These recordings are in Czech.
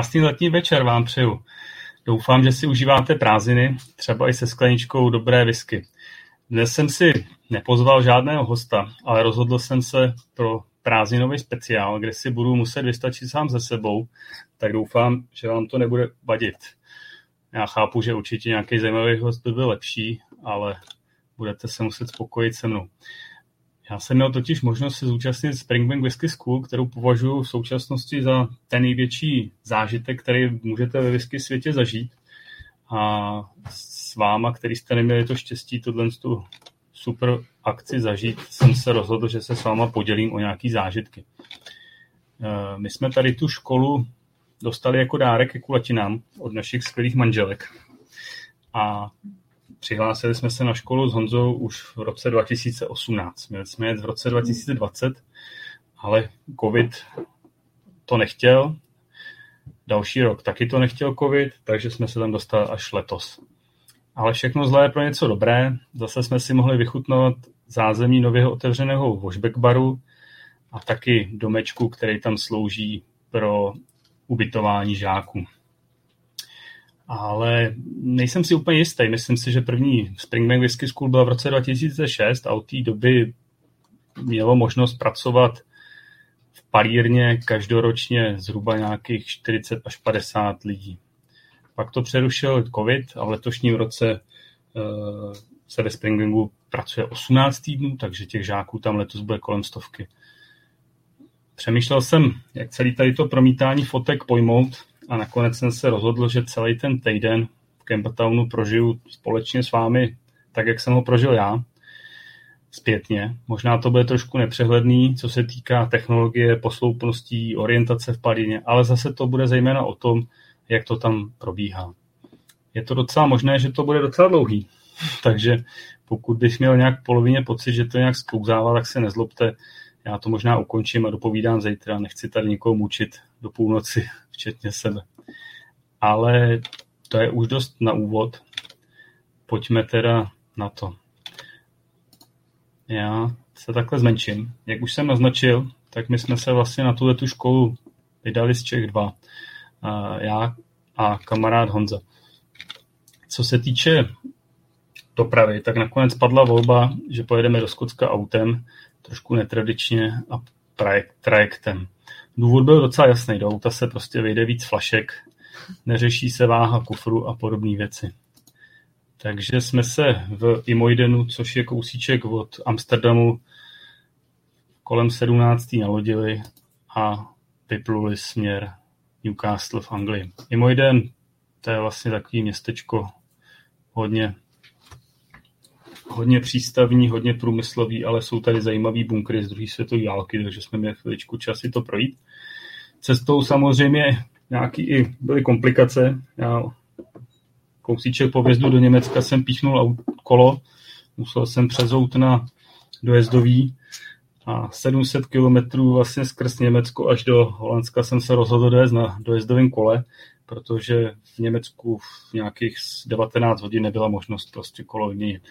Krásný letní večer vám přeju. Doufám, že si užíváte prázdniny, třeba i se skleničkou dobré whisky. Dnes jsem si nepozval žádného hosta, ale rozhodl jsem se pro prázdninový speciál, kde si budu muset vystačit sám ze sebou, tak doufám, že vám to nebude vadit. Já chápu, že určitě nějaký zajímavý host by byl lepší, ale budete se muset spokojit se mnou. Já jsem měl totiž možnost se zúčastnit Springbank Whisky School, kterou považuji v současnosti za ten největší zážitek, který můžete ve whisky světě zažít. A s váma, který jste neměli to štěstí tohle tu super akci zažít, jsem se rozhodl, že se s váma podělím o nějaký zážitky. Eh, my jsme tady tu školu dostali jako dárek ke kulatinám od našich skvělých manželek. A Přihlásili jsme se na školu s Honzou už v roce 2018. Měli jsme jet v roce 2020, ale covid to nechtěl. Další rok taky to nechtěl covid, takže jsme se tam dostali až letos. Ale všechno zlé je pro něco dobré. Zase jsme si mohli vychutnat zázemí nového otevřeného washback baru a taky domečku, který tam slouží pro ubytování žáků ale nejsem si úplně jistý. Myslím si, že první Springbank Whisky School byla v roce 2006 a od té doby mělo možnost pracovat v palírně každoročně zhruba nějakých 40 až 50 lidí. Pak to přerušil covid a v letošním roce uh, se ve Springbanku pracuje 18 týdnů, takže těch žáků tam letos bude kolem stovky. Přemýšlel jsem, jak celý tady to promítání fotek pojmout, a nakonec jsem se rozhodl, že celý ten týden v Campbelltownu prožiju společně s vámi tak, jak jsem ho prožil já, zpětně. Možná to bude trošku nepřehledný, co se týká technologie, posloupností, orientace v padině, ale zase to bude zejména o tom, jak to tam probíhá. Je to docela možné, že to bude docela dlouhý, takže pokud bych měl nějak polovině pocit, že to nějak sklouzává, tak se nezlobte, já to možná ukončím a dopovídám zítra. Nechci tady někoho mučit do půlnoci, včetně sebe. Ale to je už dost na úvod. Pojďme teda na to. Já se takhle zmenším. Jak už jsem naznačil, tak my jsme se vlastně na tuhle tu školu vydali z Čech dva. Já a kamarád Honza. Co se týče dopravy, tak nakonec padla volba, že pojedeme do Skotska autem, trošku netradičně a trajektem. Důvod byl docela jasný, do auta se prostě vyjde víc flašek, neřeší se váha kufru a podobné věci. Takže jsme se v Imoidenu, což je kousíček od Amsterdamu, kolem 17. nalodili a vypluli směr Newcastle v Anglii. Imoiden, to je vlastně takový městečko hodně hodně přístavní, hodně průmyslový, ale jsou tady zajímavý bunkry z druhé světové války, takže jsme měli chviličku čas si to projít. Cestou samozřejmě nějaký i byly komplikace. Já kousíček po vjezdu do Německa jsem píchnul kolo, musel jsem přezout na dojezdový a 700 kilometrů vlastně skrz Německo až do Holandska jsem se rozhodl dojet na dojezdovém kole, protože v Německu v nějakých 19 hodin nebyla možnost prostě kolo vyměnit.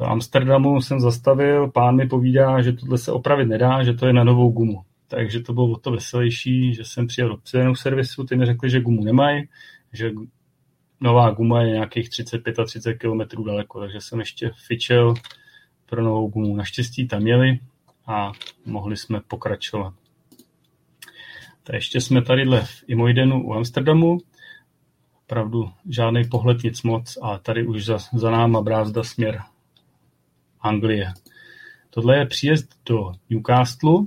Amsterdamu jsem zastavil, pán mi povídá, že tohle se opravit nedá, že to je na novou gumu. Takže to bylo o to veselější, že jsem přijel do přejenou servisu, ty mi řekli, že gumu nemají, že nová guma je nějakých 35 a 30 km daleko, takže jsem ještě fičel pro novou gumu. Naštěstí tam měli a mohli jsme pokračovat. Tak ještě jsme tady v Imoidenu u Amsterdamu, opravdu žádný pohled, nic moc, a tady už za, za náma brázda směr Anglie. Tohle je příjezd do Newcastle,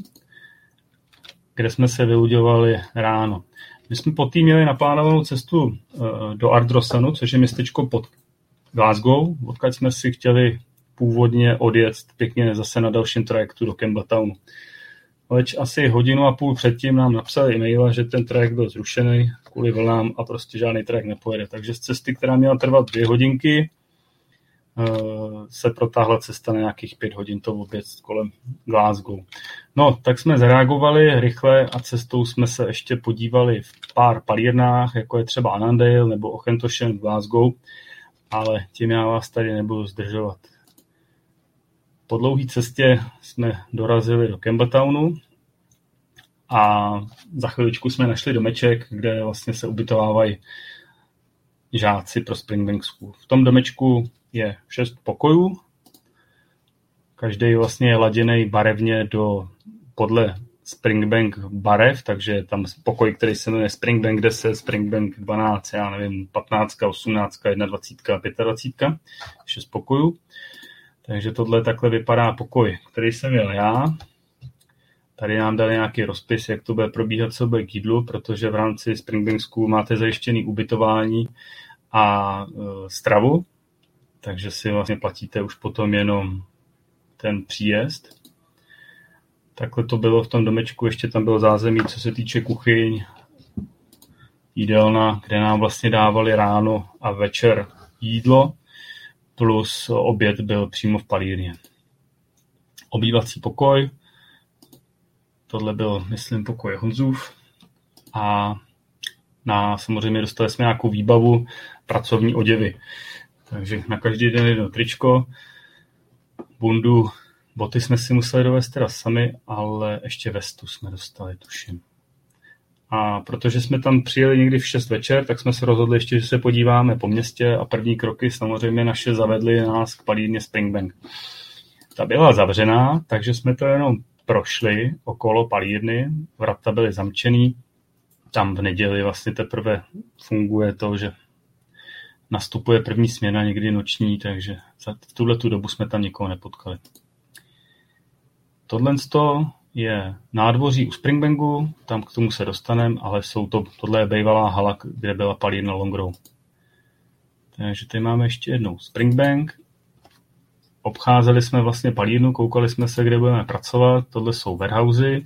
kde jsme se vyluděvali ráno. My jsme potom měli naplánovanou cestu eh, do Ardrosanu, což je městečko pod Glasgow, odkud jsme si chtěli původně odjet pěkně zase na dalším trajektu do Campbelltownu. Leč asi hodinu a půl předtím nám napsali e-maila, že ten trajekt byl zrušený kvůli vlnám a prostě žádný trajekt nepojede. Takže z cesty, která měla trvat dvě hodinky, se protáhla cesta na nějakých pět hodin to oběd kolem Glasgow. No, tak jsme zareagovali rychle a cestou jsme se ještě podívali v pár palírnách, jako je třeba Annandale nebo Ochentoshen v Glasgow, ale tím já vás tady nebudu zdržovat. Po dlouhé cestě jsme dorazili do Campbelltownu a za chviličku jsme našli domeček, kde vlastně se ubytovávají žáci pro Springbank School. V tom domečku je šest pokojů, každý vlastně je laděný barevně do podle Springbank barev, takže tam pokoj, který se jmenuje Springbank 10, Springbank 12, já nevím, 15, 18, 21, 25, šest pokojů. Takže tohle takhle vypadá pokoj, který jsem měl já. Tady nám dali nějaký rozpis, jak to bude probíhat, co bude k jídlu, protože v rámci Springbank School máte zajištěný ubytování a e, stravu, takže si vlastně platíte už potom jenom ten příjezd. Takhle to bylo v tom domečku, ještě tam bylo zázemí, co se týče kuchyň, jídelna, kde nám vlastně dávali ráno a večer jídlo, plus oběd byl přímo v palírně. Obývací pokoj, tohle byl, myslím, pokoj Honzův a na, samozřejmě dostali jsme nějakou výbavu, pracovní oděvy. Takže na každý den jedno tričko, bundu, boty jsme si museli dovést teda sami, ale ještě vestu jsme dostali, tuším. A protože jsme tam přijeli někdy v 6 večer, tak jsme se rozhodli ještě, že se podíváme po městě a první kroky samozřejmě naše zavedly nás k palírně Springbank. Ta byla zavřená, takže jsme to jenom prošli okolo palírny, vrata byly zamčený, tam v neděli vlastně teprve funguje to, že nastupuje první směna, někdy noční, takže v tuhle tu dobu jsme tam nikoho nepotkali. Tohle je nádvoří u Springbangu, tam k tomu se dostaneme, ale jsou to, tohle je bývalá hala, kde byla palírna Longrow. Takže tady máme ještě jednou Springbank. Obcházeli jsme vlastně palírnu, koukali jsme se, kde budeme pracovat. Tohle jsou warehousey,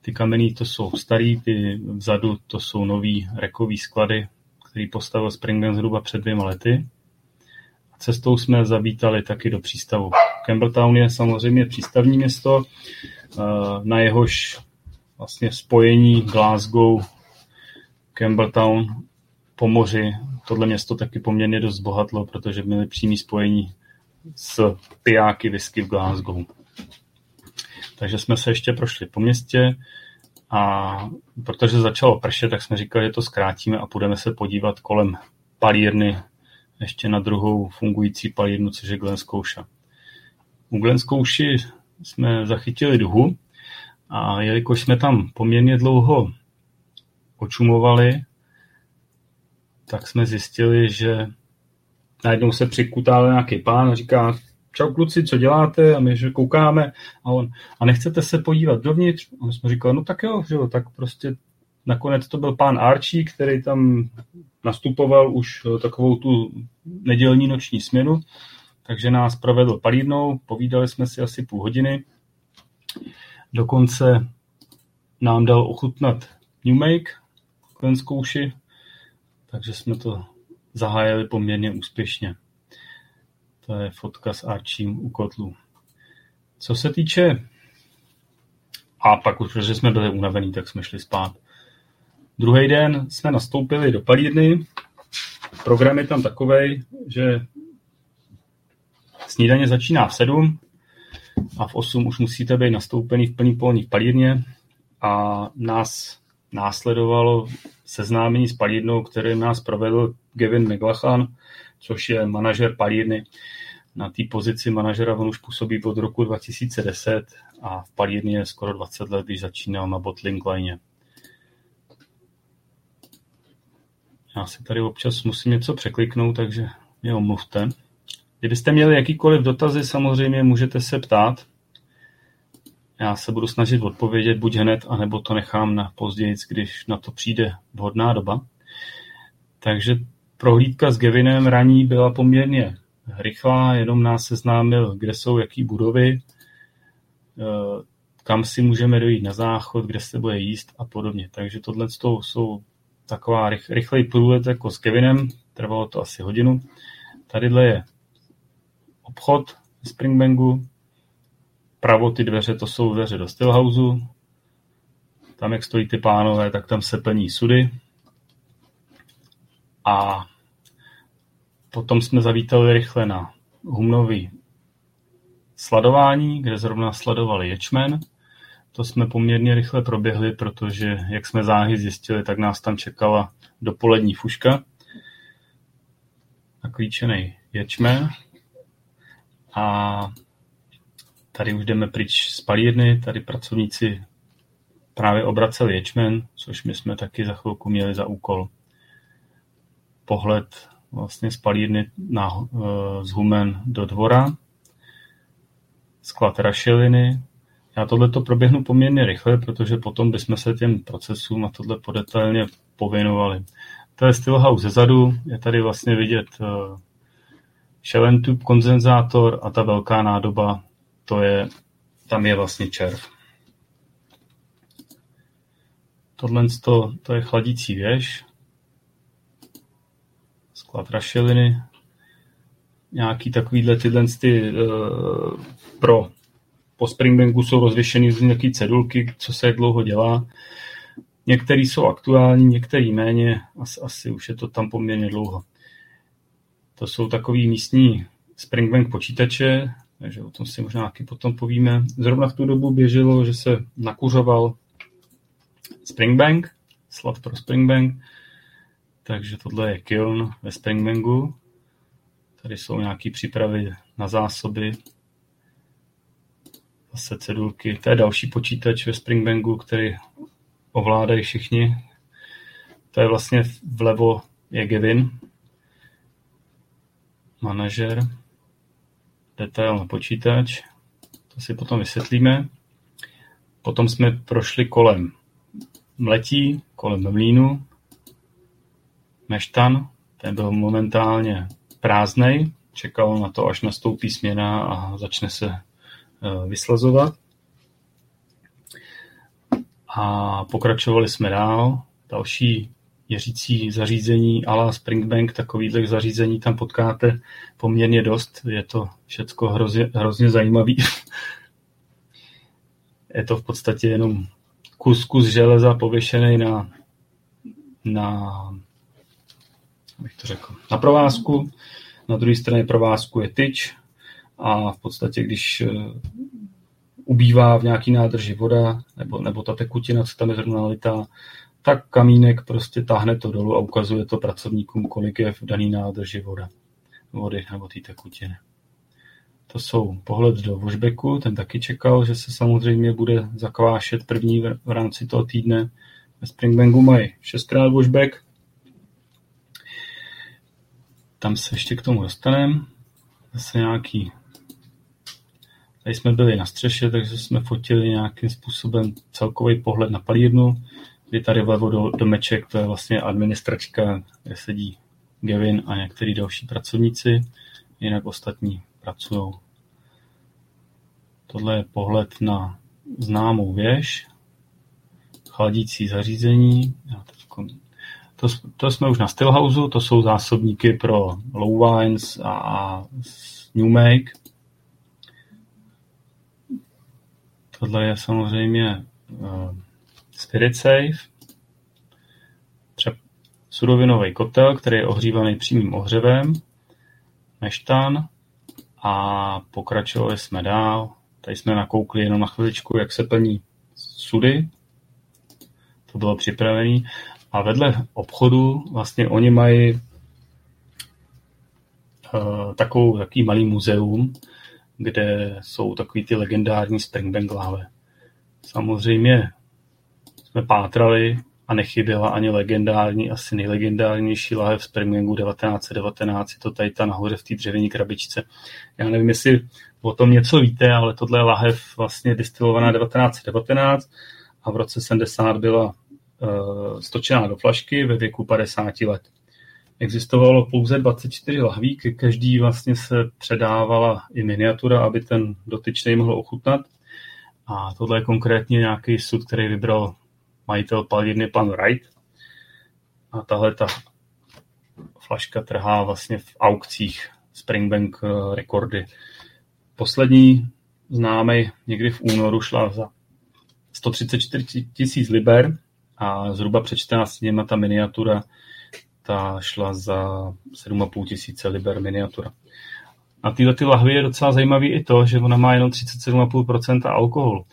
ty kamenný to jsou starý, ty vzadu to jsou nový rekový sklady, který postavil Springbank zhruba před dvěma lety. A cestou jsme zavítali taky do přístavu. Campbelltown je samozřejmě přístavní město, eh, na jehož vlastně spojení Glasgow, Campbelltown po moři. Tohle město taky poměrně dost bohatlo, protože měli přímý spojení s pijáky whisky v Glasgow. Takže jsme se ještě prošli po městě a protože začalo pršet, tak jsme říkali, že to zkrátíme a půjdeme se podívat kolem palírny ještě na druhou fungující palírnu, což je Glenskouša. U Glenskouši jsme zachytili duhu a jelikož jsme tam poměrně dlouho očumovali, tak jsme zjistili, že najednou se přikutal nějaký pán a říká, čau kluci, co děláte? A my že koukáme a on, a nechcete se podívat dovnitř? A my jsme říkali, no tak jo, že jo, tak prostě nakonec to byl pán Archie, který tam nastupoval už takovou tu nedělní noční směnu, takže nás provedl palírnou, povídali jsme si asi půl hodiny, dokonce nám dal ochutnat New Make, zkouši, takže jsme to zahájili poměrně úspěšně. To je fotka s Archím u kotlu. Co se týče a pak už, protože jsme byli unavení, tak jsme šli spát. Druhý den jsme nastoupili do palírny. Program je tam takový, že snídaně začíná v 7 a v 8 už musíte být nastoupený v plný polní v palírně a nás následovalo seznámení s palírnou, kterým nás provedl Gavin McLachan, což je manažer palírny. Na té pozici manažera on už působí od roku 2010 a v palírně je skoro 20 let, když začínal na bottling line. Já si tady občas musím něco překliknout, takže mě omluvte. Kdybyste měli jakýkoliv dotazy, samozřejmě můžete se ptát. Já se budu snažit odpovědět buď hned, anebo to nechám na později, když na to přijde vhodná doba. Takže prohlídka s Gavinem raní byla poměrně rychlá, jenom nás seznámil, kde jsou jaký budovy, eh, kam si můžeme dojít na záchod, kde se bude jíst a podobně. Takže tohle jsou taková rych, rychlej průlet jako s Kevinem, trvalo to asi hodinu. Tadyhle je obchod Springbangu, pravo ty dveře, to jsou dveře do Stillhouse, tam, jak stojí ty pánové, tak tam se plní sudy. A potom jsme zavítali rychle na humnový sladování, kde zrovna sladovali ječmen. to jsme poměrně rychle proběhli, protože jak jsme záhy zjistili, tak nás tam čekala dopolední fuška, naklíčený ječmen a tady už jdeme pryč z palírny, tady pracovníci právě obraceli ječmen, což my jsme taky za chvilku měli za úkol. Pohled vlastně z palírny na, eh, z Humen do dvora, sklad rašeliny. Já tohle to proběhnu poměrně rychle, protože potom bychom se těm procesům a tohle podetailně pověnovali. To je Stillhouse zezadu, je tady vlastně vidět uh, Shell kondenzátor a ta velká nádoba, to je, tam je vlastně červ. Tohle to, to je chladící věž, sklad rašeliny, nějaký takovýhle tyhle ty, uh, pro po Springbanku jsou rozvěšeny z nějaké cedulky, co se dlouho dělá. Některý jsou aktuální, některý méně, asi, asi už je to tam poměrně dlouho. To jsou takový místní Springbank počítače, takže o tom si možná taky potom povíme. Zrovna v tu dobu běželo, že se nakuřoval Springbank, slad pro Springbank, takže tohle je kiln ve Springbanku. Tady jsou nějaké přípravy na zásoby, zase cedulky. To je další počítač ve Springbanku, který ovládají všichni. To je vlastně vlevo je Gavin, manažer, detail na počítač, to si potom vysvětlíme. Potom jsme prošli kolem mletí, kolem mlínu, meštan, ten byl momentálně prázdnej, čekal na to, až nastoupí směna a začne se eh, vyslazovat. A pokračovali jsme dál. Další měřící zařízení ala Springbank, takovýhle zařízení tam potkáte poměrně dost. Je to všecko hrozně, hrozně zajímavý. je to v podstatě jenom kus, kus železa pověšený na, na bych to řekl, na provázku. Na druhé straně provázku je tyč a v podstatě, když eh, ubývá v nějaký nádrži voda, nebo, nebo ta tekutina, co tam je zrovna nalitá, tak kamínek prostě táhne to dolů a ukazuje to pracovníkům, kolik je v daný nádrži voda, vody nebo té tekutiny. To jsou pohled do washbacku, ten taky čekal, že se samozřejmě bude zakvášet první v rámci toho týdne. Ve Springbanku mají šestkrát washback, tam se ještě k tomu dostaneme. Zase nějaký Tady jsme byli na střeše, takže jsme fotili nějakým způsobem celkový pohled na palírnu, kdy tady vlevo do, do meček, to je vlastně administračka, kde sedí Gavin a některý další pracovníci, jinak ostatní pracují. Tohle je pohled na známou věž, chladící zařízení. To, to jsme už na Stillhouse, to jsou zásobníky pro low wines a new make. Tohle je samozřejmě uh, Spirit Safe, třeba surovinový kotel, který je ohřívaný přímým ohřevem, meštan a pokračovali jsme dál. Tady jsme nakoukli jenom na chviličku, jak se plní sudy. To bylo připravené. A vedle obchodu vlastně oni mají uh, takovou, takový malý muzeum, kde jsou takový ty legendární Springbank lahve. Samozřejmě jsme pátrali a nechyběla ani legendární, asi nejlegendárnější lahev Springbanku 1919, je to tady ta nahoře v té dřevěné krabičce. Já nevím, jestli o tom něco víte, ale tohle je lahev vlastně distilovaná 1919 a v roce 70 byla stočená do flašky ve věku 50 let. Existovalo pouze 24 lahví, každý vlastně se předávala i miniatura, aby ten dotyčný mohl ochutnat. A tohle je konkrétně nějaký sud, který vybral majitel palírny pan Wright. A tahle ta flaška trhá vlastně v aukcích Springbank eh, rekordy. Poslední známý někdy v únoru šla za 134 tisíc liber a zhruba před 14 dněma ta miniatura ta šla za 7,5 tisíce liber miniatura. Na této ty lahvi je docela zajímavý i to, že ona má jenom 37,5% alkoholu.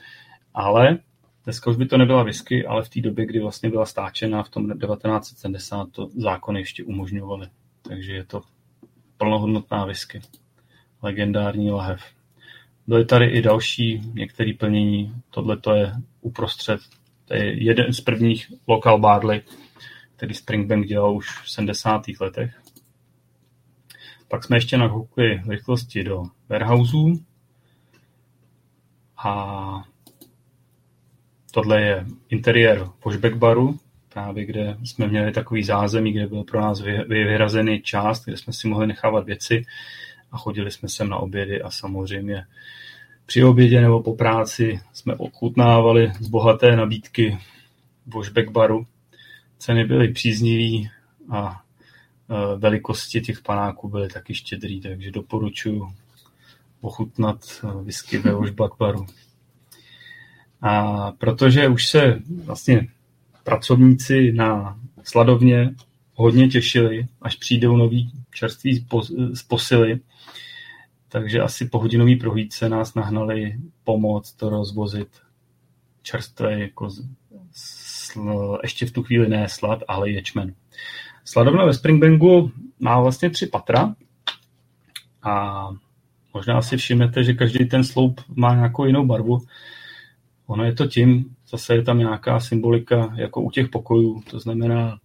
Ale Dneska už by to nebyla whisky, ale v té době, kdy vlastně byla stáčena v tom 1970, to zákony ještě umožňovaly. Takže je to plnohodnotná whisky. Legendární lahev. Byly tady i další některé plnění. Tohle to je uprostřed. To je jeden z prvních local barley, který Springbank dělal už v 70. letech. Pak jsme ještě nakoukli rychlosti do warehouseů a tohle je interiér pushback baru, právě kde jsme měli takový zázemí, kde byl pro nás vyhrazený část, kde jsme si mohli nechávat věci a chodili jsme sem na obědy a samozřejmě při obědě nebo po práci jsme ochutnávali z bohaté nabídky washback baru. Ceny byly příznivé a e, velikosti těch panáků byly taky štědrý, takže doporučuji ochutnat e, whisky ve washback baru. A protože už se vlastně pracovníci na sladovně hodně těšili, až přijdou nový čerství z posily, takže asi po hodinové prohlídce nás nahnali pomoct to rozvozit čerstvé, jako sl, ještě v tu chvíli ne slad, ale ječmen. Sladovna ve Springbangu má vlastně tři patra a možná si všimnete, že každý ten sloup má nějakou jinou barvu. Ono je to tím, zase je tam nějaká symbolika jako u těch pokojů, to znamená,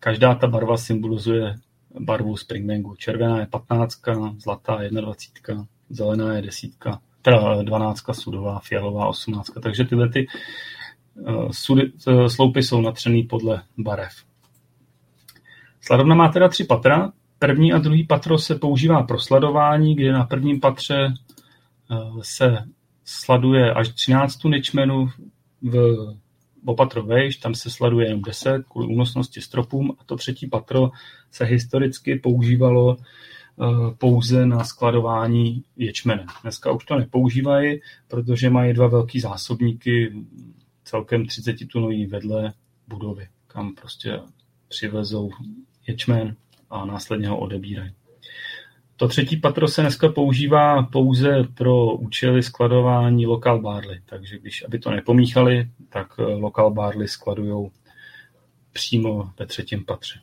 každá ta barva symbolizuje barvu Springbangu. Červená je 15, zlatá 21, zelená je desítka, teda 12, sudová, fialová 18. Takže tyhle ty uh, sudy, uh, sloupy jsou natřený podle barev. Sladovna má teda tři patra. První a druhý patro se používá pro sladování, kde na prvním patře uh, se sladuje až 13 tuničmenů v patro vejš, tam se sladuje jenom 10 kvůli únosnosti stropům a to třetí patro se historicky používalo eh, pouze na skladování ječmene. Dneska už to nepoužívají, protože mají dva velký zásobníky, celkem 30 tunový vedle budovy, kam prostě přivezou ječmen a následně ho odebírají. To třetí patro se dneska používá pouze pro účely skladování lokal barley, takže když, aby to nepomíchali, tak eh, lokal barley skladují přímo ve třetím patře.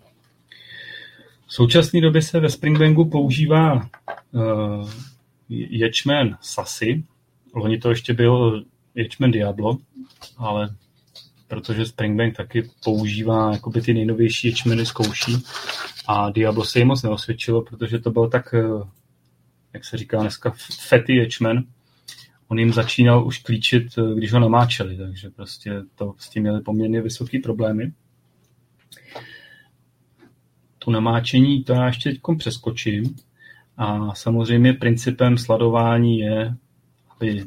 V současné době se ve Springbangu používá uh, ječmen Sasy. Loni to ještě byl ječmen Diablo, ale protože Springbank taky používá jakoby ty nejnovější ječmeny zkouší a Diablo se jim moc neosvědčilo, protože to byl tak, eh, jak se říká dneska, fety ječmen. On jim začínal už klíčit, eh, když ho namáčeli, takže prostě to s tím měli poměrně vysoké problémy. To namáčení, to já ještě teď přeskočím. A samozřejmě principem sladování je, aby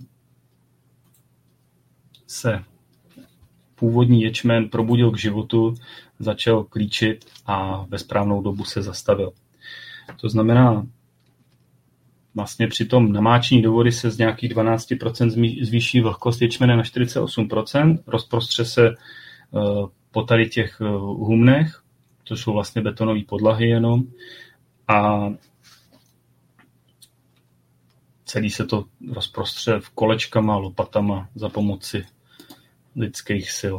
se původní ječmen probudil k životu, začal klíčit a ve správnou dobu se zastavil. To znamená, vlastně při tom namáčení do vody se z nějakých 12% zvýší vlhkost ječmene na 48%, rozprostře se eh, po tady těch eh, humnech, to jsou vlastně betonové podlahy jenom, a celý se to rozprostře v kolečkama, lopatama za pomoci lidských sil.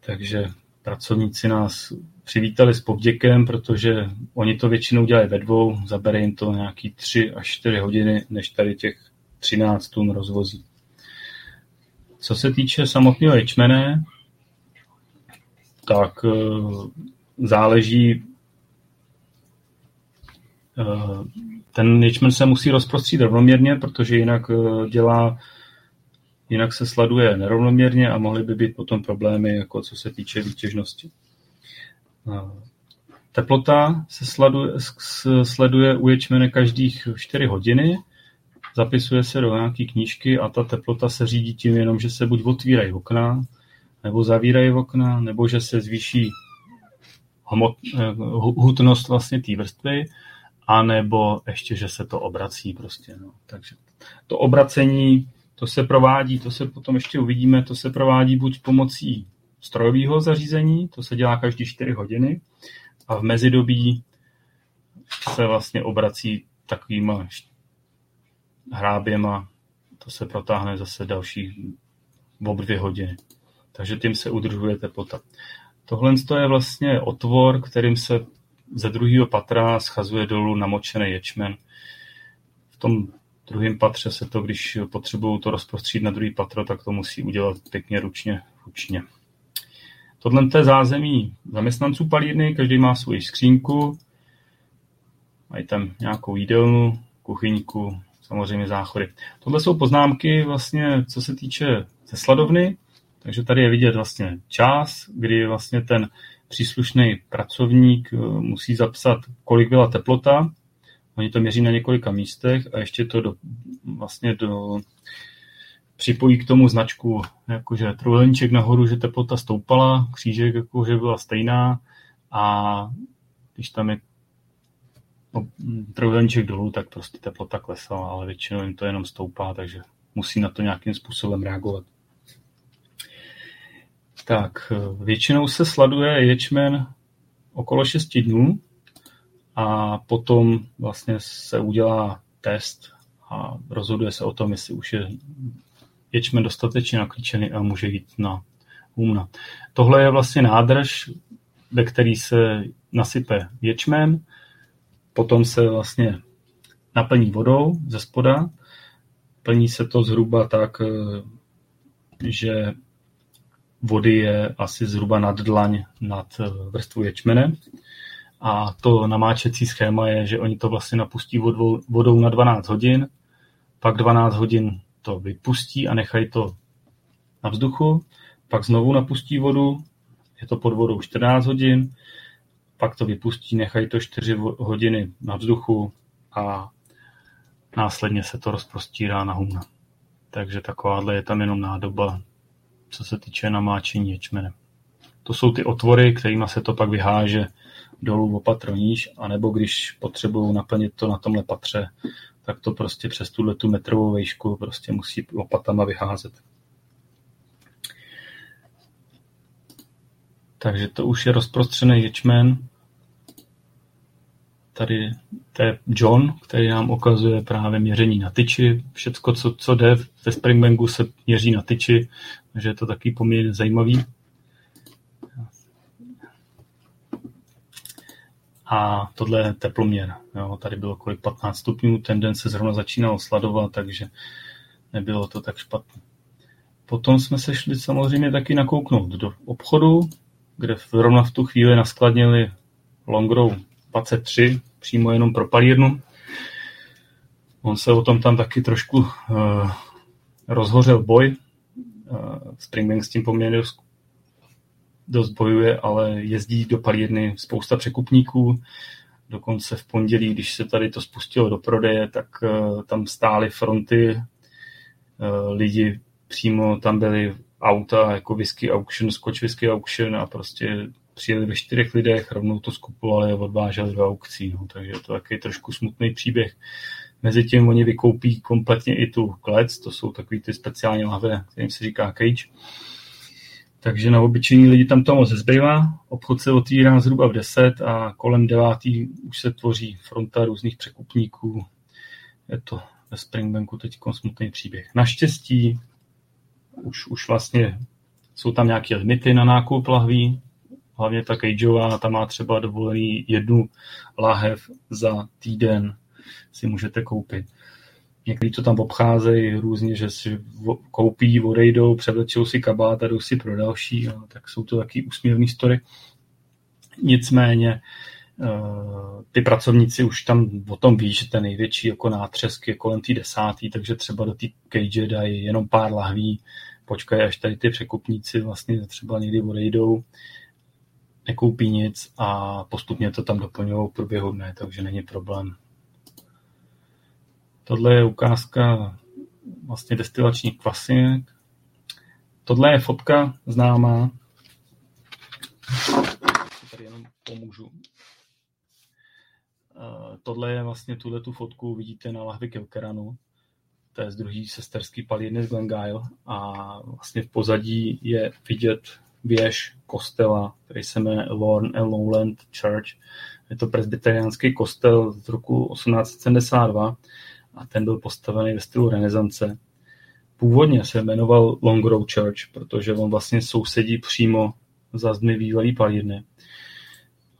Takže pracovníci nás přivítali s povděkem, protože oni to většinou dělají ve dvou, zabere jim to nějaký tři až čtyři hodiny, než tady těch 13 tun rozvozí. Co se týče samotného ječmene, tak eh, záleží, eh, ten ječmen se musí rozprostřít rovnoměrně, protože jinak eh, dělá jinak se sleduje nerovnoměrně a mohly by být potom problémy, jako co se týče výtěžnosti. Teplota se sleduje, sleduje u ječmene každých 4 hodiny, zapisuje se do nějaké knížky a ta teplota se řídí tím jenom, že se buď otvírají okna, nebo zavírají okna, nebo že se zvýší hmot, eh, hutnost vlastně té vrstvy, anebo ještě, že se to obrací prostě. No. Takže to obracení to se provádí, to se potom ještě uvidíme, to se provádí buď pomocí strojového zařízení, to se dělá každý 4 hodiny a v mezidobí se vlastně obrací takovýma hráběma, to se protáhne zase dalších o dvě hodiny. Takže tím se udržuje teplota. Tohle je vlastně otvor, kterým se ze druhého patra schazuje dolů namočený ječmen. V tom druhém patře se to, když potřebují to rozprostřít na druhý patro, tak to musí udělat pěkně ručně, ručně. Tohle je zázemí zaměstnanců palírny, každý má svoji skřínku, mají tam nějakou jídelnu, kuchyňku, samozřejmě záchody. Tohle jsou poznámky vlastně, co se týče ze sladovny, takže tady je vidět vlastně čas, kdy vlastně ten příslušný pracovník eh, musí zapsat, kolik byla teplota. Oni to měří na několika místech a ještě to do, vlastně do, připojí k tomu značku, jakože trojuhelníček nahoru, že teplota stoupala, křížek jakože byla stejná a když tam je no, dolů, tak prostě teplota klesala, ale většinou jim to jenom stoupá, takže musí na to nějakým způsobem reagovat. Tak, většinou se sladuje ječmen okolo 6 dnů a potom vlastně se udělá test a rozhoduje se o tom, jestli už je ječmen dostatečně naklíčený a může jít na humna. Tohle je vlastně nádrž, ve který se nasype ječmen, potom se vlastně naplní vodou ze spoda. Plní se to zhruba tak, že vody je asi zhruba nad dlaň nad vrstvu ječmene. A to namáčecí schéma je, že oni to vlastně napustí vodou na 12 hodin, pak 12 hodin to vypustí a nechají to na vzduchu, pak znovu napustí vodu, je to pod vodou 14 hodin, pak to vypustí, nechají to 4 hodiny na vzduchu a následně se to rozprostírá na humna. Takže takováhle je tam jenom nádoba, co se týče namáčení ječmene. To jsou ty otvory, kterými se to pak vyháže dolů o patro níž, anebo když potřebují naplnit to na tomhle patře, tak to prostě přes tuhle tu metrovou vejšku prostě musí lopatama vyházet. Takže to už je rozprostřený ječmen. Tady to je John, který nám ukazuje právě měření na tyči. Všecko, co, co jde ve Springbangu, se měří na tyči, takže je to taky poměrně zajímavý. A tohle je teploměr. Jo, tady bylo kolik 15 stupňů, ten den se zrovna začínal sladovat, takže nebylo to tak špatné. Potom jsme se šli samozřejmě taky nakouknout do obchodu, kde zrovna v tu chvíli naskladnili Longrow 23, přímo jenom pro palírnu. On se o tom tam taky trošku uh, rozhořel boj. Uh, Springbank s tím poměrně bojuje, ale jezdí do palírny spousta překupníků. Dokonce v pondělí, když se tady to spustilo do prodeje, tak uh, tam stály fronty uh, lidi přímo tam byly auta jako whisky auction, Scotch whisky auction a prostě přijeli ve čtyřech lidech, rovnou to skupovali a odváželi do aukcí. No. Takže je to takový trošku smutný příběh. Mezitím oni vykoupí kompletně i tu klec, to jsou takový ty speciální lahve, kterým se říká cage takže na obyčejní lidi tam to moc zbývá. Obchod se otvírá zhruba v 10 a kolem 9 už se tvoří fronta různých překupníků. Je to ve Springbanku teď smutný příběh. Naštěstí už, už vlastně jsou tam nějaké limity na nákup lahví, hlavně ta cageová, ta má třeba dovolený jednu lahev za týden si můžete koupit. Někdy to tam obcházejí různě, že si koupí, odejdou, převlečou si kabát a jdou si pro další, no, tak jsou to taky úsměvný story. Nicméně eh, ty pracovníci už tam o tom ví, že ten největší jako nátřesk je kolem té desátý, takže třeba do té cage dají jenom pár lahví, počkají, až tady ty překupníci vlastně třeba někdy odejdou, nekoupí nic a postupně to tam doplňují v průběhu dne, takže není problém Tohle je ukázka vlastně destilačních kvasinek. Tohle je fotka známá. Tady jenom pomůžu. Eh, tohle je vlastně tuhle tu fotku, vidíte na lahvi Kilkeranu. To je z druhý sesterský palírny z Glengyle a vlastně v pozadí je vidět věž kostela, který se jmenuje Lorne and Lowland Church. Je to presbyteriánský kostel z roku 1872 a ten byl postavený ve stylu renesance. původně se jmenoval Long Row Church, protože on vlastně sousedí přímo za zdmi bývalý palírny.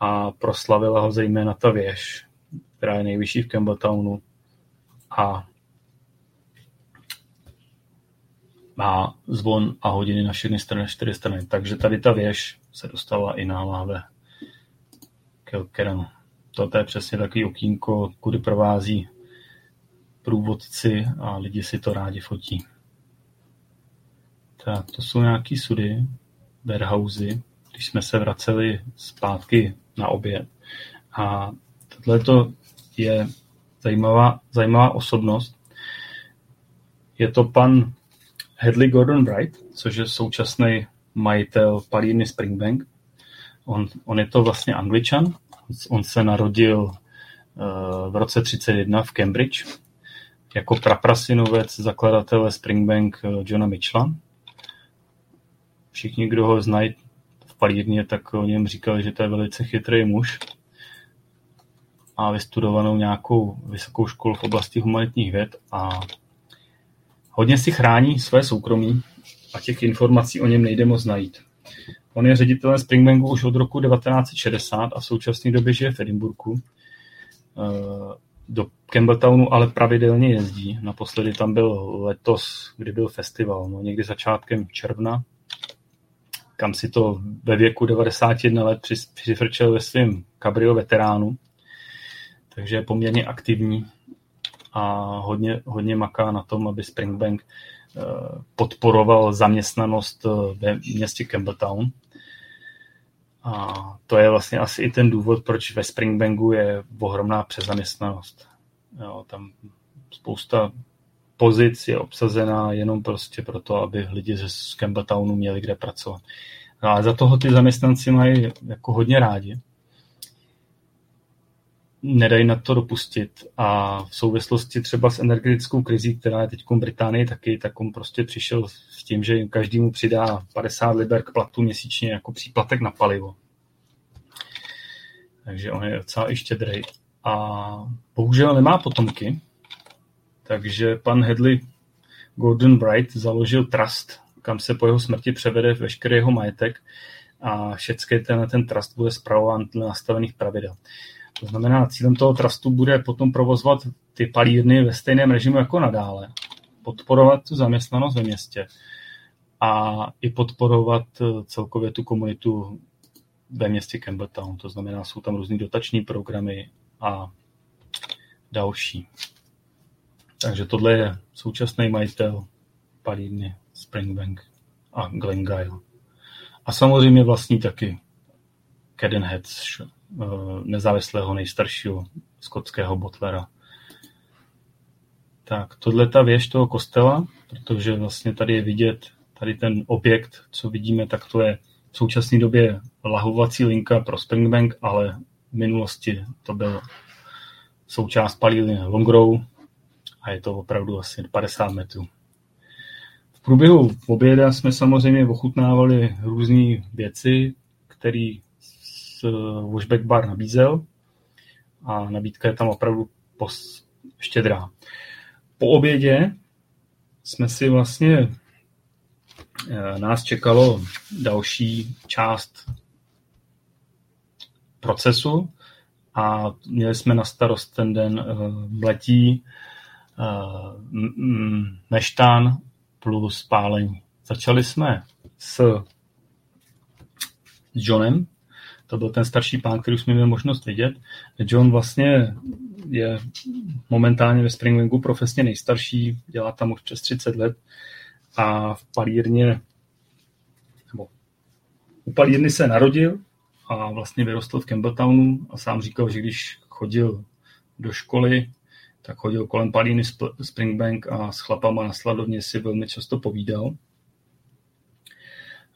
A proslavila ho zejména ta věž, která je nejvyšší v Campbelltownu. A má zvon a hodiny na všechny strany, čtyři strany. Takže tady ta věž se dostala i na láve Kilkeranu. To je přesně takový okýnko, kudy provází průvodci a lidi si to rádi fotí. Tak, to jsou nějaký sudy, warehousey, když jsme se vraceli zpátky na oběd. A tohle je zajímavá, zajímavá osobnost. Je to pan Hedley Gordon Bright, což je současný majitel palírny Springbank. On, on je to vlastně angličan. On se narodil uh, v roce 31 v Cambridge jako praprasinovec zakladatele Springbank uh, Johna Mitchella. Všichni, kdo ho znají v palírně, tak o něm říkali, že to je velice chytrý muž a vystudovanou nějakou vysokou školu v oblasti humanitních věd a Hodně si chrání své soukromí a těch informací o něm nejde moc najít. On je ředitelem Springbanku už od roku 1960 a v současné době žije v Edinburgu. Do Campbelltownu ale pravidelně jezdí. Naposledy tam byl letos, kdy byl festival, no někdy začátkem června, kam si to ve věku 91 let přifrčel ve svém kabrio veteránu. Takže je poměrně aktivní a hodně, hodně maká na tom, aby Springbank eh, podporoval zaměstnanost eh, ve městě Campbelltown. A to je vlastně asi i ten důvod, proč ve Springbanku je ohromná přezaměstnanost. Jo, tam spousta pozic je obsazená jenom prostě proto, aby lidi ze Campbelltownu měli kde pracovat. No a za toho ty zaměstnanci mají jako hodně rádi nedají na to dopustit. A v souvislosti třeba s energetickou krizí, která je teď v Británii taky, tak on prostě přišel s tím, že každému přidá 50 liber k platu měsíčně jako příplatek na palivo. Takže on je docela i štědrej. A bohužel nemá potomky, takže pan Hedley Gordon Bright založil trust, kam se po jeho smrti převede veškerý jeho majetek a všechny ten, ten trust bude zpravován dle nastavených pravidel. To znamená, cílem toho trustu bude potom provozovat ty palírny ve stejném režimu jako nadále. Podporovat tu zaměstnanost ve městě a i podporovat eh, celkově tu komunitu ve městě Campbelltown. To znamená, jsou tam různý dotační programy a další. Takže tohle je současný majitel palírny Springbank a Glengyle. A samozřejmě vlastní taky Cadenheads Eh, nezávislého nejstaršího skotského botlera. Tak, tohle ta věž toho kostela, protože vlastně tady je vidět, tady ten objekt, co vidíme, tak to je v současné době lahovací linka pro Springbank, ale v minulosti to byl součást palílny Longrow a je to opravdu asi 50 metrů. V průběhu oběda jsme samozřejmě ochutnávali různé věci, které Washback Bar nabízel a nabídka je tam opravdu pos, štědrá. Po obědě jsme si vlastně eh, nás čekalo další část procesu a měli jsme na starost ten den mletí, uh, meštán plus pálení. Začali jsme s Johnem, to byl ten starší pán, který jsme měli možnost vidět. John vlastně je momentálně ve Springwingu profesně nejstarší, dělá tam už přes 30 let a v palírně, nebo u palírny se narodil a vlastně vyrostl v Campbelltownu a sám říkal, že když chodil do školy, tak chodil kolem palíny Springbank a s chlapama na sladovně si velmi často povídal.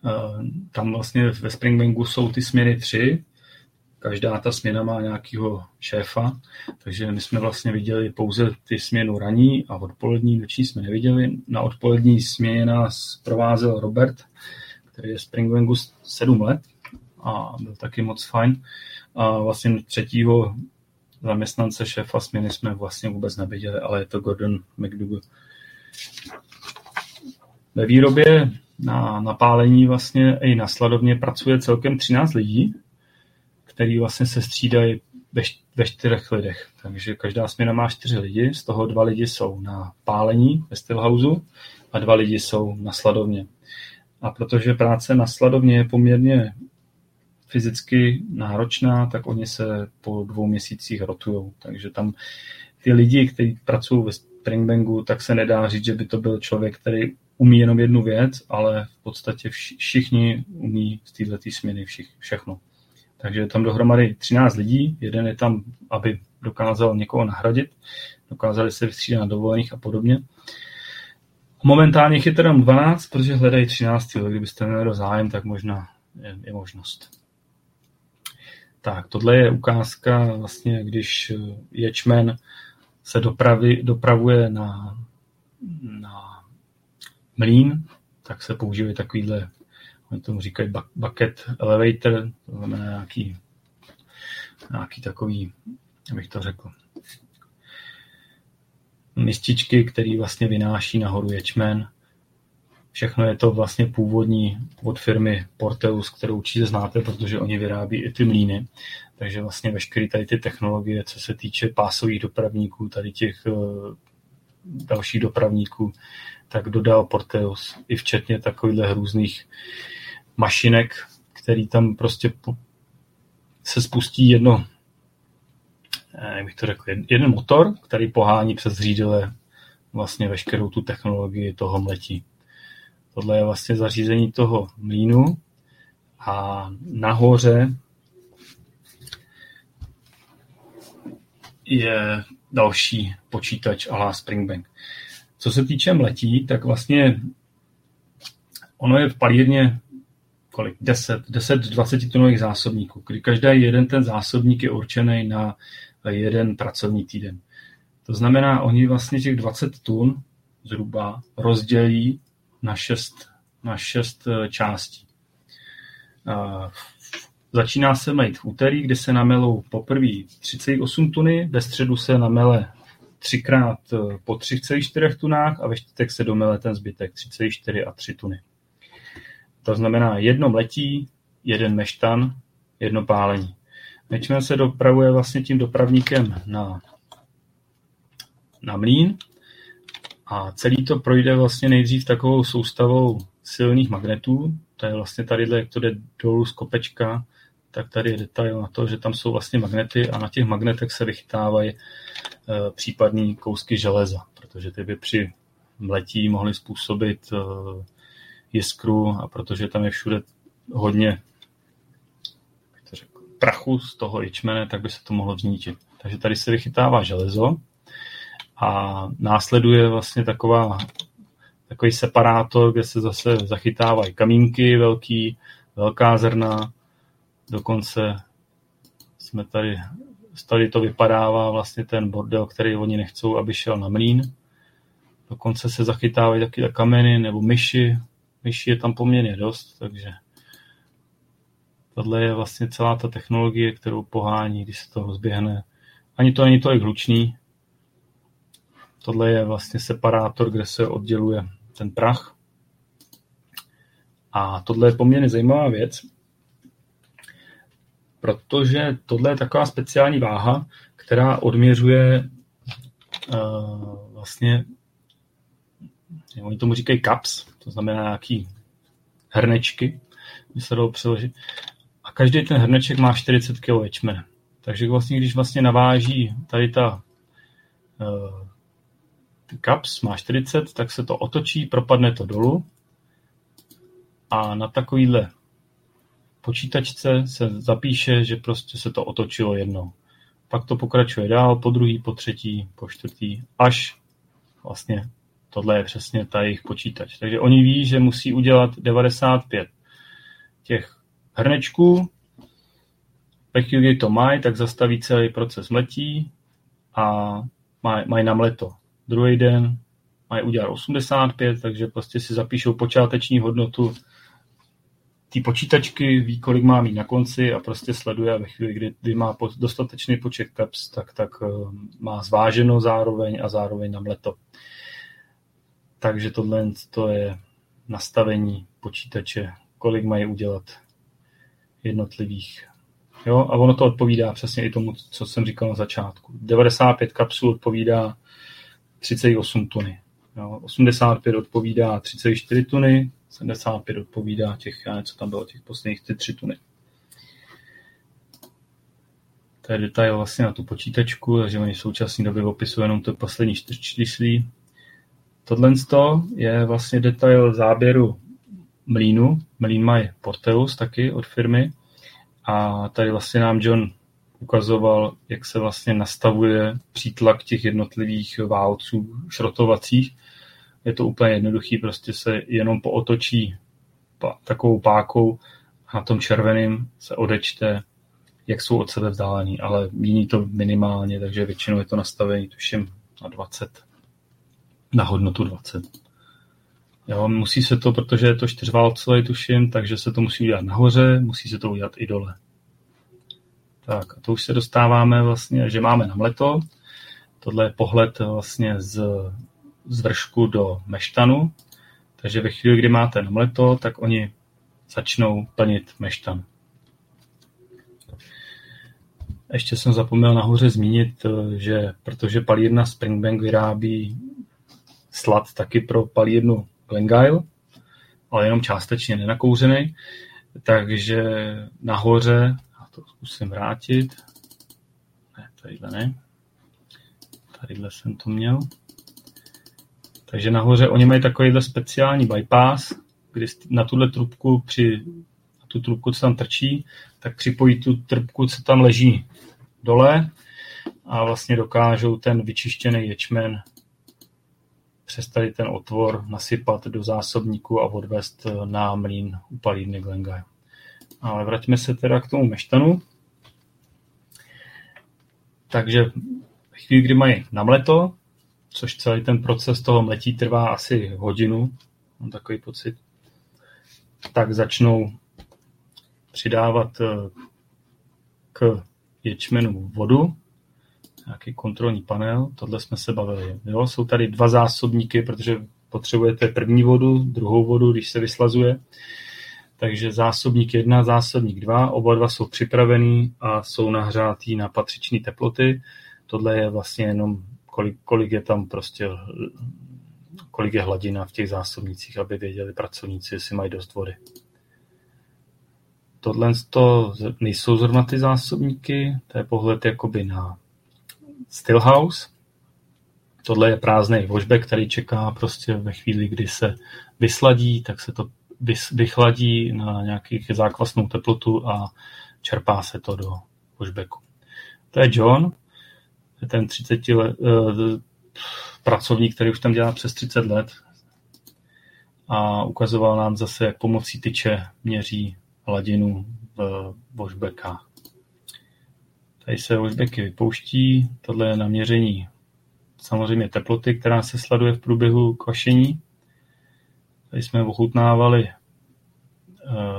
Eh, tam vlastně ve Springbanku jsou ty směny tři, každá ta směna má nějakého šéfa, takže my jsme vlastně viděli pouze ty směnu raní a odpolední, noční jsme neviděli. Na odpolední směně nás provázel Robert, který je Springbanku 7 let a byl taky moc fajn. A vlastně třetího zaměstnance šéfa směny jsme vlastně vůbec neviděli, ale je to Gordon McDougall. ve výrobě na napálení vlastně i na sladovně pracuje celkem 13 lidí, který vlastně se střídají ve, ve čtyřech lidech. Takže každá směna má čtyři lidi, z toho dva lidi jsou na pálení ve Stillhouse a dva lidi jsou na sladovně. A protože práce na sladovně je poměrně fyzicky náročná, tak oni se po dvou měsících rotujou. Takže tam ty lidi, kteří pracují ve Springbangu, tak se nedá říct, že by to byl člověk, který umí jenom jednu věc, ale v podstatě všichni umí z této směny všich, všechno. Takže je tam dohromady 13 lidí, jeden je tam, aby dokázal někoho nahradit, dokázali se vystřídat na dovolených a podobně. Momentálně je teda 12, protože hledají 13, kdybyste měli zájem, tak možná je, je možnost. Tak, tohle je ukázka vlastně, když ječmen se dopraví, dopravuje na, na mlín, tak se používají takovýhle, oni tomu říkají bucket elevator, to znamená nějaký, nějaký takový, abych to řekl, mističky, který vlastně vynáší nahoru ječmen. Všechno je to vlastně původní od firmy Porteus, kterou určitě znáte, protože oni vyrábí i ty mlíny. Takže vlastně veškeré tady ty technologie, co se týče pásových dopravníků, tady těch uh, dalších dopravníků, tak dodal Porteus i včetně takovýchhle různých mašinek, který tam prostě se spustí jedno, eh, jak bych to řekl, jeden motor, který pohání přes řídele vlastně veškerou tu technologii toho mletí. Tohle je vlastně zařízení toho mlínu a nahoře je další počítač a Springbank. Co se týče mletí, tak vlastně ono je v palírně kolik? 10, 10 20 tunových zásobníků, kdy každý jeden ten zásobník je určený na jeden pracovní týden. To znamená, oni vlastně těch 20 tun zhruba rozdělí na 6, na 6 eh, částí. Začíná se mít v úterý, kdy se namelou poprvé 38 tuny, ve středu se namele třikrát eh, po 3,4 tunách a ve čtvrtek se domele ten zbytek 3,4 a 3 tuny. To znamená jedno letí, jeden meštan, jedno pálení. Mečmen se dopravuje vlastně tím dopravníkem na, na mlín a celý to projde vlastně nejdřív takovou soustavou silných magnetů. To je vlastně tady, jak to jde dolů z kopečka, tak tady je detail na to, že tam jsou vlastně magnety a na těch magnetech se vychytávají Eh, případný kousky železa, protože ty by při mletí mohly způsobit eh, jiskru a protože tam je všude hodně to řekl, prachu z toho ječmene, tak by se to mohlo zničit. Takže tady se vychytává železo a následuje vlastně taková, takový separátor, kde se zase zachytávají kamínky velký, velká zrna, dokonce jsme tady tady to vypadává vlastně ten bordel, který oni nechcou, aby šel na mlín. Dokonce se zachytávají taky kameny nebo myši. Myši je tam poměrně dost, takže tohle je vlastně celá ta technologie, kterou pohání, když se to rozběhne. Ani to není tolik hlučný. Tohle je vlastně separátor, kde se odděluje ten prach. A tohle je poměrně zajímavá věc, protože tohle je taková speciální váha, která odměřuje uh, vlastně, oni tomu říkají caps, to znamená nějaký hrnečky, by se dalo přeložit. A každý ten hrneček má 40 kg ječmene. Takže vlastně, když vlastně naváží tady ta uh, caps má 40, tak se to otočí, propadne to dolů a na takovýhle počítačce se zapíše, že prostě se to otočilo jednou. Pak to pokračuje dál, po druhý, po třetí, po čtvrtý, až vlastně tohle je přesně ta jejich počítač. Takže oni ví, že musí udělat 95 těch hrnečků, ve chvíli, kdy to mají, tak zastaví celý proces mletí a mají maj na mleto. Druhý den mají udělat 85, takže prostě si zapíšou počáteční hodnotu ty počítačky ví, kolik má mít na konci a prostě sleduje ve chvíli, kdy, kdy má dostatečný počet caps, tak, tak uh, má zváženo zároveň a zároveň na mleto. Takže tohle to je nastavení počítače, kolik mají udělat jednotlivých. Jo, a ono to odpovídá přesně i tomu, co jsem říkal na začátku. 95 kapsul odpovídá 38 tuny. Jo, 85 odpovídá 34 tuny, 75 odpovídá těch, já co tam bylo, těch posledních 3 tuny. To je detail vlastně na tu počítačku, takže oni v současné době opisují jenom to poslední čtyřčíslí. Tohle je vlastně detail záběru mlínu. Mlín mají Porteus taky od firmy. A tady vlastně nám John ukazoval, jak se vlastně nastavuje přítlak těch jednotlivých válců šrotovacích. Je to úplně jednoduchý, prostě se jenom pootočí takovou pákou a na tom červeným se odečte jak jsou od sebe vzdálení, ale mění to minimálně, takže většinou je to nastavení tuším na 20, na hodnotu 20. Jo, musí se to, protože je to čtyřválcové, tuším, takže se to musí udělat nahoře, musí se to udělat i dole. Tak a to už se dostáváme vlastně, že máme na mleto. Tohle je pohled vlastně z, z vršku do meštanu. Takže ve chvíli, kdy máte na mleto, tak oni začnou plnit meštan. Ještě jsem zapomněl nahoře zmínit, eh, že protože palírna Springbank vyrábí slad taky pro palírnu Glengyle, ale jenom částečně nenakouřený, takže nahoře, a to zkusím vrátit, ne, tadyhle ne, tadyhle jsem to měl, takže nahoře oni mají takovýhle speciální bypass, kdy na tuhle trubku při tu trubku, co tam trčí, tak připojí tu trubku, co tam leží dole a vlastně dokážou ten vyčištěný ječmen přes tady ten otvor nasypat do zásobníku a odvést na mlín u palírny Glengay. Ale vraťme se teda k tomu meštanu. Takže chvíli, kdy mají namleto, což celý ten proces toho mletí trvá asi hodinu, mám takový pocit, tak začnou přidávat eh, k ječmenu vodu, nějaký kontrolní panel, tohle jsme se bavili. Jo? Jsou tady dva zásobníky, protože potřebujete první vodu, druhou vodu, když se vyslazuje. Takže zásobník 1, zásobník 2, oba dva jsou připravený a jsou nahřátý na patřičné teploty. Tohle je vlastně jenom, kolik, kolik je tam prostě kolik je hladina v těch zásobnicích, aby věděli pracovníci, jestli mají dost vody. Tohle to nejsou zrovna ty zásobníky, to je pohled jakoby na Stillhouse. Tohle je prázdný washback, který čeká prostě ve chvíli, kdy se vysladí, tak se to vychladí na nějakých zákvasnou teplotu a čerpá se to do washbacku. To je John, ten 30 let, uh, pracovník, který už tam dělá přes 30 let a ukazoval nám zase, jak pomocí tyče měří hladinu v washbackách. Tady se washbacky vypouští, tohle je naměření samozřejmě teploty, která se sleduje v průběhu kvašení. Tady jsme ochutnávali eh,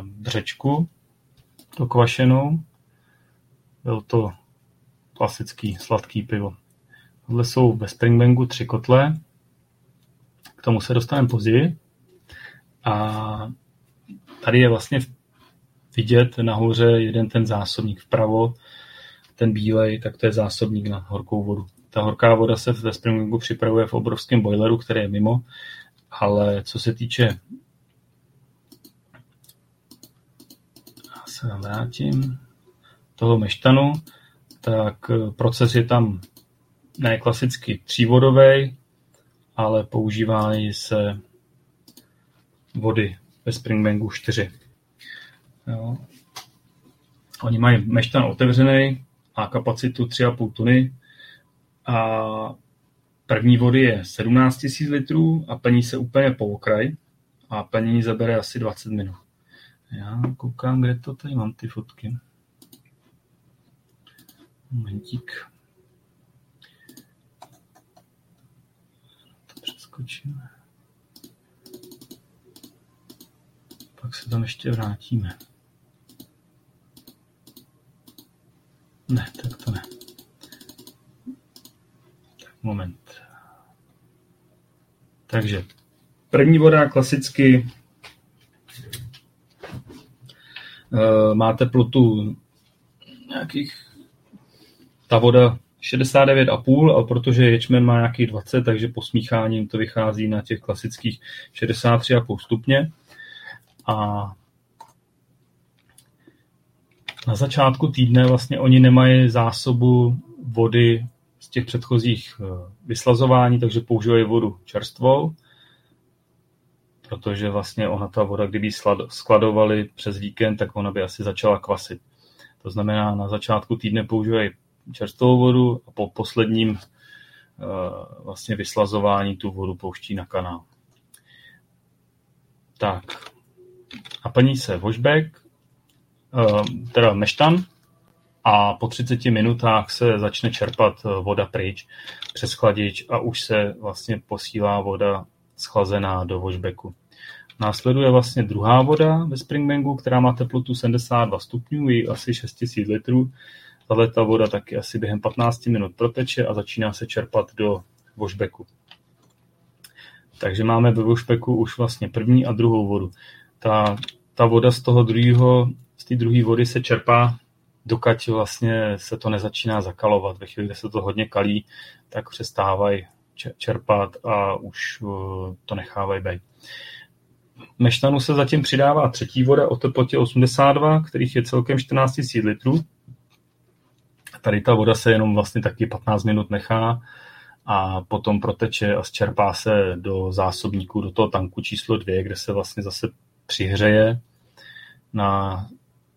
břečku dokvašenou. Byl to klasický sladký pivo. Tohle jsou ve Springbangu tři kotle. K tomu se dostaneme později. A tady je vlastně vidět nahoře jeden ten zásobník vpravo, ten bílej, tak to je zásobník na horkou vodu. Ta horká voda se ve Springbanku připravuje v obrovském boileru, který je mimo, ale co se týče se vrátím, toho meštanu, tak proces je tam ne klasicky třívodový, ale používají se vody ve Springbanku 4. Jo. Oni mají meštan otevřený, má kapacitu 3,5 tuny a první vody je 17 000 litrů a plní se úplně po okraj a plnění zabere asi 20 minut. Já koukám, kde to tady mám ty fotky. Momentík. To přeskočíme. Pak se tam ještě vrátíme. Ne, tak to ne. Tak moment. Takže první voda klasicky eh, má teplotu nějakých ta voda 69,5, a protože ječmen má nějakých 20, takže po smíchání to vychází na těch klasických 63,5 stupně. A na začátku týdne vlastně oni nemají zásobu vody z těch předchozích eh, vyslazování, takže používají vodu čerstvou, protože vlastně ona ta voda, kdyby skladovali přes víkend, tak ona by asi začala kvasit. To znamená, na začátku týdne používají čerstvou vodu a po posledním uh, vlastně vyslazování tu vodu pouští na kanál. Tak. A plní se washback, uh, teda meštan, a po 30 minutách se začne čerpat voda pryč přes chladič a už se vlastně posílá voda schlazená do washbacku. Následuje vlastně druhá voda ve Springbangu, která má teplotu 72 stupňů, i asi 6000 litrů. Tahle ta voda taky asi během 15 minut proteče a začíná se čerpat do washbacku. Takže máme ve washbacku už vlastně první a druhou vodu. Ta, ta voda z toho druhého, z té druhé vody se čerpá, dokud vlastně se to nezačíná zakalovat. Ve chvíli, kdy se to hodně kalí, tak přestávají čerpat a už uh, to nechávají být meštanu se zatím přidává třetí voda o teplotě 82, kterých je celkem 14 000 litrů. Tady ta voda se jenom vlastně taky 15 minut nechá a potom proteče a zčerpá se do zásobníku, do toho tanku číslo 2, kde se vlastně zase přihřeje na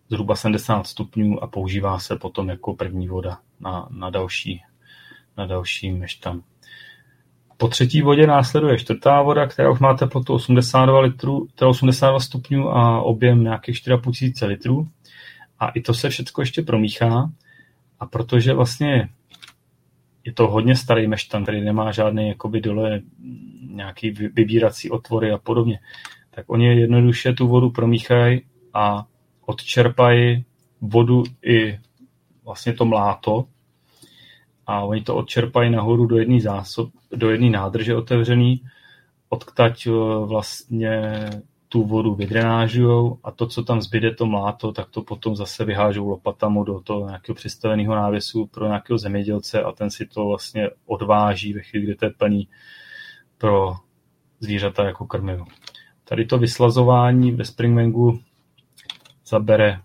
zhruba 70 stupňů a používá se potom jako první voda na, na další, na další meštan. Po třetí vodě následuje čtvrtá voda, která už má teplotu 82, litrů, 82 stupňů a objem nějakých 4,5 tisíce litrů. A i to se všechno ještě promíchá. A protože vlastně je to hodně starý meštan, který nemá žádný jakoby dole nějaký vybírací otvory a podobně, tak oni jednoduše tu vodu promíchají a odčerpají vodu i vlastně to mláto, a oni to odčerpají nahoru do jedné zásob, do jedné nádrže otevřený, odktať eh, vlastně tu vodu vydrenážujou a to, co tam zbyde, to mláto, tak to potom zase vyhážou lopatami do toho nějakého přistaveného návěsu pro nějakého zemědělce a ten si to vlastně odváží ve chvíli, kdy to je plný pro zvířata jako krmivo. Tady to vyslazování ve Springwangu zabere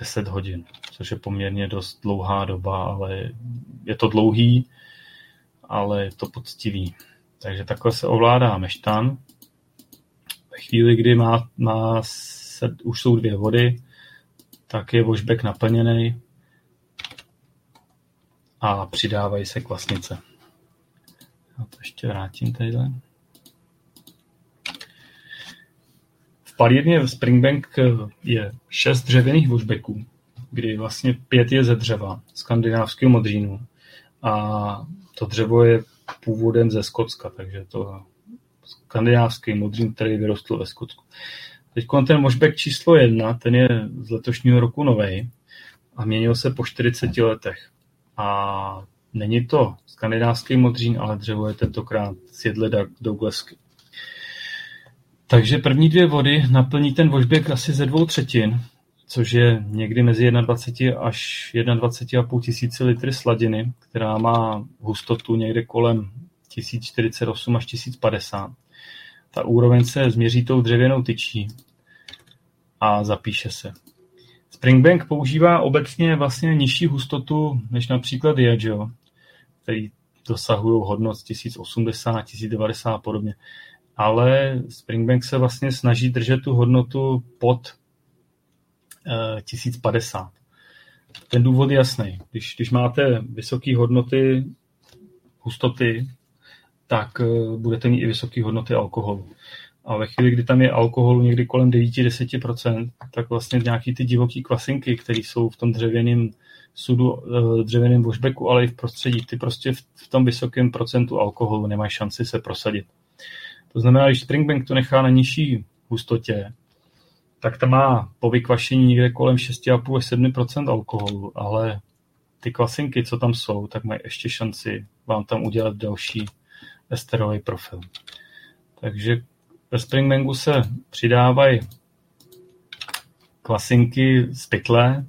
10 hodin což je poměrně dost dlouhá doba, ale je to dlouhý, ale je to poctivý. Takže takhle se ovládá meštan. Chvíli, kdy má, má se, už jsou dvě vody, tak je washback naplněný a přidávají se kvasnice. Já to ještě vrátím tadyhle. V palírně v Springbank je šest dřevěných washbacků kdy vlastně pět je ze dřeva, skandinávského modřínu. A to dřevo je původem ze Skotska, takže to skandinávský modřín, který vyrostl ve Skotsku. Teď ten mošbek číslo jedna, ten je z letošního roku nový a měnil se po 40 letech. A není to skandinávský modřín, ale dřevo je tentokrát z jedle Douglasky. Takže první dvě vody naplní ten vožběk asi ze dvou třetin což je někdy mezi 21 až 21,5 tisíci litry sladiny, která má hustotu někde kolem 1048 až 1050. Ta úroveň se změří tou dřevěnou tyčí a zapíše se. Springbank používá obecně vlastně nižší hustotu než například Diageo, který dosahují hodnot 1080, 1090 a podobně. Ale Springbank se vlastně snaží držet tu hodnotu pod 1050. Ten důvod je jasný. Když, když máte vysoké hodnoty hustoty, tak eh, budete mít i vysoké hodnoty alkoholu. A ve chvíli, kdy tam je alkoholu někdy kolem 9-10%, tak vlastně nějaký ty divoký kvasinky, které jsou v tom dřevěném sudu, eh, dřevěném washbacku, ale i v prostředí, ty prostě v tom vysokém procentu alkoholu nemají šanci se prosadit. To znamená, když Springbank to nechá na nižší hustotě, tak ta má po vykvašení někde kolem 6,5 až 7% alkoholu, ale ty klasinky, co tam jsou, tak mají ještě šanci vám tam udělat další esterový profil. Takže ve Springbangu se přidávají kvasinky z pytle.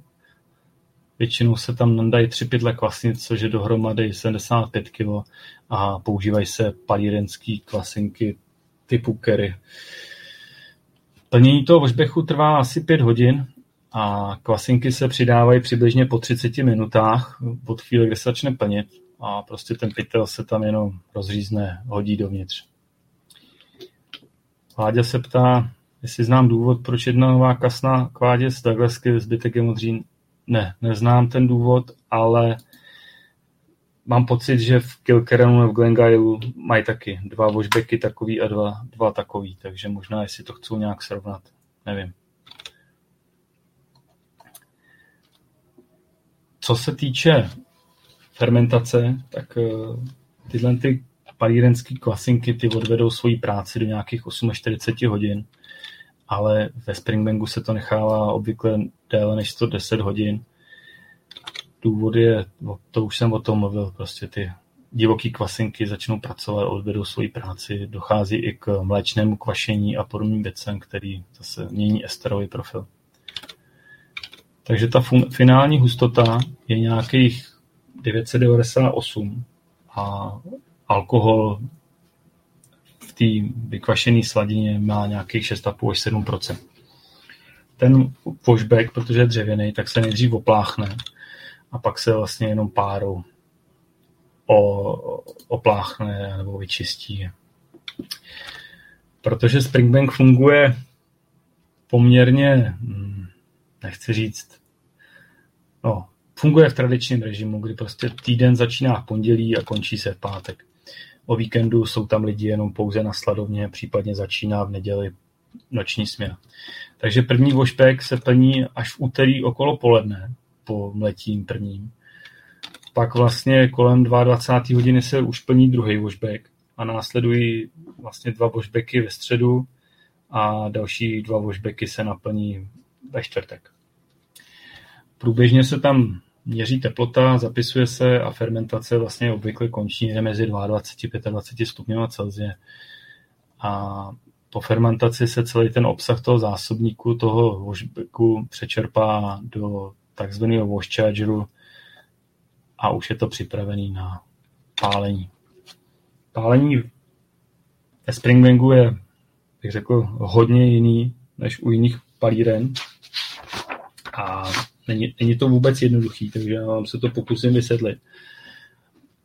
Většinou se tam nandají tři pytle kvasnic, což je dohromady 75 kg a používají se palírenský kvasinky typu curry. Plnění toho vožbechu trvá asi 5 hodin a kvasinky se přidávají přibližně po 30 minutách od chvíle, kdy se začne plnit a prostě ten pytel se tam jenom rozřízne, hodí dovnitř. Láďa se ptá, jestli znám důvod, proč jedna nová kasna kvádě z Douglasky, zbytek je modří. Ne, neznám ten důvod, ale mám pocit, že v Kilkeranu nebo v Glengailu mají taky dva washbacky takový a dva, dva takový, takže možná, jestli to chcou nějak srovnat, nevím. Co se týče fermentace, tak eh, tyhle ty palírenské kvasinky ty odvedou svoji práci do nějakých 48 hodin, ale ve Springbangu se to nechává obvykle déle než 110 hodin. Důvod je, to už jsem o tom mluvil, prostě ty divoký kvasinky začnou pracovat, odvedou svoji práci, dochází i k mléčnému kvašení a podobným věcem, který zase mění esterový profil. Takže ta finální hustota je nějakých 998 a alkohol v té vykvašené sladině má nějakých 6,5 až 7% Ten pushback, protože je dřevěný, tak se nejdřív opláchne a pak se vlastně jenom párou opláchne nebo vyčistí. Protože Springbank funguje poměrně, hm, nechci říct, no, funguje v tradičním režimu, kdy prostě týden začíná v pondělí a končí se v pátek. O víkendu jsou tam lidi jenom pouze na sladovně, případně začíná v neděli noční směna. Takže první vošpek se plní až v úterý okolo poledne, po mletím prvním. Pak vlastně kolem 22. hodiny se už plní druhý vošbek a následují vlastně dva vošbeky ve středu a další dva vošbeky se naplní ve čtvrtek. Průběžně se tam měří teplota, zapisuje se a fermentace vlastně obvykle končí mezi 22 a 25 stupňů Celsia. A po fermentaci se celý ten obsah toho zásobníku, toho washbacku přečerpá do takzvaného wash chargeru a už je to připravený na pálení. Pálení ve Springbangu je, bych řekl, hodně jiný než u jiných palíren. A Není, není to vůbec jednoduchý, takže já vám se to pokusím vysvětlit.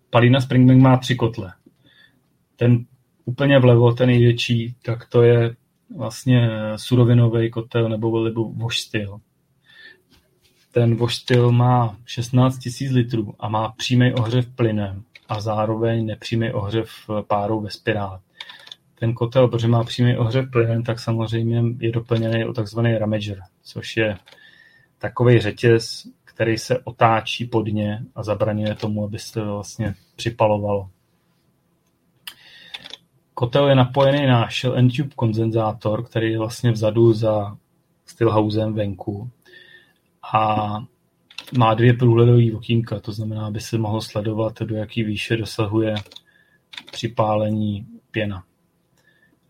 Palina Springbank má tři kotle. Ten úplně vlevo, ten největší, tak to je vlastně surovinový kotel nebo, nebo styl. Ten styl má 16 000 litrů a má přímý ohřev plynem a zároveň nepřímý ohřev párou ve spirále. Ten kotel, protože má přímý ohřev plynem, tak samozřejmě je doplněný o takzvaný ramager, což je takový řetěz, který se otáčí pod ně a zabraňuje tomu, aby se to vlastně připalovalo. Kotel je napojený na Shell and Tube kondenzátor, který je vlastně vzadu za stillhousem venku a má dvě průhledové okýnka, to znamená, aby se mohlo sledovat, do jaký výše dosahuje připálení pěna.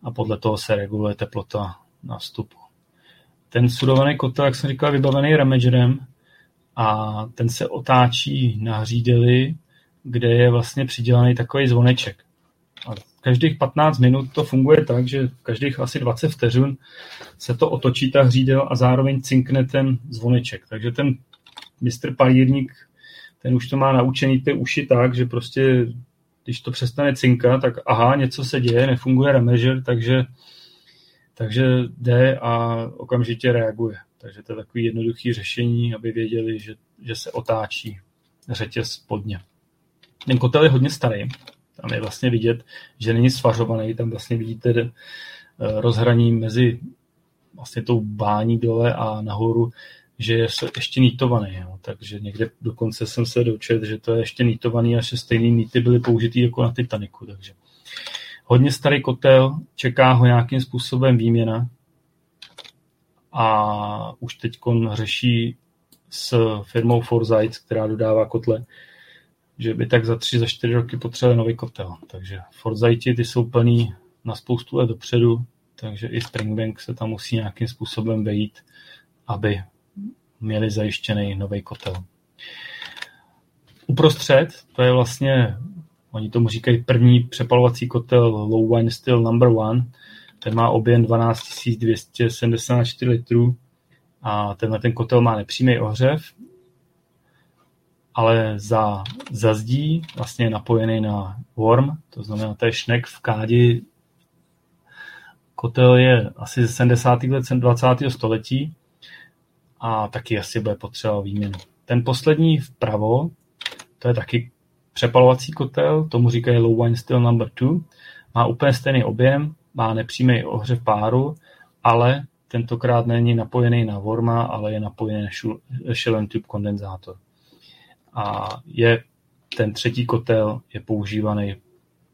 A podle toho se reguluje teplota nástupu ten sudovaný kotel, jak jsem říkal, vybavený ramagerem a ten se otáčí na hřídeli, kde je vlastně přidělaný takový zvoneček. A každých 15 minut to funguje tak, že každých asi 20 vteřin se to otočí ta hřídel a zároveň cinkne ten zvoneček. Takže ten mistr palírník, ten už to má naučený ty uši tak, že prostě když to přestane cinkat, tak aha, něco se děje, nefunguje ramager, takže takže jde a okamžitě reaguje. Takže to je takový jednoduchý řešení, aby věděli, že, že se otáčí řetěz spodně. Ten kotel je hodně starý. Tam je vlastně vidět, že není svařovaný. Tam vlastně vidíte eh, rozhraní mezi vlastně tou bání dole a nahoru, že je ještě nítovaný. Jo. Takže někde dokonce jsem se dočet, že to je ještě nítovaný a že stejný níty byly použitý jako na Titaniku. Takže hodně starý kotel, čeká ho nějakým způsobem výměna a už teď řeší s firmou Forsyth, která dodává kotle, že by tak za tři, za čtyři roky potřebovali nový kotel. Takže Forsythi ty jsou plný na spoustu let dopředu, takže i Springbank se tam musí nějakým způsobem vejít aby měli zajištěný nový kotel. Uprostřed, to je vlastně, oni tomu říkají první přepalovací kotel Low Wine Still Number One, ten má objem 12 274 litrů a tenhle ten kotel má nepřímý ohřev, ale za, za zdí vlastně je napojený na worm, to znamená, to je šnek v kádi. Kotel je asi ze 70. let 20. století a taky asi bude potřeba výměnu. Ten poslední vpravo, to je taky přepalovací kotel, tomu říkají low wine still number two, má úplně stejný objem, má nepřímý ohřev páru, ale tentokrát není napojený na Worma, ale je napojený na Shell Tube kondenzátor. A je ten třetí kotel je používaný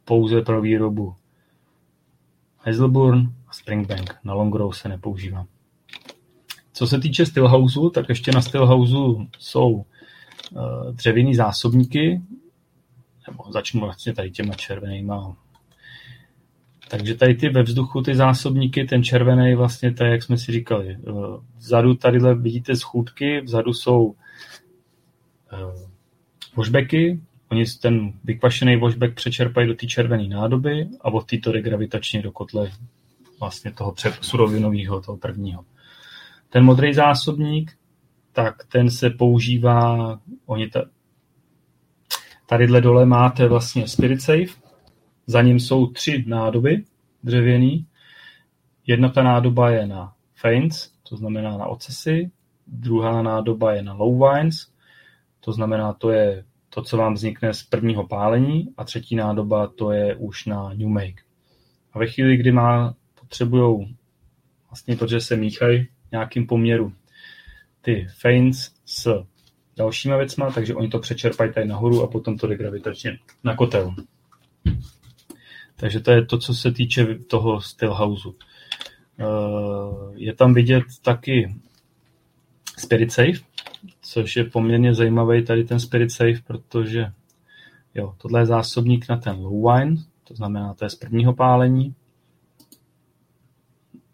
pouze pro výrobu Hazelburn a Springbank. Na Longrow se nepoužívá. Co se týče Stillhouse, tak ještě na Stillhouse jsou uh, dřevěný zásobníky, začnu vlastně tady těma červenýma. Takže tady ty ve vzduchu, ty zásobníky, ten červený vlastně, to je, jak jsme si říkali. Uh, vzadu tadyhle vidíte schůdky, vzadu jsou uh, washbacky, oni ten vykvašený washback přečerpají do té červené nádoby a od této jde gravitačně do kotle vlastně toho surovinového, toho prvního. Ten modrý zásobník, tak ten se používá, oni ta, tadyhle dole máte vlastně Spirit Safe, za ním jsou tři nádoby dřevěný. Jedna ta nádoba je na feints, to znamená na ocesy, druhá nádoba je na low wines, to znamená, to je to, co vám vznikne z prvního pálení a třetí nádoba, to je už na new make. A ve chvíli, kdy má, potřebují vlastně to, že se míchají nějakým poměru ty feints s dalšíma věcma, takže oni to přečerpají tady nahoru a potom to jde gravitačně na kotel. Takže to je to, co se týče toho Stillhouse. Eh, je tam vidět taky Spirit Safe, což je poměrně zajímavý tady ten Spirit Safe, protože jo, tohle je zásobník na ten low wine, to znamená, to je z prvního pálení,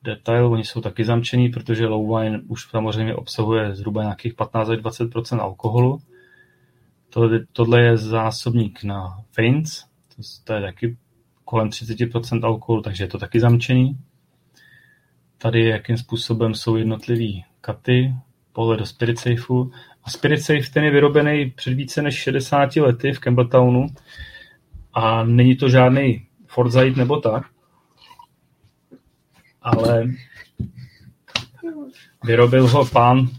detail, oni jsou taky zamčený, protože low wine už samozřejmě obsahuje zhruba nějakých 15 až 20% alkoholu. Tohle, tohle je zásobník na Faints, to, to je taky kolem 30% alkoholu, takže je to taky zamčený. Tady jakým způsobem jsou jednotlivý katy, pohled do Spirit Safeu. A Spirit Safe ten je vyrobený před více než 60 lety v Campbelltownu a není to žádný Forsyth nebo tak, ale vyrobil ho pán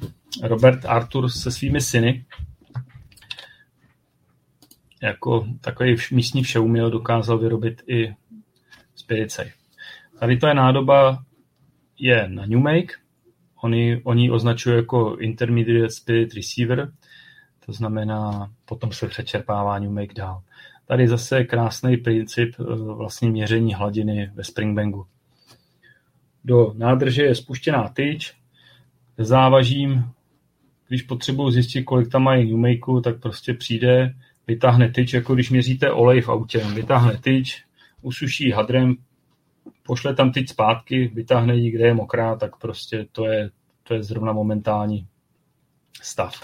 Robert Arthur se svými syny. Jako takový místní všeuměl dokázal vyrobit i Spirit Safe. Tady to je nádoba je na New Make. Oni, oni označují jako Intermediate Spirit Receiver, to znamená, potom se přečerpává New Make dál. Tady zase krásný princip eh, vlastně měření hladiny ve Springbangu. Do nádrže je spuštěná tyč, závažím, když potřebuji zjistit, kolik tam mají Newmakeu, tak prostě přijde, vytáhne tyč, jako když měříte olej v autě, vytáhne tyč, usuší hadrem, pošle tam tyč zpátky, vytáhne ji, kde je mokrá, tak prostě to je, to je zrovna momentální stav.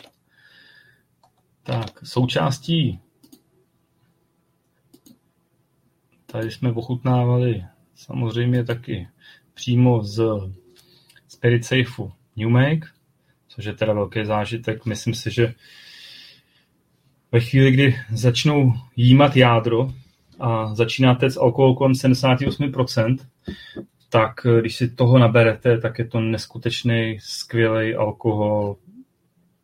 Tak, součástí. Tady jsme ochutnávali samozřejmě taky přímo z Spirit Safeu Newmake, což je teda velký zážitek. Myslím si, že ve chvíli, kdy začnou jímat jádro a začínáte s alkohol kolem 78%, tak když si toho naberete, tak je to neskutečný, skvělý alkohol,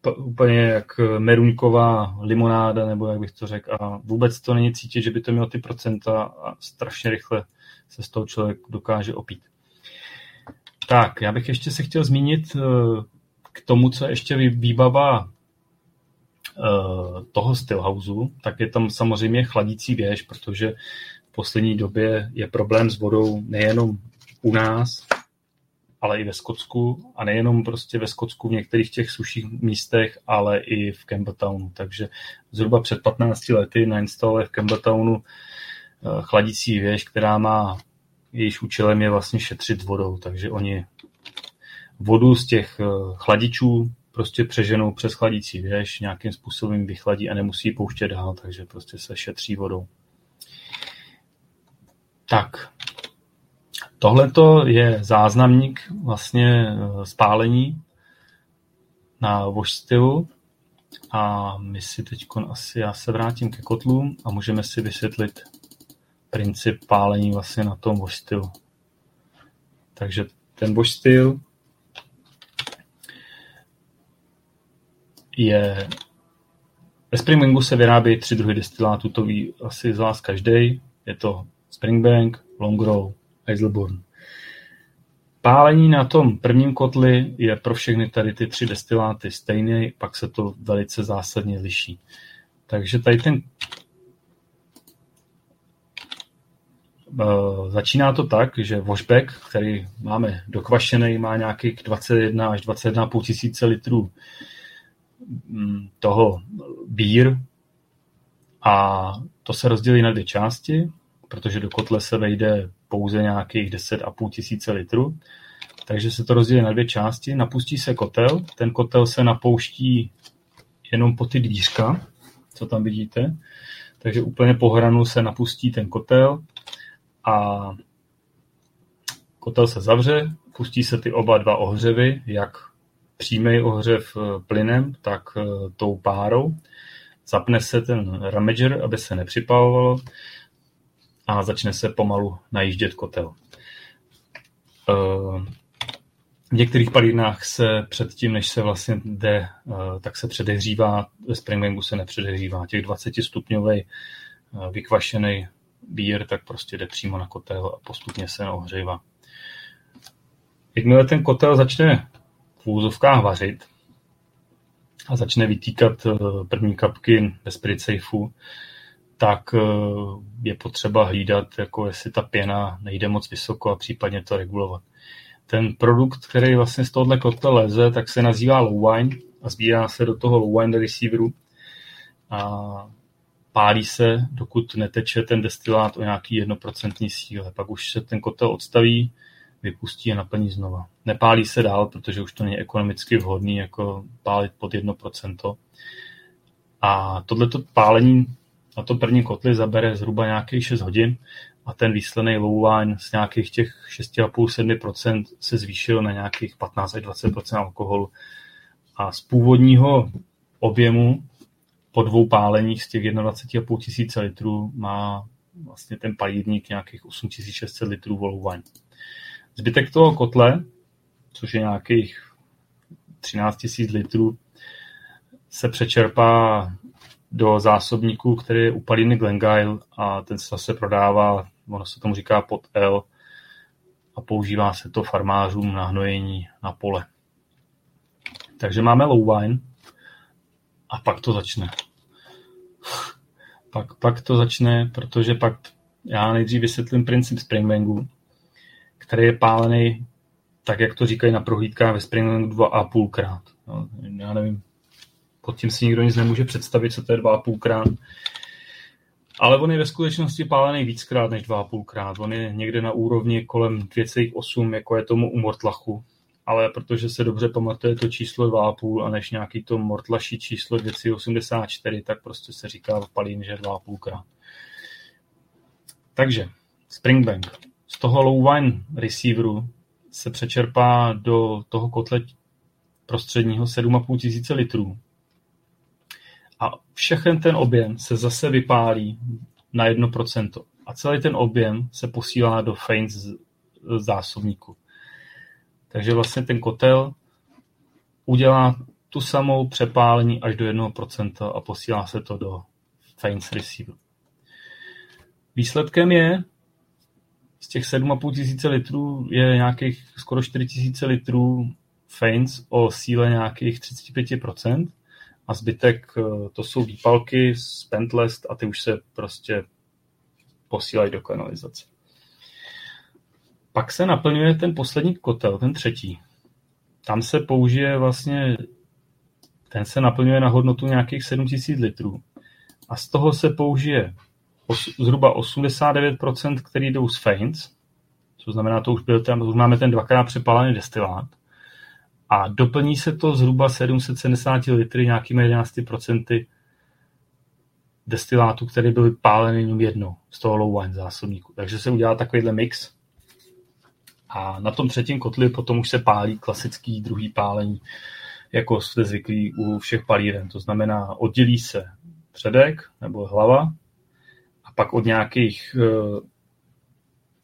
to úplně jak meruňková limonáda, nebo jak bych to řekl. A vůbec to není cítit, že by to mělo ty procenta a strašně rychle se z toho člověk dokáže opít. Tak, já bych ještě se chtěl zmínit eh, k tomu, co ještě výbava eh, toho Stillhouse, tak je tam samozřejmě chladící věž, protože v poslední době je problém s vodou nejenom u nás, ale i ve Skotsku a nejenom prostě ve Skotsku v některých těch suších místech, ale i v Campbelltownu. Takže zhruba před 15 lety nainstaluje v Campbelltownu eh, chladící věž, která má jejíž účelem je vlastně šetřit vodou, takže oni vodu z těch eh, chladičů prostě přeženou přes chladící věž, nějakým způsobem vychladí a nemusí pouštět dál, takže prostě se šetří vodou. Tak, tohleto je záznamník vlastně eh, spálení na stylu a my si teď asi, já se vrátím ke kotlům a můžeme si vysvětlit princip pálení vlastně na tom wash stylu. Takže ten wash styl je ve Springbanku se vyrábí tři druhy destilátů, to ví asi z vás každý. Je to Springbank, Longrow, Hazelburn. Pálení na tom prvním kotli je pro všechny tady ty tři destiláty stejný, pak se to velice zásadně liší. Takže tady ten Uh, začíná to tak, že washback, který máme dokvašený, má nějakých 21 až 21,5 tisíce litrů mm, toho bír a to se rozdělí na dvě části, protože do kotle se vejde pouze nějakých 10,5 tisíce litrů. Takže se to rozdělí na dvě části. Napustí se kotel. Ten kotel se napouští jenom po ty dvířka, co tam vidíte. Takže úplně po hranu se napustí ten kotel a kotel se zavře, pustí se ty oba dva ohřevy, jak přímý ohřev eh, plynem, tak eh, tou párou. Zapne se ten ramager, aby se nepřipalovalo a začne se pomalu najíždět kotel. Eh, v některých palírnách se předtím, než se vlastně jde, tak se předehřívá, ve Springbanku se nepředehřívá. Těch 20 stupňový vykvašený bír, tak prostě jde přímo na kotel a postupně se ohřejvá. Jakmile ten kotel začne v úzovkách vařit a začne vytýkat eh, první kapky spirit safeu, tak eh, je potřeba hlídat, jako jestli ta pěna nejde moc vysoko a případně to regulovat. Ten produkt, který vlastně z tohohle kotle leze, tak se nazývá low wine a sbírá se do toho low wine receiveru. A pálí se, dokud neteče ten destilát o nějaký jednoprocentní síle. Pak už se ten kotel odstaví, vypustí a naplní znova. Nepálí se dál, protože už to není ekonomicky vhodný jako pálit pod 1%. A tohleto pálení na to první kotli zabere zhruba nějakých 6 hodin a ten výsledný low wine z nějakých těch 6,5-7% se zvýšil na nějakých 15 až 20% alkoholu. A z původního objemu po dvou páleních z těch 21,5 tisíce litrů má vlastně ten palírník nějakých 8600 litrů volouvaň. Zbytek toho kotle, což je nějakých 13 000 litrů, se přečerpá do zásobníku, který je u palíny Glengyle a ten se zase prodává, ono se tomu říká pod L a používá se to farmářům na hnojení na pole. Takže máme low wine, a pak to začne. Pak, pak to začne, protože pak já nejdřív vysvětlím princip Springbangu, který je pálený tak, jak to říkají na prohlídkách ve Springbangu a půlkrát. No, já nevím, pod tím si nikdo nic nemůže představit, co to je dva a půlkrát. Ale on je ve skutečnosti pálený víckrát než dva a půlkrát. On je někde na úrovni kolem 2,8, jako je tomu u Mortlachu ale protože se dobře pamatuje to číslo 2,5 a než nějaký to mortlaší číslo 284, tak prostě se říká v palín, že 2,5 krát. Takže Springbank. Z toho low wine receiveru se přečerpá do toho kotle prostředního 7,5 tisíce litrů. A všechen ten objem se zase vypálí na 1%. A celý ten objem se posílá do Faints zásobníku. Takže vlastně ten kotel udělá tu samou přepálení až do 1% a posílá se to do Faints receiver. Výsledkem je, z těch 7,5 tisíce litrů je nějakých skoro 4 tisíce litrů Faints o síle nějakých 35% a zbytek eh, to jsou výpalky z Pentlest a ty už se prostě posílají do kanalizace. Pak se naplňuje ten poslední kotel, ten třetí. Tam se použije vlastně, ten se naplňuje na hodnotu nějakých 7000 litrů. A z toho se použije os, zhruba 89%, který jdou z Faints, co znamená, to už byl ten, už máme ten dvakrát přepálený destilát. a doplní se to zhruba 770 litry nějakými 11% destilátu, který byl pálen jenom jednou z toho low wine zásobníku. Takže se udělá takovýhle mix a na tom třetím kotli potom už se pálí klasický druhý pálení, jako jste zvyklí u všech palíren. To znamená, oddělí se předek nebo hlava a pak od nějakých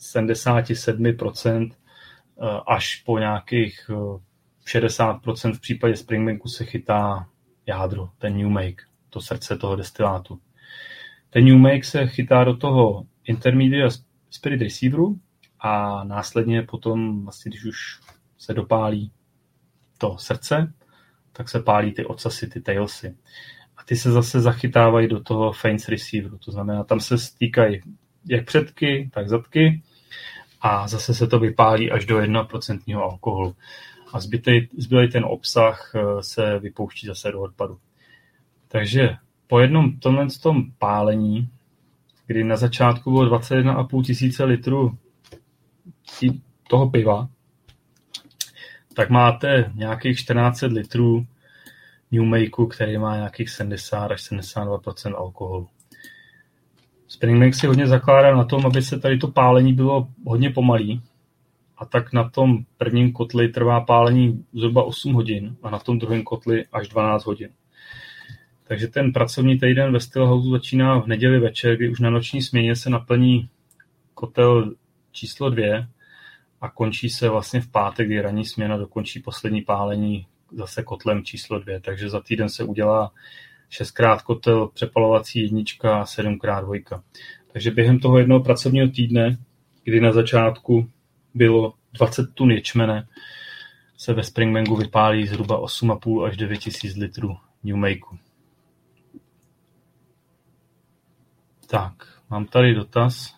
77% eh, eh, až po nějakých 60% eh, v případě Springbanku se chytá jádro, ten New Make, to srdce toho destilátu. Ten New Make se chytá do toho Intermediate Spirit Receiveru a následně potom, vlastně, když už se dopálí to srdce, tak se pálí ty ocasy, ty tailsy. A ty se zase zachytávají do toho Faints Receiveru, to znamená, tam se stýkají jak předky, tak zadky a zase se to vypálí až do 1% alkoholu. A zbylej ten obsah eh, se vypouští zase do odpadu. Takže po jednom tomhle tom pálení, kdy na začátku bylo 21,5 tisíce litrů toho piva, tak máte nějakých 14 litrů New Makeu, který má nějakých 70 až 72 alkoholu. Springbank si hodně zakládá na tom, aby se tady to pálení bylo hodně pomalý. A tak na tom prvním kotli trvá pálení zhruba 8 hodin a na tom druhém kotli až 12 hodin. Takže ten pracovní týden ve Stillhouse začíná v neděli večer, kdy už na noční směně se naplní kotel číslo 2 a končí se vlastně v pátek, kdy ranní směna dokončí poslední pálení zase kotlem číslo 2. Takže za týden se udělá šestkrát kotel přepalovací jednička a sedmkrát dvojka. Takže během toho jednoho pracovního týdne, kdy na začátku bylo 20 tun ječmene, se ve Springbangu vypálí zhruba 8,5 až 9 tisíc litrů New Makeu. Tak, mám tady dotaz.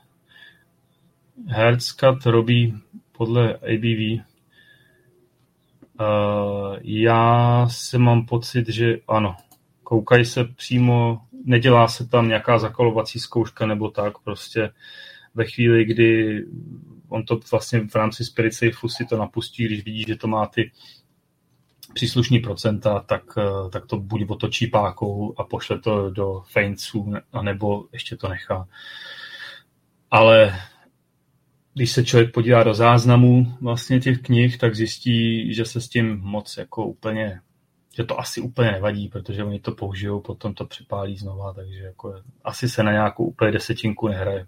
Herzkat robí podle ABV. Uh, já se mám pocit, že ano, koukají se přímo, nedělá se tam nějaká zakalovací zkouška nebo tak, prostě ve chvíli, kdy on to vlastně v rámci Spirit Safeu si to napustí, když vidí, že to má ty příslušný procenta, tak, eh, tak to buď otočí pákou a pošle to do feinců, anebo ještě to nechá. Ale když se člověk podívá do záznamů vlastně těch knih, tak zjistí, že se s tím moc jako úplně, že to asi úplně nevadí, protože oni to použijou, potom to připálí znova, takže jako asi se na nějakou úplně desetinku nehraje.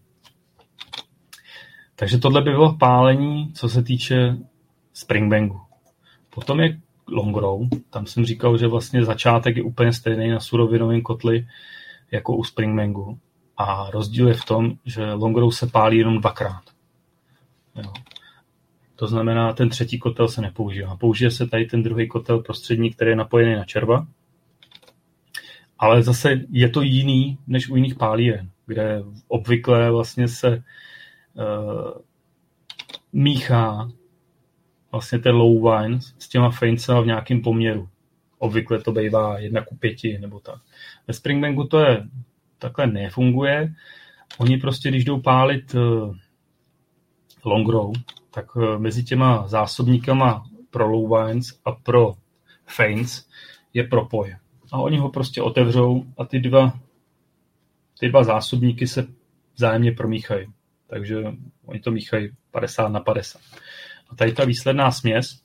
Takže tohle by bylo pálení, co se týče Springbangu. Potom je Longrow. Tam jsem říkal, že vlastně začátek je úplně stejný na surovinovém kotli jako u Springbangu. A rozdíl je v tom, že Longrow se pálí jenom dvakrát. Jo. To znamená, ten třetí kotel se nepoužívá. Použije se tady ten druhý kotel prostřední, který je napojený na červa. Ale zase je to jiný než u jiných pálíren, kde obvykle vlastně se uh, míchá vlastně ten low wine s těma feincema v nějakém poměru. Obvykle to bývá jedna ku pěti nebo tak. Ve Springbanku to je takhle nefunguje. Oni prostě, když jdou pálit uh, long row, tak uh, mezi těma zásobníkama pro low wines a pro feints je propoj. A oni ho prostě otevřou a ty dva, ty dva zásobníky se vzájemně promíchají. Takže oni to míchají 50 na 50. A tady ta výsledná směs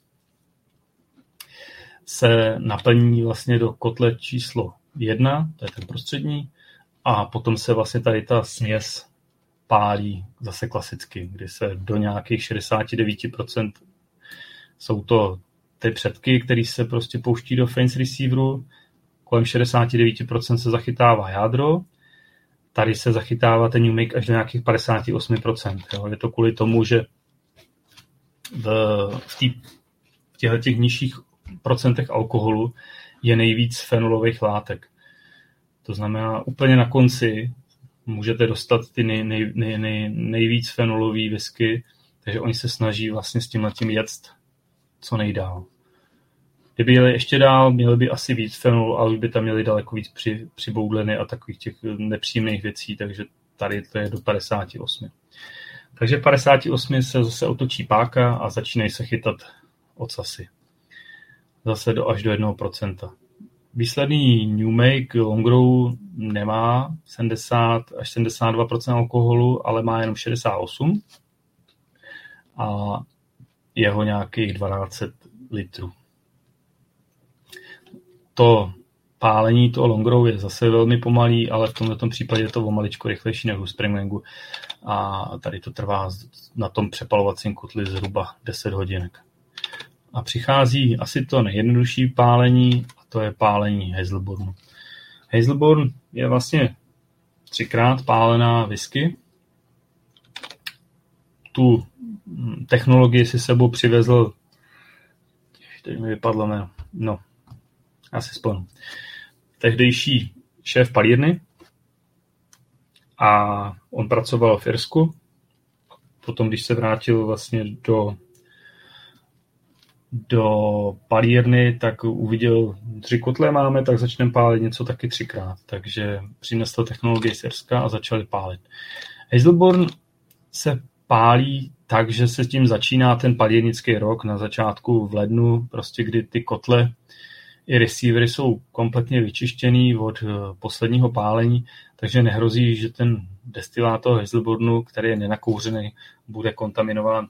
se naplní vlastně do kotle číslo 1, to je ten prostřední, a potom se vlastně tady ta směs pálí zase klasicky, kdy se do nějakých 69% jsou to ty předky, které se prostě pouští do fence receiveru, kolem 69% se zachytává jádro, tady se zachytává ten New až do nějakých 58%. Jo. Je to kvůli tomu, že v, v, tý, v těchto těch nižších procentech alkoholu je nejvíc fenolových látek. To znamená, úplně na konci můžete dostat ty nej, nej, nej, nej, nejvíc fenolový whisky, takže oni se snaží vlastně s tím tím jet co nejdál. Kdyby jeli ještě dál, měli by asi víc fenolu, ale by tam měli daleko víc při, přiboudleny a takových těch nepříjemných věcí, takže tady to je do 58. Takže v 58 se zase otočí páka a začínají se chytat ocasy. zase do až do 1%. Výsledný New Make Longrow nemá 70 až 72% alkoholu, ale má jenom 68 a jeho nějakých 12 litrů. To pálení toho Longrow je zase velmi pomalý, ale v tomto případě je to o maličko rychlejší než u Springbangu a tady to trvá na tom přepalovacím kotli zhruba 10 hodinek. A přichází asi to nejjednodušší pálení, to je pálení Hazelbornu. Hazelborn je vlastně třikrát pálená whisky. Tu technologii si sebou přivezl, teď mi vypadlo jméno, no, asi sponu. Tehdejší šéf palírny a on pracoval v Irsku. Potom, když se vrátil vlastně do do palírny, tak uviděl, tři kotle máme, tak začneme pálit něco taky třikrát. Takže přinesl technologii z Irska a začali pálit. Hazelborn se pálí tak, že se s tím začíná ten palírnický rok na začátku v lednu, prostě kdy ty kotle i receivery jsou kompletně vyčištěný od eh, posledního pálení, takže nehrozí, že ten destilát toho Hazelbornu, který je nenakouřený, bude kontaminován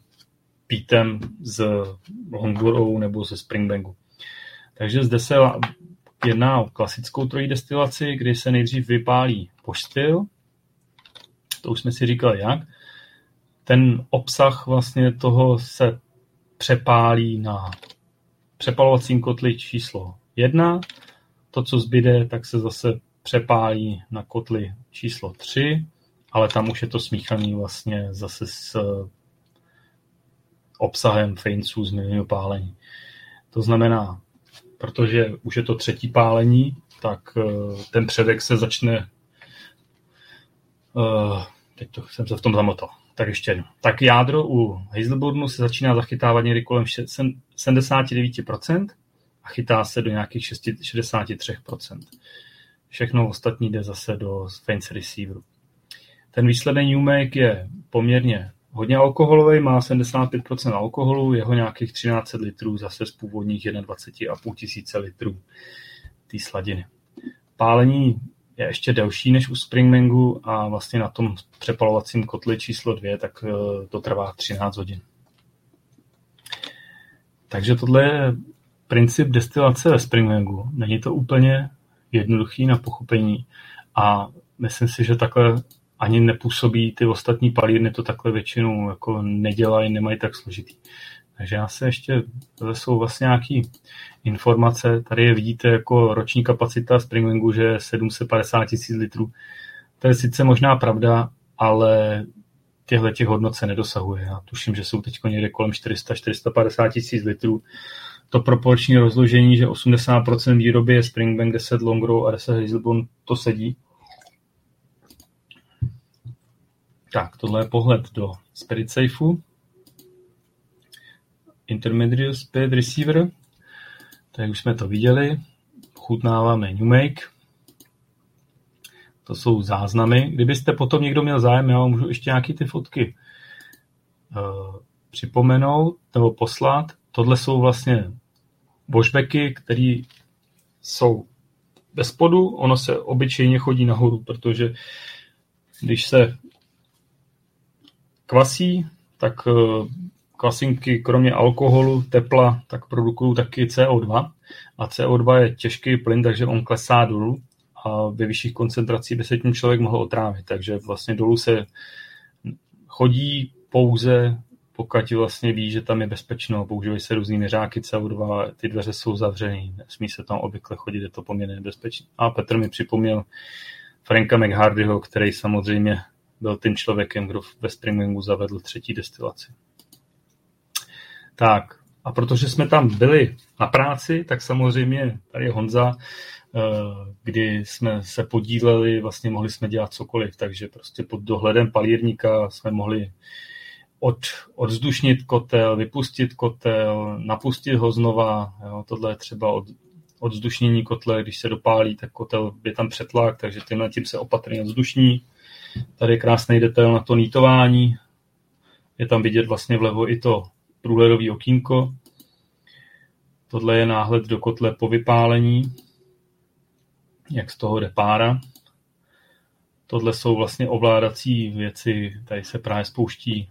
pítem z Longborough nebo ze Springbangu. Takže zde se jedná o klasickou trojí destilaci, kdy se nejdřív vypálí poštil, to už jsme si říkali jak, ten obsah vlastně toho se přepálí na přepalovacím kotli číslo 1, to, co zbyde, tak se zase přepálí na kotli číslo 3, ale tam už je to smíchaný vlastně zase s obsahem feinců z minulého pálení. To znamená, protože už je to třetí pálení, tak eh, ten předek se začne uh, teď to jsem se v tom zamotal. Tak ještě jedno. Tak jádro u Hazelburnu se začíná zachytávat někdy kolem 79% a chytá se do nějakých 63%. Všechno ostatní jde zase do Fence receiveru. Ten výsledný Make je poměrně hodně alkoholový, má 75% alkoholu, jeho nějakých 13 litrů zase z původních 21,5 tisíce litrů té sladiny. Pálení je ještě delší než u Springmangu a vlastně na tom přepalovacím kotli číslo 2, tak eh, to trvá 13 hodin. Takže tohle je princip destilace ve Springmangu. Není to úplně jednoduchý na pochopení a myslím si, že takhle ani nepůsobí ty ostatní palírny to takhle většinou jako nedělají, nemají tak složitý. Takže já se ještě, to jsou vlastně nějaké informace, tady je vidíte jako roční kapacita Springwangu, že je 750 tisíc litrů. To je sice možná pravda, ale těchto těch hodnot se nedosahuje. Já tuším, že jsou teď někde kolem 400-450 tisíc litrů. To proporční rozložení, že 80% výroby je Springbank, 10 Longrow a 10 Hazelbone, to sedí. Tak, tohle je pohled do Spirit Safeu. Intermediate Speed Receiver. Tak už jsme to viděli. Chutnáváme New Make. To jsou záznamy. Kdybyste potom někdo měl zájem, já vám můžu ještě nějaký ty fotky uh, připomenout nebo poslat. Tohle jsou vlastně washbacky, které jsou bez spodu. Ono se obyčejně chodí nahoru, protože když se kvasí, tak eh, kvasinky kromě alkoholu, tepla, tak produkují taky CO2. A CO2 je těžký plyn, takže on klesá dolů a ve vyšších koncentracích by se tím člověk mohl otrávit. Takže vlastně dolů se chodí pouze, pokud vlastně ví, že tam je bezpečno, používají se různý měřáky CO2, ty dveře jsou zavřený, nesmí se tam obvykle chodit, je to poměrně nebezpečné. A Petr mi připomněl Franka McHardyho, který samozřejmě byl tím člověkem, kdo ve Springbangu zavedl třetí destilaci. Tak, a protože jsme tam byli na práci, tak samozřejmě tady je Honza, eh, kdy jsme se podíleli, vlastně mohli jsme dělat cokoliv, takže prostě pod dohledem palírníka jsme mohli od, odzdušnit kotel, vypustit kotel, napustit ho znova. Jo, tohle je třeba od, odzdušnění kotle, když se dopálí, tak kotel je tam přetlak, takže tímhle tím se opatrně odzdušní. Tady je krásný detail na to nítování. Je tam vidět vlastně vlevo i to průhledové okýnko. Tohle je náhled do kotle po vypálení, jak z toho jde pára. Tohle jsou vlastně ovládací věci, tady se právě spouští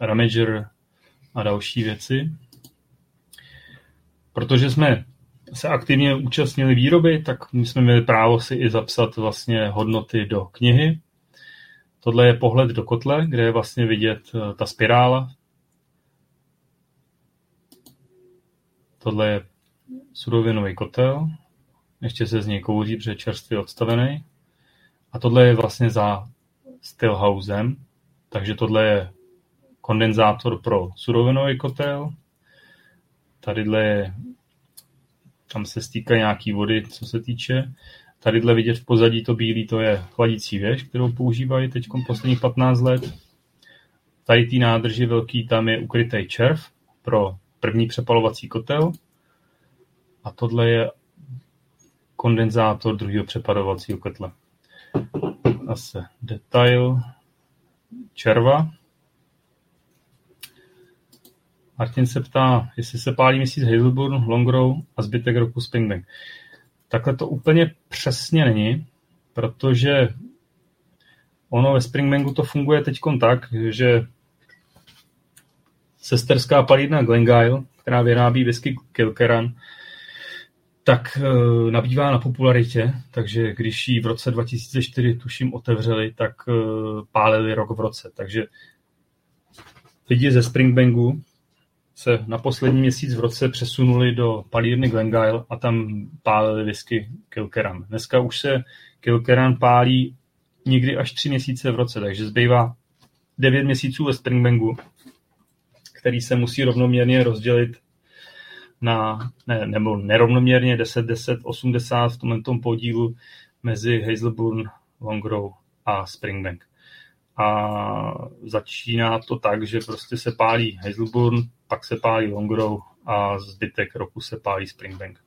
Ramager a další věci. Protože jsme se aktivně účastnili výroby, tak my jsme měli právo si i zapsat vlastně hodnoty do knihy. Tohle je pohled do kotle, kde je vlastně vidět eh, ta spirála. Tohle je surovinový kotel, ještě se z něj kouří, protože čerstvě odstavený. A tohle je vlastně za stillhousem, takže tohle je kondenzátor pro surovinový kotel. Tadyhle je, tam se stýká nějaký vody, co se týče. Tadyhle vidět v pozadí to bílý, to je chladící věž, kterou používají teď posledních 15 let. Tady té nádrži velký tam je ukrytý červ pro první přepalovací kotel. A tohle je kondenzátor druhého přepadovacího kotle. Zase detail červa. Martin se ptá, jestli se pálí měsíc Hazelburn, Longrow a zbytek roku Springbank. Takhle to úplně přesně není, protože ono ve Springbanku to funguje teď tak, že sesterská palírna Glengyle, která vyrábí whisky Kilkeran, tak e, nabývá na popularitě, takže když ji v roce 2004 tuším otevřeli, tak e, pálili rok v roce. Takže lidi ze Springbanku se na poslední měsíc v roce přesunuli do palírny Glengyle a tam pálili whisky Kilkeran. Dneska už se Kilkeran pálí někdy až tři měsíce v roce, takže zbývá devět měsíců ve Springbanku, který se musí rovnoměrně rozdělit na, ne, nebo nerovnoměrně 10, 10, 80 v tomhle tom podílu mezi Hazelburn, Longrow a Springbank. A začíná to tak, že prostě se pálí Hazelburn, pak se pálí Longrow a zbytek roku se pálí Springbank.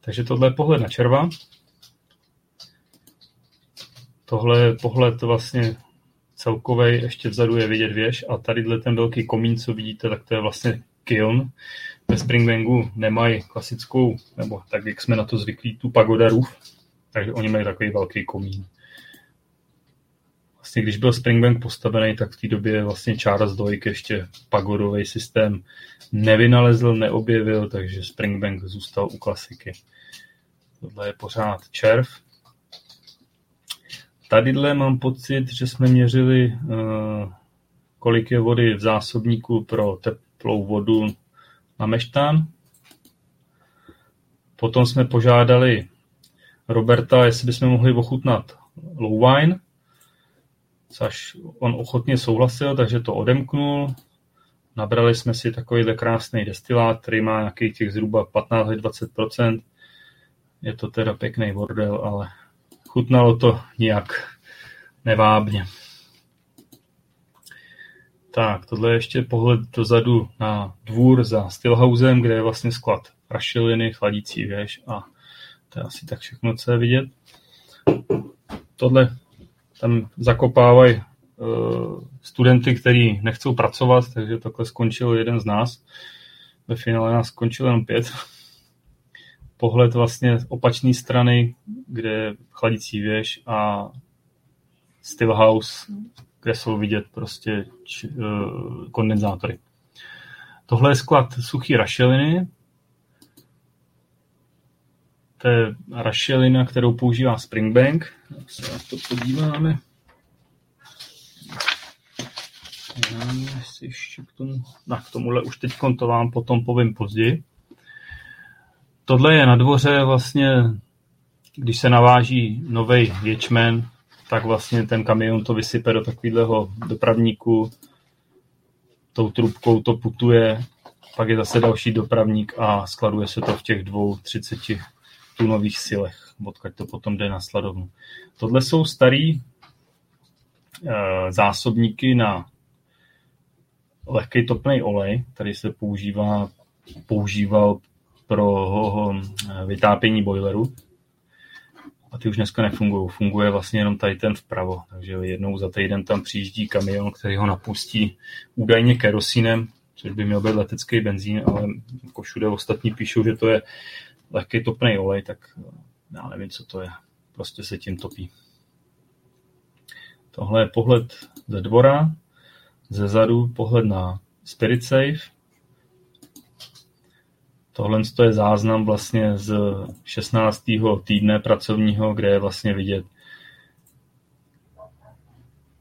Takže tohle je pohled na červa. Tohle je pohled vlastně celkový, ještě vzadu je vidět věž a tadyhle ten velký komín, co vidíte, tak to je vlastně kiln, ve Springbangu nemají klasickou, nebo tak, jak jsme na to zvyklí, tu pagoda roof, takže oni mají takový velký komín. Vlastně, když byl Springbank postavený, tak v té době vlastně Charles Doig ještě pagodový systém nevynalezl, neobjevil, takže Springbank zůstal u klasiky. Tohle je pořád červ. Tadyhle mám pocit, že jsme měřili, uh, kolik je vody v zásobníku pro teplou vodu na Meštán. Potom jsme požádali Roberta, jestli bychom mohli ochutnat low wine, což on ochotně souhlasil, takže to odemknul. Nabrali jsme si takovýhle krásný destilát, který má nějakých těch zhruba 15-20%. Je to teda pěkný bordel, ale chutnalo to nějak nevábně. Tak, tohle je ještě pohled dozadu na dvůr za Stillhousem, kde je vlastně sklad rašeliny, chladící věž a to je asi tak všechno, co je vidět. Tohle tam zakopávají uh, studenty, kteří nechcou pracovat, takže takhle skončil jeden z nás. Ve finále nás skončil jenom pět. Pohled vlastně opačné strany, kde je chladící věž a Stillhouse kde jsou vidět prostě č, uh, kondenzátory. Tohle je sklad suchý rašeliny. To je rašelina, kterou používá Springbank. Se na to podíváme. Jestli ještě k tomu, na, k tomuhle už teď to vám potom povím později. Tohle je na dvoře vlastně, když se naváží nový ječmen, tak vlastně ten kamion to vysype do takového dopravníku, tou trubkou to putuje, pak je zase další dopravník a skladuje se to v těch dvou 30 tunových silech, odkud to potom jde na sladovnu. Tohle jsou starý e, zásobníky na lehký topný olej, který se používá, používal pro vytápění boileru a ty už dneska nefungují. Funguje vlastně jenom tady ten vpravo, takže jednou za týden tam přijíždí kamion, který ho napustí údajně kerosínem, což by měl být letecký benzín, ale jako všude ostatní píšou, že to je lehký topný olej, tak já nevím, co to je. Prostě se tím topí. Tohle je pohled ze dvora, ze zadu pohled na Spirit Safe. Tohle je záznam vlastně z 16. týdne pracovního, kde je vlastně vidět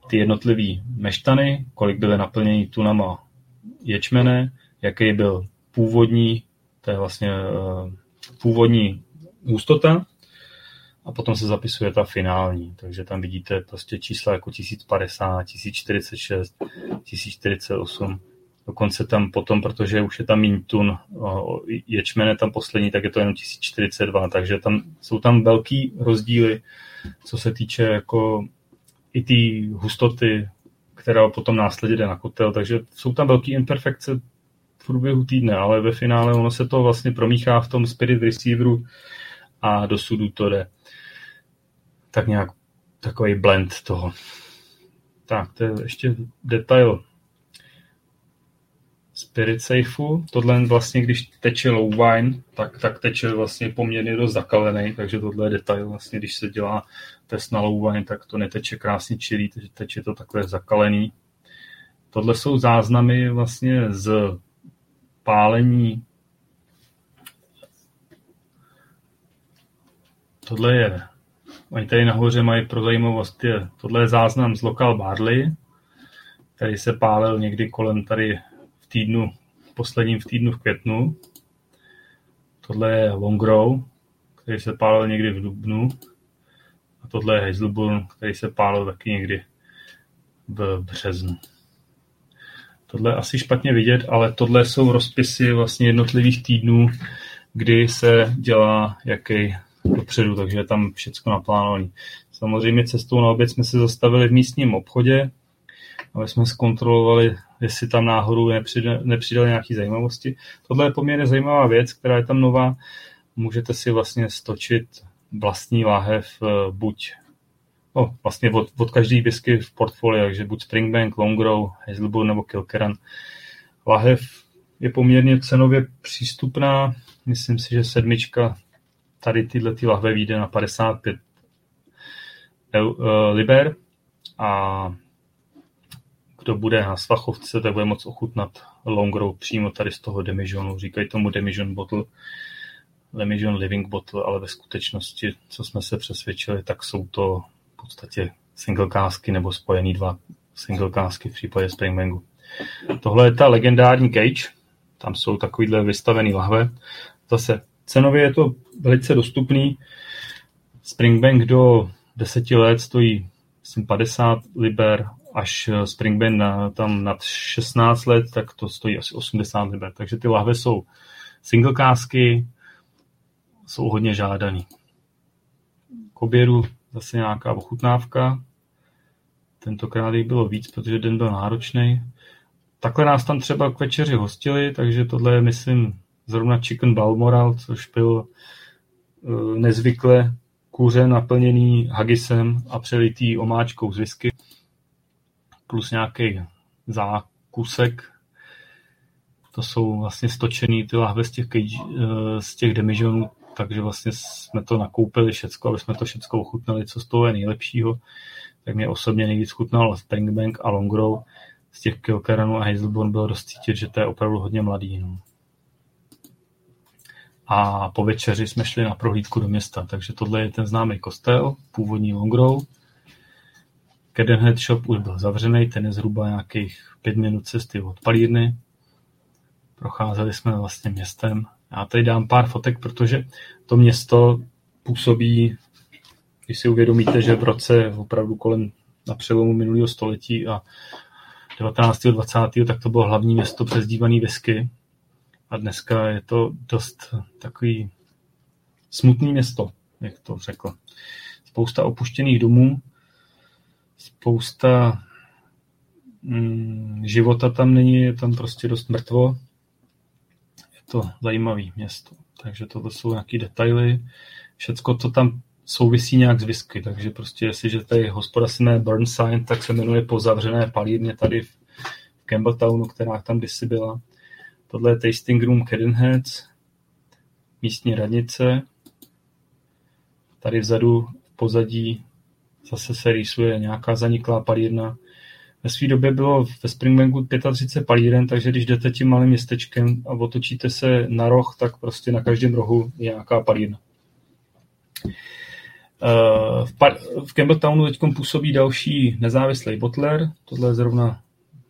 ty jednotlivý meštany, kolik byly naplněny tunama ječmene, jaký byl původní, to je vlastně uh, původní hustota a potom se zapisuje ta finální, takže tam vidíte prostě čísla jako 1050, 1046, 1048, dokonce tam potom, protože už je tam míň tun ječmene tam poslední, tak je to jenom 1042, takže tam jsou tam velký rozdíly, co se týče jako i ty hustoty, která potom následně jde na kotel, takže jsou tam velké imperfekce v průběhu týdne, ale ve finále ono se to vlastně promíchá v tom spirit receiveru a do sudu to jde tak nějak takový blend toho. Tak, to je ještě detail Spirit Safeu. Tohle vlastně, když teče low wine, tak, tak teče vlastně poměrně dost zakalený, takže tohle je detail. Vlastně, když se dělá test na low wine, tak to neteče krásně čilý, takže teče to takhle zakalený. Tohle jsou záznamy vlastně z pálení Tohle je, oni tady nahoře mají pro zajímavost, je, tohle je záznam z Local Barley, který se pálil někdy kolem tady v týdnu, posledním v týdnu v květnu. Tohle je Longrow, který se pálil někdy v dubnu. A tohle je Hazelburn, který se pálil taky někdy v březnu. Tohle asi špatně vidět, ale tohle jsou rozpisy vlastně jednotlivých týdnů, kdy se dělá jaký dopředu, takže je tam všechno naplánované. Samozřejmě cestou na oběd jsme se zastavili v místním obchodě, aby jsme zkontrolovali, jestli tam náhodou nepřidali nějaké zajímavosti. Tohle je poměrně zajímavá věc, která je tam nová. Můžete si vlastně stočit vlastní láhev eh, buď no, vlastně od, od každý whisky v portfoliu, takže buď Springbank, Longrow, Hazelburn nebo Kilkerran. Lahev je poměrně cenově přístupná, myslím si, že sedmička tady tyhle ty lahve vyjde na 55 uh, liber a kdo bude na Svachovce, tak bude moc ochutnat Longrow přímo tady z toho Demižonu. Říkají tomu Demižon bottle, Demižon living bottle, ale ve skutečnosti, co jsme se přesvědčili, tak jsou to podstatě single kásky nebo spojený dva single kásky v případě Springbangu. Tohle je ta legendární cage, tam jsou takovýhle vystavený lahve. Zase cenově je to velice dostupný. Springbank do 10 let stojí myslím 50 liber, až Springbank na, tam nad 16 let, tak to stojí asi 80 liber. Takže ty lahve jsou single kásky, jsou hodně žádaný. K obědu zase nějaká ochutnávka. Tentokrát jich bylo víc, protože den byl náročný. Takhle nás tam třeba k večeři hostili, takže tohle je, myslím, zrovna chicken balmoral, což byl uh, nezvykle kuře naplněný hagisem a přelitý omáčkou z whisky, plus nějaký zákusek. To jsou vlastně stočený ty lahve z těch, cage, uh, z těch demižonů, takže vlastně jsme to nakoupili všecko, aby jsme to všecko ochutnali, co z toho je nejlepšího. Tak mě osobně nejvíc chutnal Springbank a Longrow. Z těch Kilkerranů a Hazelborn bylo dost cítit, že to je opravdu hodně mladý. No a po večeři jsme šli na prohlídku do města. Takže tohle je ten známý kostel, původní Longrow. Cadenhead Shop už byl zavřený, ten je zhruba nějakých pět minut cesty od palírny. Procházeli jsme vlastně městem. Já tady dám pár fotek, protože to město působí, když si uvědomíte, že v roce opravdu kolem na přelomu minulého století a 19. 20. tak to bylo hlavní město přezdívaný Vesky, a dneska je to dost takový smutný město, jak to řekl. Spousta opuštěných domů, spousta mm, života tam není, je tam prostě dost mrtvo. To zajímavý město. Takže to jsou nějaké detaily. Všecko to tam souvisí nějak s whisky, takže prostě jestliže tady hospoda se jmenuje Burnside, tak se jmenuje po zavřené palírně tady v Campbelltownu, která tam kdysi byla. Tohle je Tasting Room Cadenheads, místní radnice. Tady vzadu v pozadí zase se rýsuje nějaká zaniklá palírna. Ve své době bylo ve Springbanku 35 palíren, takže když jdete tím malým městečkem a otočíte se na roh, tak prostě na každém rohu je nějaká palírna. Eh, v, v Campbelltownu teď působí další nezávislý botler, tohle je zrovna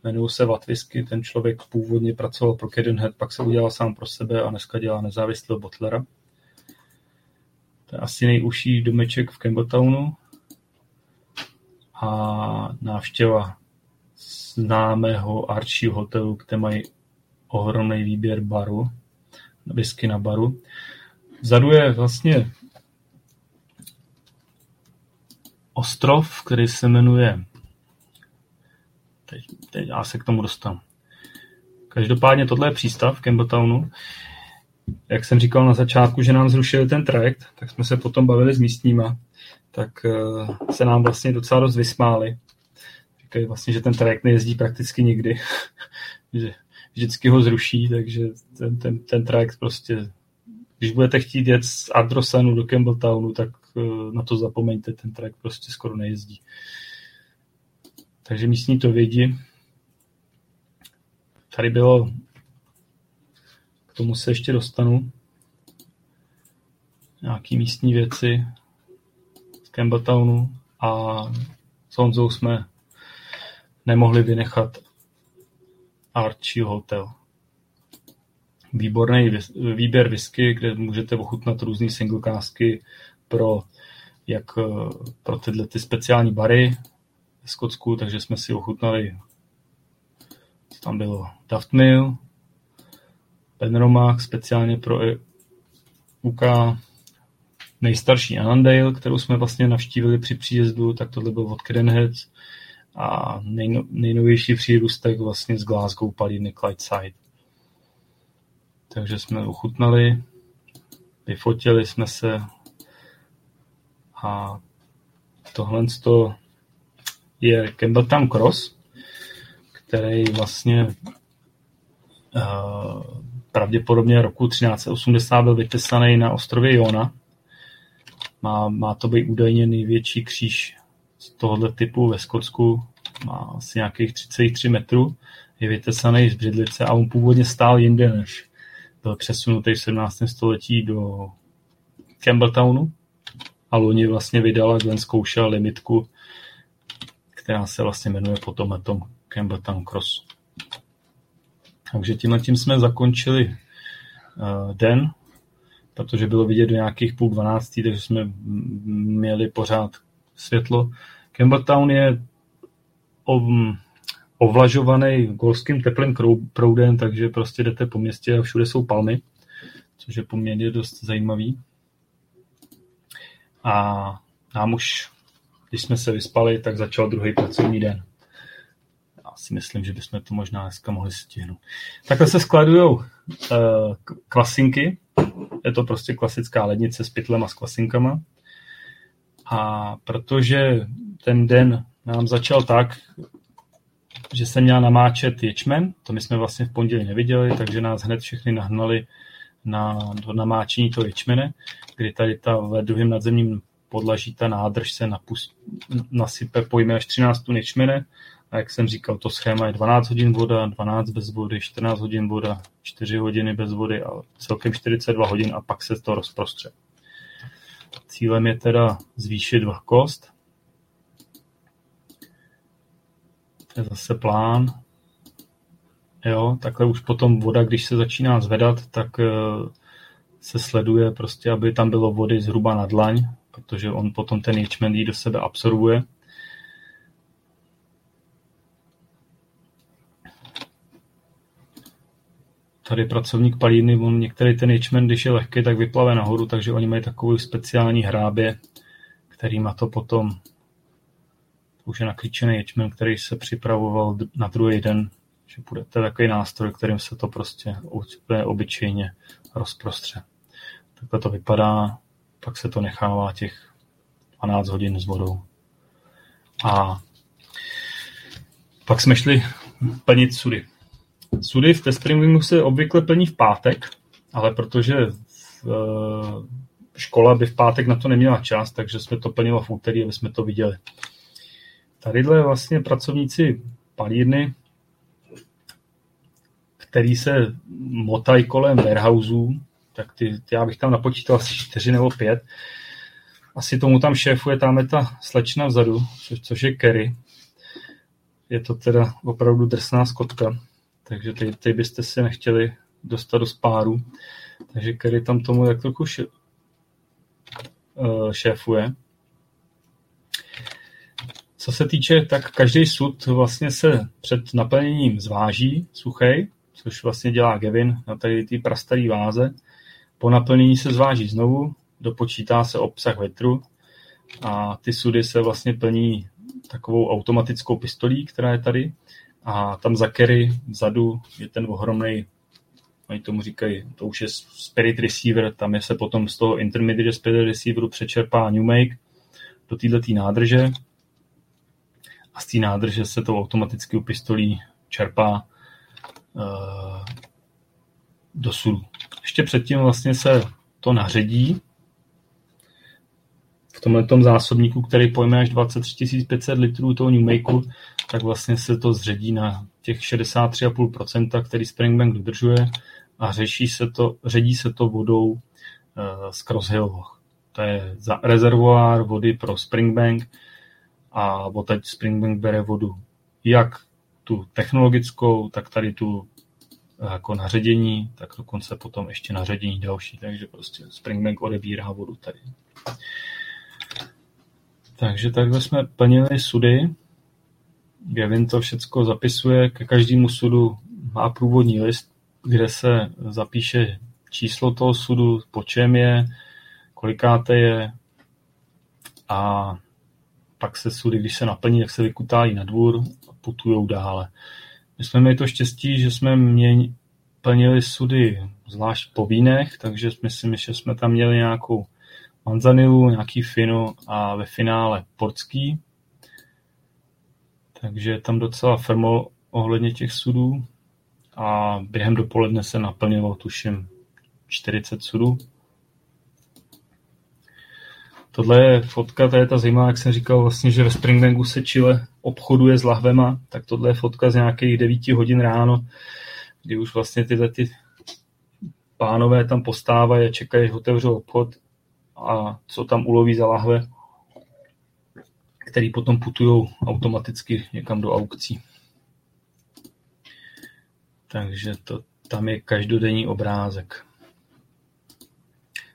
jmenuje se Vatvisky, ten člověk původně pracoval pro Cadenhead, pak se udělal sám pro sebe a dneska dělá nezávislého botlera. To je asi nejužší domeček v Campbelltownu. A návštěva známého Archie hotelu, kde mají ohromný výběr baru, whisky na baru. Vzadu je vlastně ostrov, který se jmenuje teď, teď já se k tomu dostanu. Každopádně tohle je přístav v Campbelltownu. Jak jsem říkal na začátku, že nám zrušili ten trajekt, tak jsme se potom bavili s místníma, tak uh, se nám vlastně docela dost vysmáli. Říkají vlastně, že ten trajekt nejezdí prakticky nikdy, že vždycky ho zruší, takže ten, ten, ten trajekt prostě, když budete chtít jet z Adrosanu do Campbelltownu, tak uh, na to zapomeňte, ten trajekt prostě skoro nejezdí. Takže místní to vědí. Tady bylo, k tomu se ještě dostanu, nějaký místní věci z Campbelltownu a s Honzou jsme nemohli vynechat Archie Hotel. Výborný výběr whisky, kde můžete ochutnat různé singlekásky pro jak pro tyhle ty speciální bary, ve Skotsku, takže jsme si ochutnali, co tam bylo, Daftmill, Penromach, speciálně pro UK, nejstarší Annandale, kterou jsme vlastně navštívili při příjezdu, tak tohle byl od Crenheads a nejno, nejnovější přírůstek vlastně z Glasgow palíny Clydeside. Takže jsme ochutnali, vyfotili jsme se a tohle to je Campbelltown Cross, který vlastně uh, pravděpodobně roku 1380 byl vytesaný na ostrově Jona. Má, má to být údajně největší kříž z tohohle typu ve Skotsku. Má asi nějakých 33 metrů. Je vytesaný z břidlice a on původně stál jinde, než byl přesunutý v 17. století do Campbelltownu. A loni vlastně vydala Glenn zkoušel limitku která se vlastně jmenuje potom tom Campbelltown Cross. Takže tímhle tím jsme zakončili uh, den, protože bylo vidět do nějakých půl dvanáctý, takže jsme měli pořád světlo. Campbelltown je ovlažovaný golským teplým proudem, takže prostě jdete po městě a všude jsou palmy, což je poměrně dost zajímavý. A nám už když jsme se vyspali, tak začal druhý pracovní den. Já si myslím, že bychom to možná dneska mohli stihnout. Takhle se skladují uh, kvasinky. Je to prostě klasická lednice s pytlem a s kvasinkama. A protože ten den nám začal tak, že jsem měl namáčet ječmen, to my jsme vlastně v pondělí neviděli, takže nás hned všechny nahnali na, do namáčení toho ječmene, kdy tady ta ve druhém nadzemním podlaží ta nádrž se napust, nasype, pojme až 13 tun ječmene. A jak jsem říkal, to schéma je 12 hodin voda, 12 bez vody, 14 hodin voda, 4 hodiny bez vody a celkem 42 hodin a pak se to rozprostře. Cílem je teda zvýšit vlhkost. To je zase plán. Jo, takhle už potom voda, když se začíná zvedat, tak eh, se sleduje prostě, aby tam bylo vody zhruba na dlaň, protože on potom ten ječmen do sebe absorbuje. Tady pracovník palírny, on některý ten ječmen, když je lehký, tak vyplave nahoru, takže oni mají takovou speciální hrábě, který má to potom to už je naklíčený ječmen, který se připravoval na druhý den, že bude to takový nástroj, kterým se to prostě obyčejně rozprostře. Takhle to vypadá pak se to nechává těch 12 hodin s vodou. A pak jsme šli plnit sudy. Sudy v Tespringu se obvykle plní v pátek, ale protože v, uh, škola by v pátek na to neměla čas, takže jsme to plnilo v úterý, aby jsme to viděli. Tadyhle vlastně pracovníci palírny, který se motají kolem warehouseů, tak ty, ty já bych tam napočítal asi čtyři nebo pět. Asi tomu tam šéfuje tam ta slečna vzadu, což, což je Kerry. Je to teda opravdu drsná skotka, takže ty, ty byste si nechtěli dostat do spáru. Takže Kerry tam tomu tak trochu Eh, šéfuje. Co se týče, tak každý sud vlastně se před naplněním zváží suchej, což vlastně dělá Gavin na tady té prastarý váze. Po naplnění se zváží znovu, dopočítá se obsah vetru a ty sudy se vlastně plní takovou automatickou pistolí, která je tady a tam za Kerry vzadu je ten ohromný oni tomu říkají, to už je Spirit Receiver, tam je se potom z toho Intermediate Spirit Receiveru přečerpá Make do této nádrže a z té nádrže se to automaticky u pistolí čerpá uh, do sudu. Ještě předtím vlastně se to naředí v tomhle tom zásobníku, který pojme až 23 500 litrů toho Makeu, tak vlastně se to zředí na těch 63,5%, který Springbank dodržuje a řeší se to, ředí se to vodou uh, z Cross. To je za rezervoár vody pro Springbank a odtaď Springbank bere vodu jak tu technologickou, tak tady tu eh, jako naředění, tak dokonce potom ještě naředění další, takže prostě Springbank odebírá vodu tady. Takže takhle jsme plnili sudy. Gavin to všechno zapisuje, ke každému sudu má průvodní list, kde se zapíše číslo toho sudu, po čem je, kolikáte je a pak se sudy, když se naplní, tak se vykutájí na dvůr a putují dále. My jsme měli to štěstí, že jsme mě plnili sudy zvlášť po vínech, takže myslím, že jsme tam měli nějakou manzanilu, nějaký fino a ve finále portský. Takže tam docela firmo ohledně těch sudů a během dopoledne se naplnilo, tuším, 40 sudů. Tohle je fotka, to je ta zajímavá, jak jsem říkal, vlastně, že ve Springbanku se Chile obchoduje s lahvema, tak tohle je fotka z nějakých 9 hodin ráno, kdy už vlastně tyhle ty pánové tam postávají a čekají, že otevřou obchod a co tam uloví za lahve, který potom putují automaticky někam do aukcí. Takže to, tam je každodenní obrázek.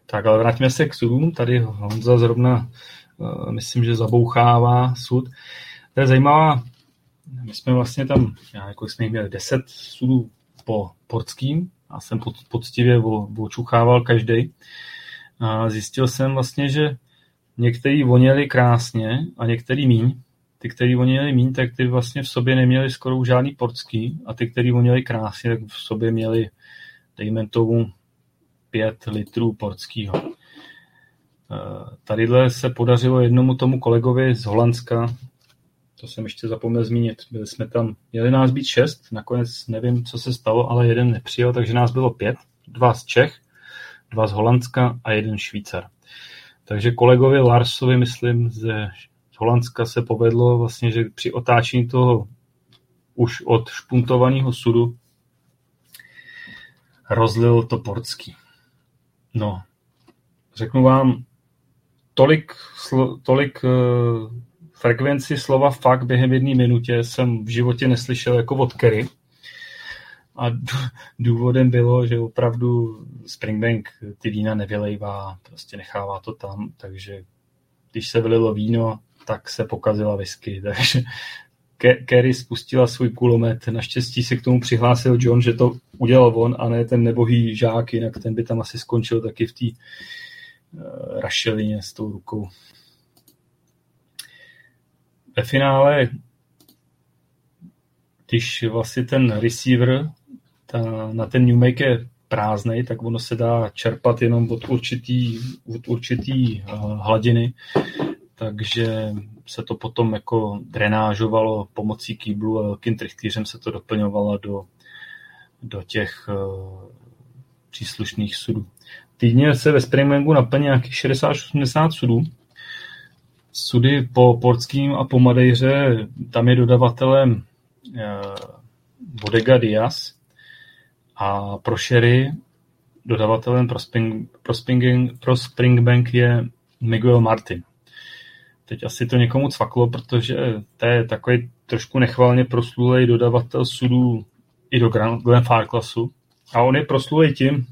Tak, ale vrátíme se k sudům. Tady Honza zrovna, uh, myslím, že zabouchává sud. To je zajímavá, my jsme vlastně tam, já jako jsme jich měli 10 sudů po portským, a jsem poctivě očuchával každý. A zjistil jsem vlastně, že některý voněli krásně a některý míň ty, který voněli míň, tak ty vlastně v sobě neměli skoro žádný portský a ty, který voněli krásně, tak v sobě měli, dejme tomu, pět litrů portskýho. Eh, tadyhle se podařilo jednomu tomu kolegovi z Holandska, to jsem ještě zapomněl zmínit, byli jsme tam, měli nás být šest, nakonec nevím, co se stalo, ale jeden nepřijel, takže nás bylo pět, dva z Čech, dva z Holandska a jeden Švýcar. Takže kolegovi Larsovi, myslím, ze Holandska se povedlo vlastně, že při otáčení toho už od špuntovaného sudu rozlil to portský. No, řeknu vám, tolik, slo, tolik uh, frekvenci slova fakt během jedné minutě jsem v životě neslyšel jako od Kerry. A důvodem bylo, že opravdu Springbank ty vína nevylejvá, prostě nechává to tam, takže když se vylilo víno, tak se pokazila whisky, takže Kerry spustila svůj kulomet. Naštěstí se k tomu přihlásil John, že to udělal on a ne ten nebohý žák, jinak ten by tam asi skončil taky v té uh, rašelině s tou rukou. Ve finále, když vlastně ten receiver ta, na ten Newmake je prázdnej, tak ono se dá čerpat jenom od určitý, od určitý uh, hladiny takže se to potom jako drenážovalo pomocí kýblu a velkým trichtýřem se to doplňovalo do, do těch uh, příslušných sudů. Týdně se ve Springbanku naplní nějakých 60-80 sudů. Sudy po Portským a po Madejře, tam je dodavatelem uh, Bodega Diaz a pro Sherry dodavatelem pro, Spring, pro, Spring, pro Springbank je Miguel Martin. Teď asi to někomu cvaklo, protože to je takový trošku nechvalně proslulý dodavatel sudů i do Glenfarclassu. A on je proslulý tím,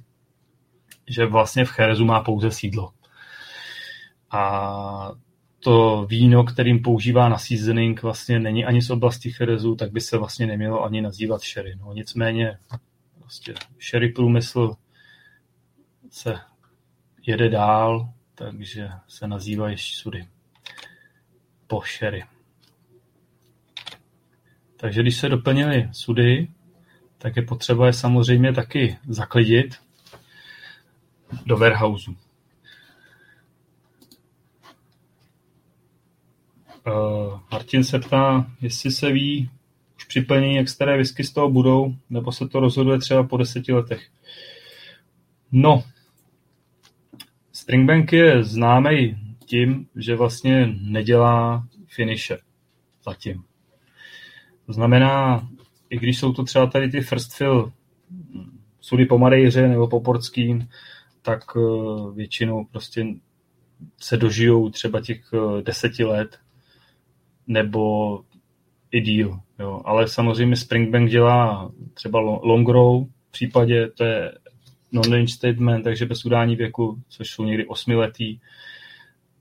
že vlastně v Cherezu má pouze sídlo. A to víno, kterým používá na seasoning, vlastně není ani z oblasti Cherezu, tak by se vlastně nemělo ani nazývat sherry. No, nicméně vlastně sherry průmysl se jede dál, takže se nazývají sudy po sherry. Takže když se doplnily sudy, tak je potřeba je samozřejmě taky zaklidit do warehouse. Uh, Martin se ptá, jestli se ví už při plnění, jak staré whisky z toho budou, nebo se to rozhoduje třeba po deseti letech. No, Springbank je známý tím, že vlastně nedělá finiše zatím. To znamená, i když jsou to třeba tady ty first fill sudy po Madejře nebo po Portským, tak eh, většinou prostě se dožijou třeba těch eh, deseti let nebo i díl. Jo. Ale samozřejmě Springbank dělá třeba long row v případě, to je non statement, takže bez udání věku, což jsou někdy osmiletý.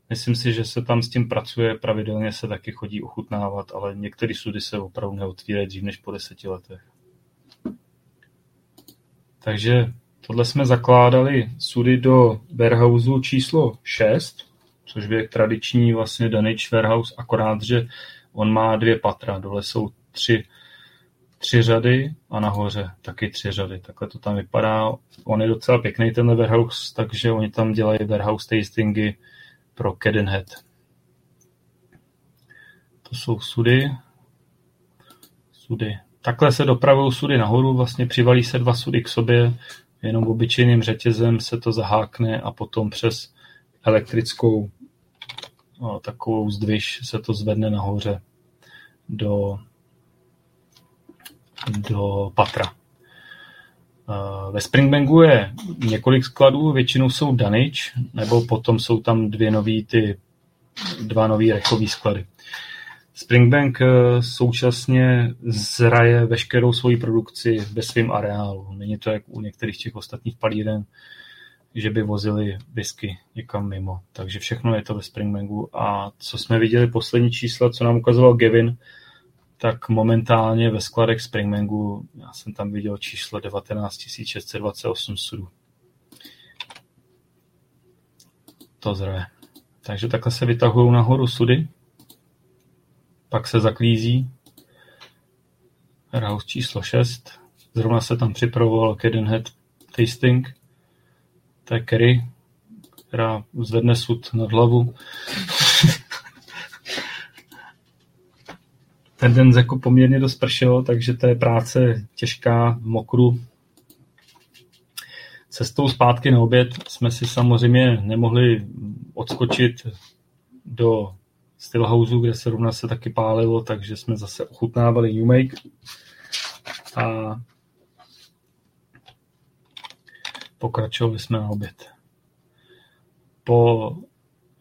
Myslím si, že se tam s tím pracuje, pravidelně se taky chodí ochutnávat, ale některé sudy se opravdu neotvírají dřív než po deseti letech. Takže tohle jsme zakládali sudy do warehouse číslo 6, což je tradiční vlastně Danish warehouse, akorát, že on má dvě patra, dole jsou tři, tři řady a nahoře taky tři řady. Takhle to tam vypadá. On je docela pěkný ten warehouse, takže oni tam dělají warehouse tastingy pro Cadenhead. To jsou sudy. Sudy. Takhle se dopravují sudy nahoru, vlastně přivalí se dva sudy k sobě, jenom obyčejným řetězem se to zahákne a potom přes elektrickou takovou zdviž se to zvedne nahoře do, do patra. Eh, ve Springbanku je několik skladů, většinou jsou Danič, nebo potom jsou tam dvě nový ty, dva nový rekový sklady. Springbank eh, současně zraje veškerou svoji produkci ve svém areálu. Není to jak u některých těch ostatních palíren, že by vozili whisky někam mimo. Takže všechno je to ve Springbanku. A co jsme viděli poslední čísla, co nám ukazoval Gavin, tak momentálně ve skladech Springbanku, já jsem tam viděl číslo 19 628 sudů. To zraje. Takže takhle se vytahují nahoru sudy, pak se zaklízí. House číslo 6. Zrovna se tam připravoval Cadenhead tasting. Je Kerry, která zvedne sud nad hlavu. ten den jako poměrně dost pršelo, takže to je práce těžká v mokru. Cestou zpátky na oběd jsme si samozřejmě nemohli odskočit do Stillhouse, kde se rovna se taky pálilo, takže jsme zase ochutnávali New Make. A pokračovali jsme na oběd. Po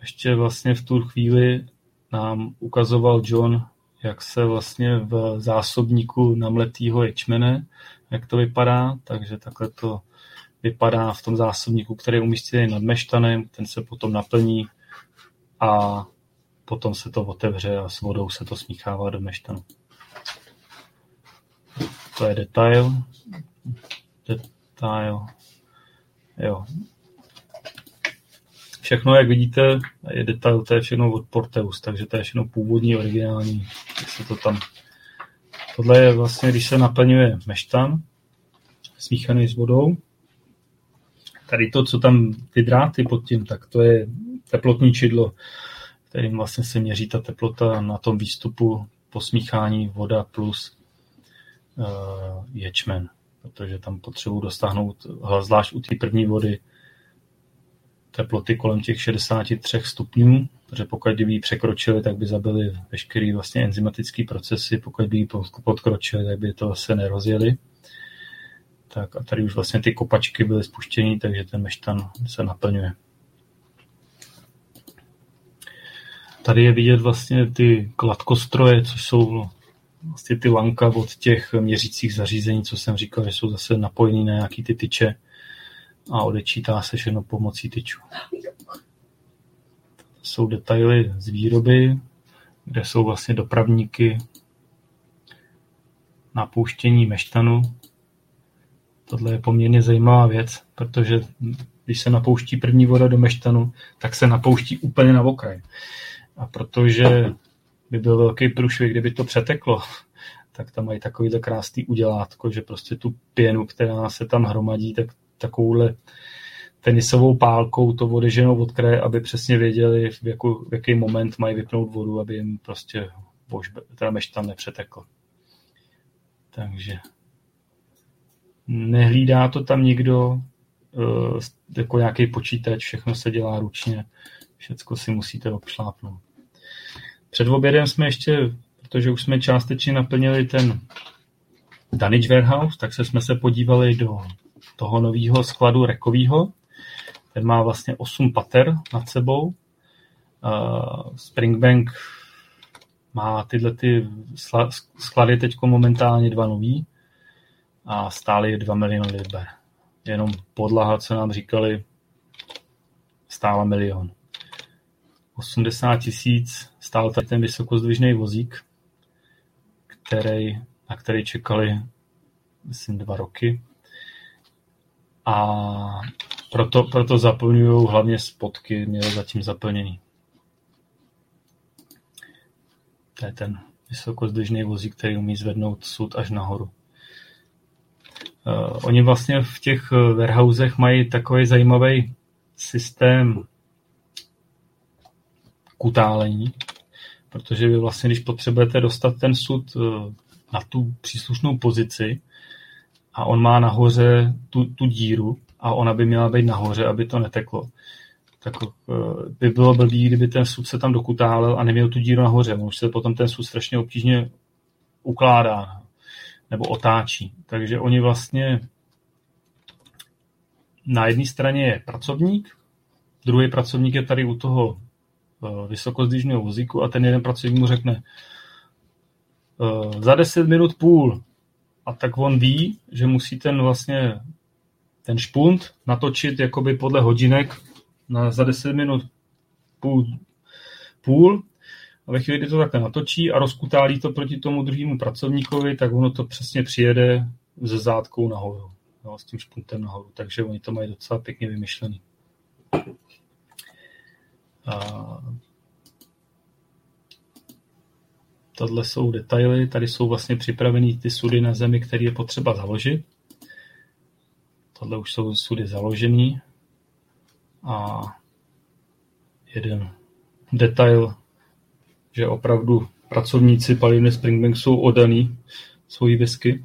ještě vlastně v tu chvíli nám ukazoval John jak se vlastně v zásobníku namletýho ječmene, jak to vypadá, takže takhle to vypadá v tom zásobníku, který je umístěný nad meštanem, ten se potom naplní a potom se to otevře a s vodou se to smíchává do meštanu. To je detail. Detail. Jo, Všechno, jak vidíte, je detail, to je všechno od Porteus, takže to je všechno původní, originální. Se to tam... Tohle je vlastně, když se naplňuje meštan, smíchaný s vodou. Tady to, co tam, ty dráty pod tím, tak to je teplotní čidlo, kterým vlastně se měří ta teplota na tom výstupu po smíchání voda plus uh, ječmen, protože tam potřebuji dostáhnout, zvlášť u té první vody, teploty kolem těch 63 stupňů, protože pokud by ji překročili, tak by zabili veškerý vlastně enzymatický procesy, pokud by ji podkročili, tak by to vlastně nerozjeli. Tak a tady už vlastně ty kopačky byly spuštěny, takže ten meštan se naplňuje. Tady je vidět vlastně ty kladkostroje, což jsou vlastně ty lanka od těch měřících zařízení, co jsem říkal, že jsou zase napojený na nějaký ty tyče a odečítá se všechno pomocí tyčů. Jsou detaily z výroby, kde jsou vlastně dopravníky na pouštění meštanu. Tohle je poměrně zajímavá věc, protože když se napouští první voda do meštanu, tak se napouští úplně na okraj. A protože by byl velký průšvih, kdyby to přeteklo, tak tam mají takovýhle krásný udělátko, že prostě tu pěnu, která se tam hromadí, tak takovouhle tenisovou pálkou to odeženou od kraje, aby přesně věděli, v, jakou, v jaký moment mají vypnout vodu, aby jim prostě božbe, teda meš tam nepřetekl. Takže nehlídá to tam nikdo, uh, jako nějaký počítač, všechno se dělá ručně, všecko si musíte obšlápnout. Před obědem jsme ještě, protože už jsme částečně naplnili ten Danish Warehouse, tak se jsme se podívali do toho nového skladu rekového. Ten má vlastně 8 pater nad sebou. Springbank má tyhle ty sklady teď momentálně dva nový a stály je 2 miliony liber. Jenom podlaha, co nám říkali, stála milion. 80 tisíc stál tady ten vysokozdvižný vozík, který, na který čekali, myslím, dva roky. A proto, proto zaplňují hlavně spotky, měly zatím zaplněný. To je ten vysokozdvižný vozík, který umí zvednout sud až nahoru. Uh, oni vlastně v těch warehousech mají takový zajímavý systém kutálení, protože vy vlastně, když potřebujete dostat ten sud uh, na tu příslušnou pozici a on má nahoře tu, tu díru, a ona by měla být nahoře, aby to neteklo. Tak eh, by bylo blbý, kdyby ten sud se tam dokutálil a neměl tu díru nahoře. On už se potom ten sud strašně obtížně ukládá nebo otáčí. Takže oni vlastně na jedné straně je pracovník, druhý pracovník je tady u toho eh, vysokozdížného vozíku a ten jeden pracovník mu řekne eh, za 10 minut půl. A tak on ví, že musí ten vlastně ten špunt natočit jakoby podle hodinek na, za 10 minut půl, půl a ve chvíli, kdy to takhle natočí a rozkutálí to proti tomu druhému pracovníkovi, tak ono to přesně přijede ze zátkou nahoru, jo, s tím špuntem nahoru. Takže oni to mají docela pěkně vymyšlený. A tohle jsou detaily, tady jsou vlastně připravený ty sudy na zemi, které je potřeba založit. Tohle už jsou sudy založený. A jeden detail, že opravdu pracovníci palivny Springbank jsou odaný svojí whisky.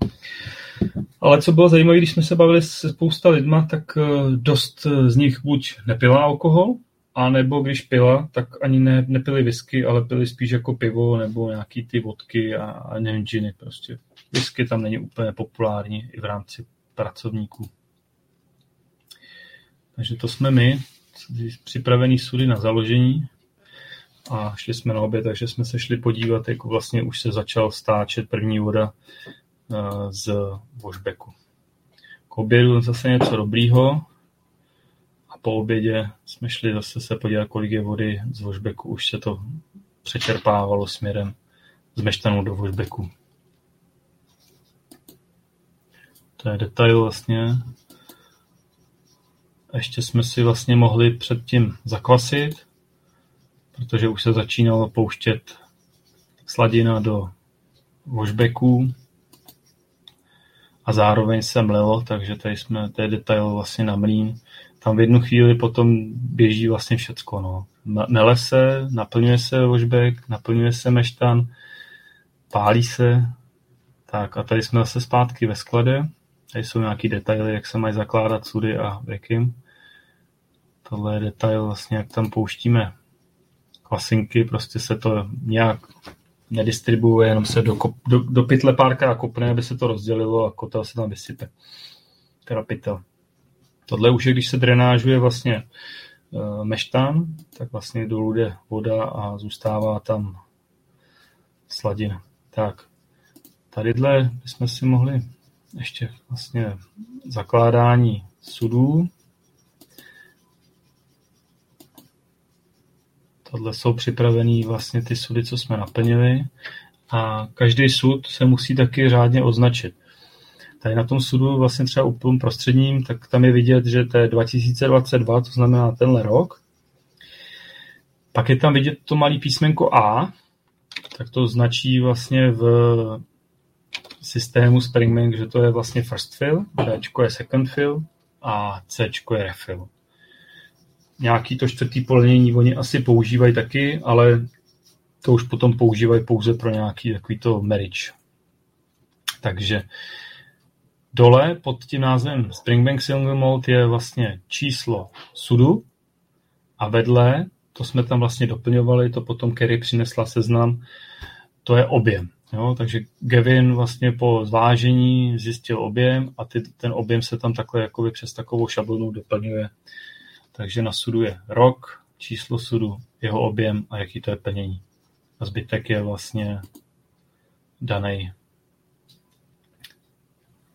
Ale co bylo zajímavé, když jsme se bavili se spousta lidma, tak eh, dost z nich buď nepila alkohol, a nebo když pila, tak ani ne, nepili whisky, ale pili spíš jako pivo nebo nějaký ty vodky a, a nevím, džiny prostě. Whisky tam není úplně populární i v rámci pracovníků. Takže to jsme my, připravený sudy na založení a šli jsme na oběd, takže jsme se šli podívat, jak vlastně už se začal stáčet první voda eh, z Vožbeku. K obědu zase něco dobrýho po obědě jsme šli zase se podívat, kolik je vody z Vožbeku. Už se to přečerpávalo směrem z Meštanu do Vožbeku. To je detail vlastně ještě jsme si vlastně mohli předtím zakvasit, protože už se začínalo pouštět sladina do washbacků a zároveň se mlelo, takže tady jsme, to je detail vlastně na mlín. Tam v jednu chvíli potom běží vlastně všecko. No. Mele se, naplňuje se vožbek, naplňuje se meštan, pálí se. Tak a tady jsme zase zpátky ve sklade. Tady jsou nějaký detaily, jak se mají zakládat sudy a jakým. Tohle je detail vlastně, jak tam pouštíme klasinky, prostě se to nějak nedistribuuje, jenom se do, do, do pytle párkrát kopne, aby se to rozdělilo a kotel se tam vysype. Teda pytel. Tohle už je, když se drenážuje vlastně uh, meštan, tak vlastně dolů jde voda a zůstává tam sladina. Tak, tadyhle bychom si mohli ještě vlastně zakládání sudů. Tohle jsou připravený vlastně ty sudy, co jsme naplnili. A každý sud se musí taky řádně označit. Tady na tom sudu vlastně třeba úplným prostředním, tak tam je vidět, že to je 2022, to znamená tenhle rok. Pak je tam vidět to malé písmenko A, tak to značí vlastně v systému Springbank, že to je vlastně first fill, B je second fill a C je refill. Nějaký to čtvrtý polnění oni asi používají taky, ale to už potom používají pouze pro nějaký takový to marriage. Takže Dole pod tím názvem Springbank Single Malt je vlastně číslo sudu a vedle, to jsme tam vlastně doplňovali, to potom Kerry přinesla seznam, to je objem. Jo? Takže Gavin vlastně po zvážení zjistil objem a ty, ten objem se tam takhle jakoby přes takovou šablonu doplňuje. Takže na sudu je rok, číslo sudu, jeho objem a jaký to je plnění. A zbytek je vlastně daný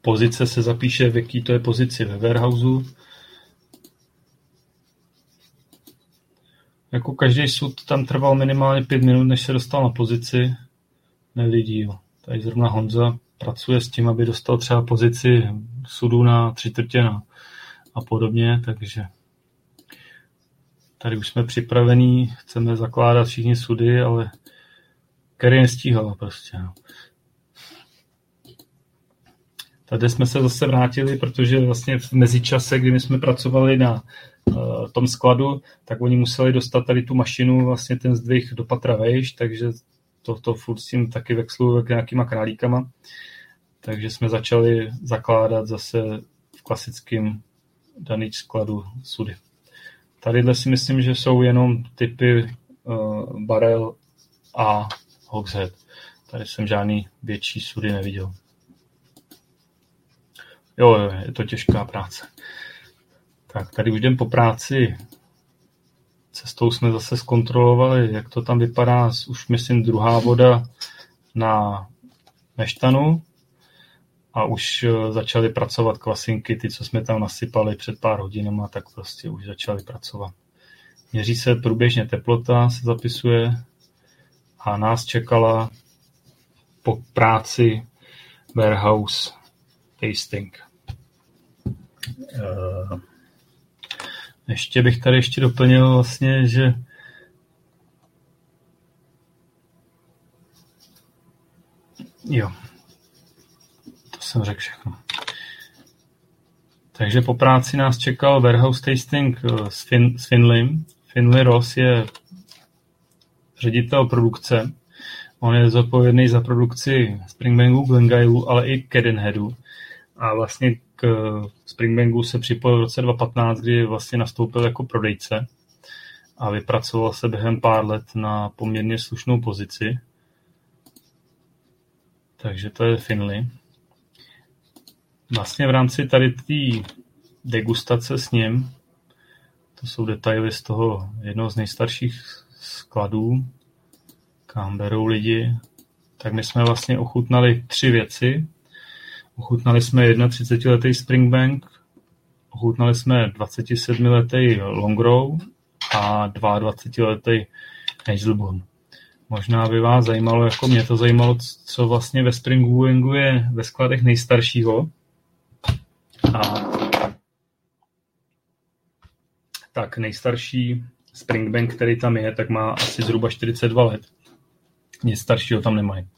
pozice se zapíše, v jaký to je pozici ve warehouseu. Jako každý sud tam trval minimálně pět minut, než se dostal na pozici. Nelidí, Tady zrovna Honza pracuje s tím, aby dostal třeba pozici sudu na tři trtěna a podobně, takže tady už jsme připravení, chceme zakládat všichni sudy, ale Kerry nestíhala prostě. No. Tady jsme se zase vrátili, protože vlastně v mezičase, kdy my jsme pracovali na uh, tom skladu, tak oni museli dostat tady tu mašinu, vlastně ten zdvih do patra vejš, takže to, to furt s tím taky vexlu nějakýma králíkama. Takže jsme začali zakládat zase v klasickém daný skladu sudy. Tadyhle si myslím, že jsou jenom typy uh, barel a hogshead. Tady jsem žádný větší sudy neviděl. Jo, jo, je to těžká práce. Tak tady už jdem po práci. Cestou jsme zase zkontrolovali, jak to tam vypadá. Už myslím druhá voda na meštanu a už eh, začaly pracovat kvasinky, ty, co jsme tam nasypali před pár hodinama, tak prostě už začaly pracovat. Měří se průběžně teplota, se zapisuje a nás čekala po práci warehouse tasting. Uh, ještě bych tady ještě doplnil vlastně, že jo, to jsem řekl všechno. Takže po práci nás čekal warehouse tasting eh, s, fin, s Finlym. Finley Ross je ředitel produkce. On je zodpovědný za produkci Springbangu, Glengailu, ale i Cadenheadu. A vlastně k Springbangu se připojil v roce 2015, kdy vlastně nastoupil jako prodejce a vypracoval se během pár let na poměrně slušnou pozici. Takže to je Finley. Vlastně v rámci tady té degustace s ním, to jsou detaily z toho jednoho z nejstarších skladů, kam berou lidi, tak my jsme vlastně ochutnali tři věci. Ochutnali jsme 31-letý Springbank, ochutnali jsme 27-letý Longrow a 22-letý Hazelburn. Možná by vás zajímalo, jako mě to zajímalo, co vlastně ve Springbanku je ve skladech nejstaršího. A tak nejstarší Springbank, který tam je, tak má asi zhruba 42 let. Nic staršího tam nemají.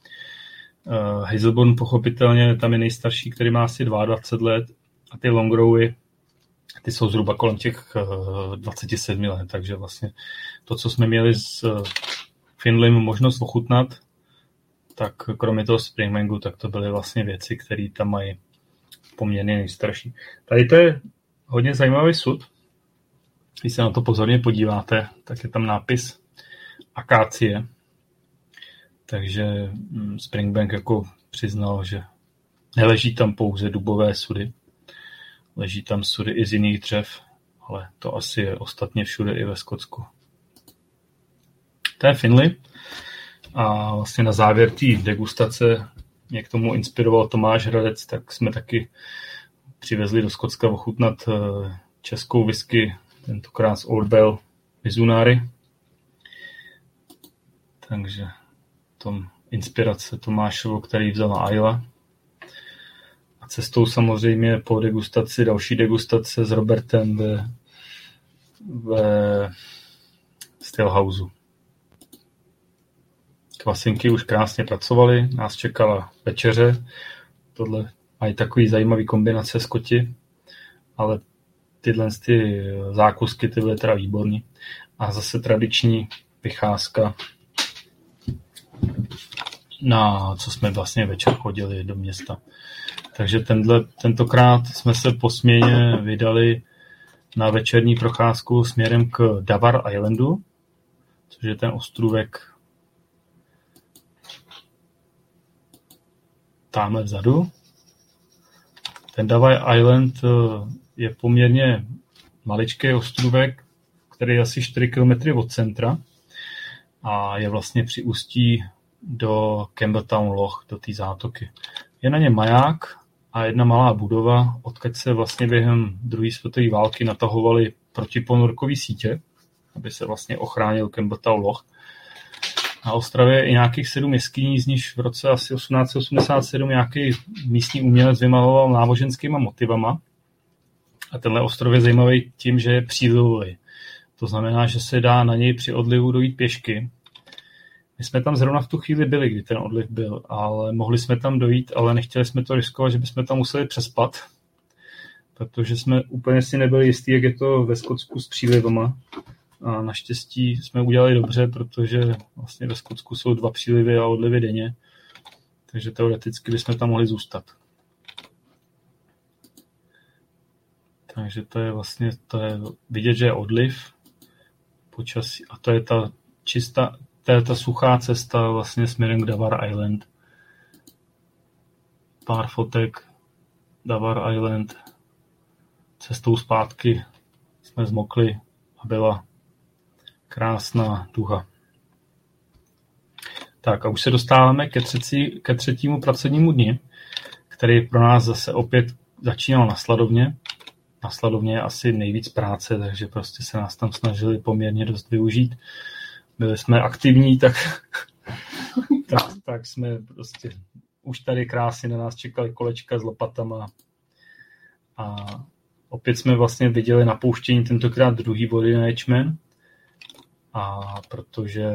Uh, Hazelborn pochopitelně tam je nejstarší, který má asi 22 let a ty Longrowy ty jsou zhruba kolem těch 27 let, takže vlastně to, co jsme měli s Finlim možnost ochutnat, tak kromě toho Springbangu, tak to byly vlastně věci, které tam mají poměrně nejstarší. Tady to je hodně zajímavý sud. Když se na to pozorně podíváte, tak je tam nápis akácie. Takže mm, Springbank jako přiznal, že neleží tam pouze dubové sudy, leží tam sudy i z jiných dřev, ale to asi je ostatně všude i ve Skotsku. To je Finley. A vlastně na závěr té degustace mě k tomu inspiroval Tomáš Hradec, tak jsme taky přivezli do Skotska ochutnat eh, českou whisky, tentokrát z Old Bell Mizunari. Takže tom inspirace Tomášovo, který vzal na Ayla. A cestou samozřejmě po degustaci, další degustace s Robertem ve, ve Stillhouse. Kvasinky už krásně pracovaly, nás čekala večeře. Tohle mají takový zajímavý kombinace s koti, ale tyhle ty zákusky ty byly teda výborný. A zase tradiční vycházka na co jsme vlastně večer chodili do města. Takže tenhle, tentokrát jsme se po směně vydali na večerní procházku směrem k Davar Islandu, což je ten ostrůvek tamhle vzadu. Ten Davar Island eh, je poměrně maličký ostrůvek, který je asi 4 km od centra a je vlastně při ústí do Campbelltown Loch, do té zátoky. Je na něm maják a jedna malá budova, odkud se vlastně během druhé světové války natahovaly protiponorkové sítě, aby se vlastně ochránil Campbelltown Loch. Na ostrově je i nějakých sedm jeskyní, z nich v roce asi 1887 nějaký místní umělec vymaloval náboženskýma motivama. A tenhle ostrov je zajímavý tím, že je přílivový. To znamená, že se dá na něj při odlivu dojít pěšky my jsme tam zrovna v tu chvíli byli, kdy ten odliv byl, ale mohli jsme tam dojít, ale nechtěli jsme to riskovat, že bychom tam museli přespat, protože jsme úplně si nebyli jistí, jak je to ve Skotsku s přílivama. A naštěstí jsme udělali dobře, protože vlastně ve Skotsku jsou dva přílivy a odlivy denně, takže teoreticky bychom tam mohli zůstat. Takže to je vlastně to je vidět, že je odliv počasí a to je ta čistá, to je ta suchá cesta vlastně směrem k Davar Island. Pár fotek Davar Island. Cestou zpátky jsme zmokli a byla krásná duha. Tak a už se dostáváme ke, třetí, ke třetímu pracovnímu dni, který pro nás zase opět začínal na sladovně. Na sladovně je asi nejvíc práce, takže prostě se nás tam snažili poměrně dost využít byli jsme aktivní, tak, tak, tak jsme prostě už tady krásně na nás čekali kolečka s lopatama. A opět jsme vlastně viděli napouštění tentokrát druhý vody na ječmen a protože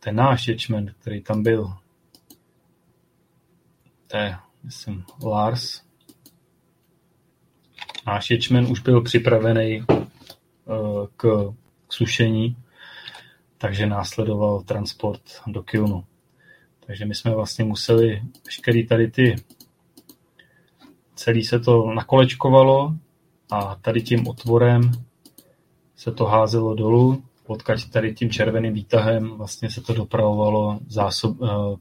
ten náš ječmen, který tam byl, to je, myslím, Lars, náš ječmen už byl připravený k, k sušení takže následoval transport do Kilnu. Takže my jsme vlastně museli veškerý tady ty, celý se to nakolečkovalo a tady tím otvorem se to házelo dolů, odkaď tady tím červeným výtahem vlastně se to dopravovalo zásob, uh,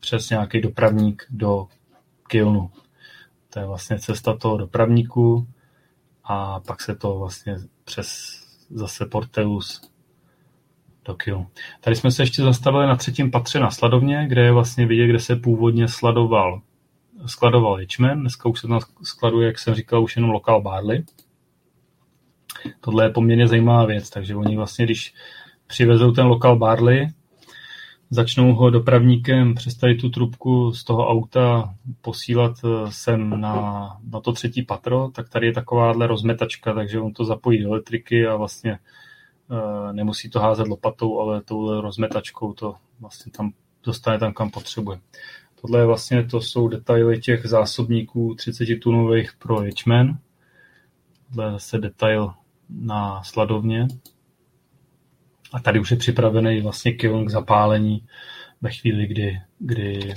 přes nějaký dopravník do Kilnu. To je vlastně cesta toho dopravníku a pak se to vlastně přes zase Porteus Tokio. Tady jsme se ještě zastavili na třetím patře na sladovně, kde je vlastně vidět, kde se původně sladoval, skladoval ječmen. Dneska už se tam skladuje, jak jsem říkal, už jenom lokal barley. Tohle je poměrně zajímavá věc, takže oni vlastně, když přivezou ten lokal barley, začnou ho dopravníkem přes tady tu trubku z toho auta posílat eh, sem na, na to třetí patro, tak tady je takováhle rozmetačka, takže on to zapojí do elektriky a vlastně nemusí to házet lopatou, ale touhle rozmetačkou to vlastně tam dostane tam, kam potřebuje. Tohle je vlastně, to jsou detaily těch zásobníků 30 tunových pro ječmen. To je zase detail na sladovně. A tady už je připravený vlastně kiln k zapálení ve chvíli, kdy, kdy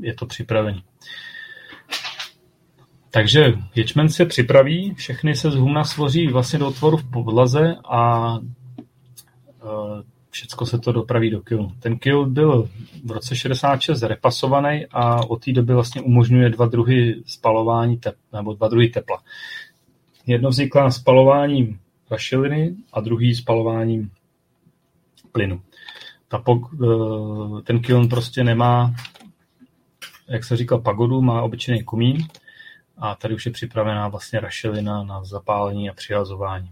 je to připravený. Takže ječmen se připraví, všechny se z humna svoří vlastně do otvoru v podlaze a všecko se to dopraví do kilnu. Ten kil byl v roce 66 repasovaný a od té doby vlastně umožňuje dva druhy spalování tep, nebo dva druhy tepla. Jedno vzniklá spalováním rašeliny a druhý spalováním plynu. Ta, e, ten kiln prostě nemá, jak se říkal, pagodu, má obyčejný komín a tady už je připravená vlastně rašelina na zapálení a přihazování.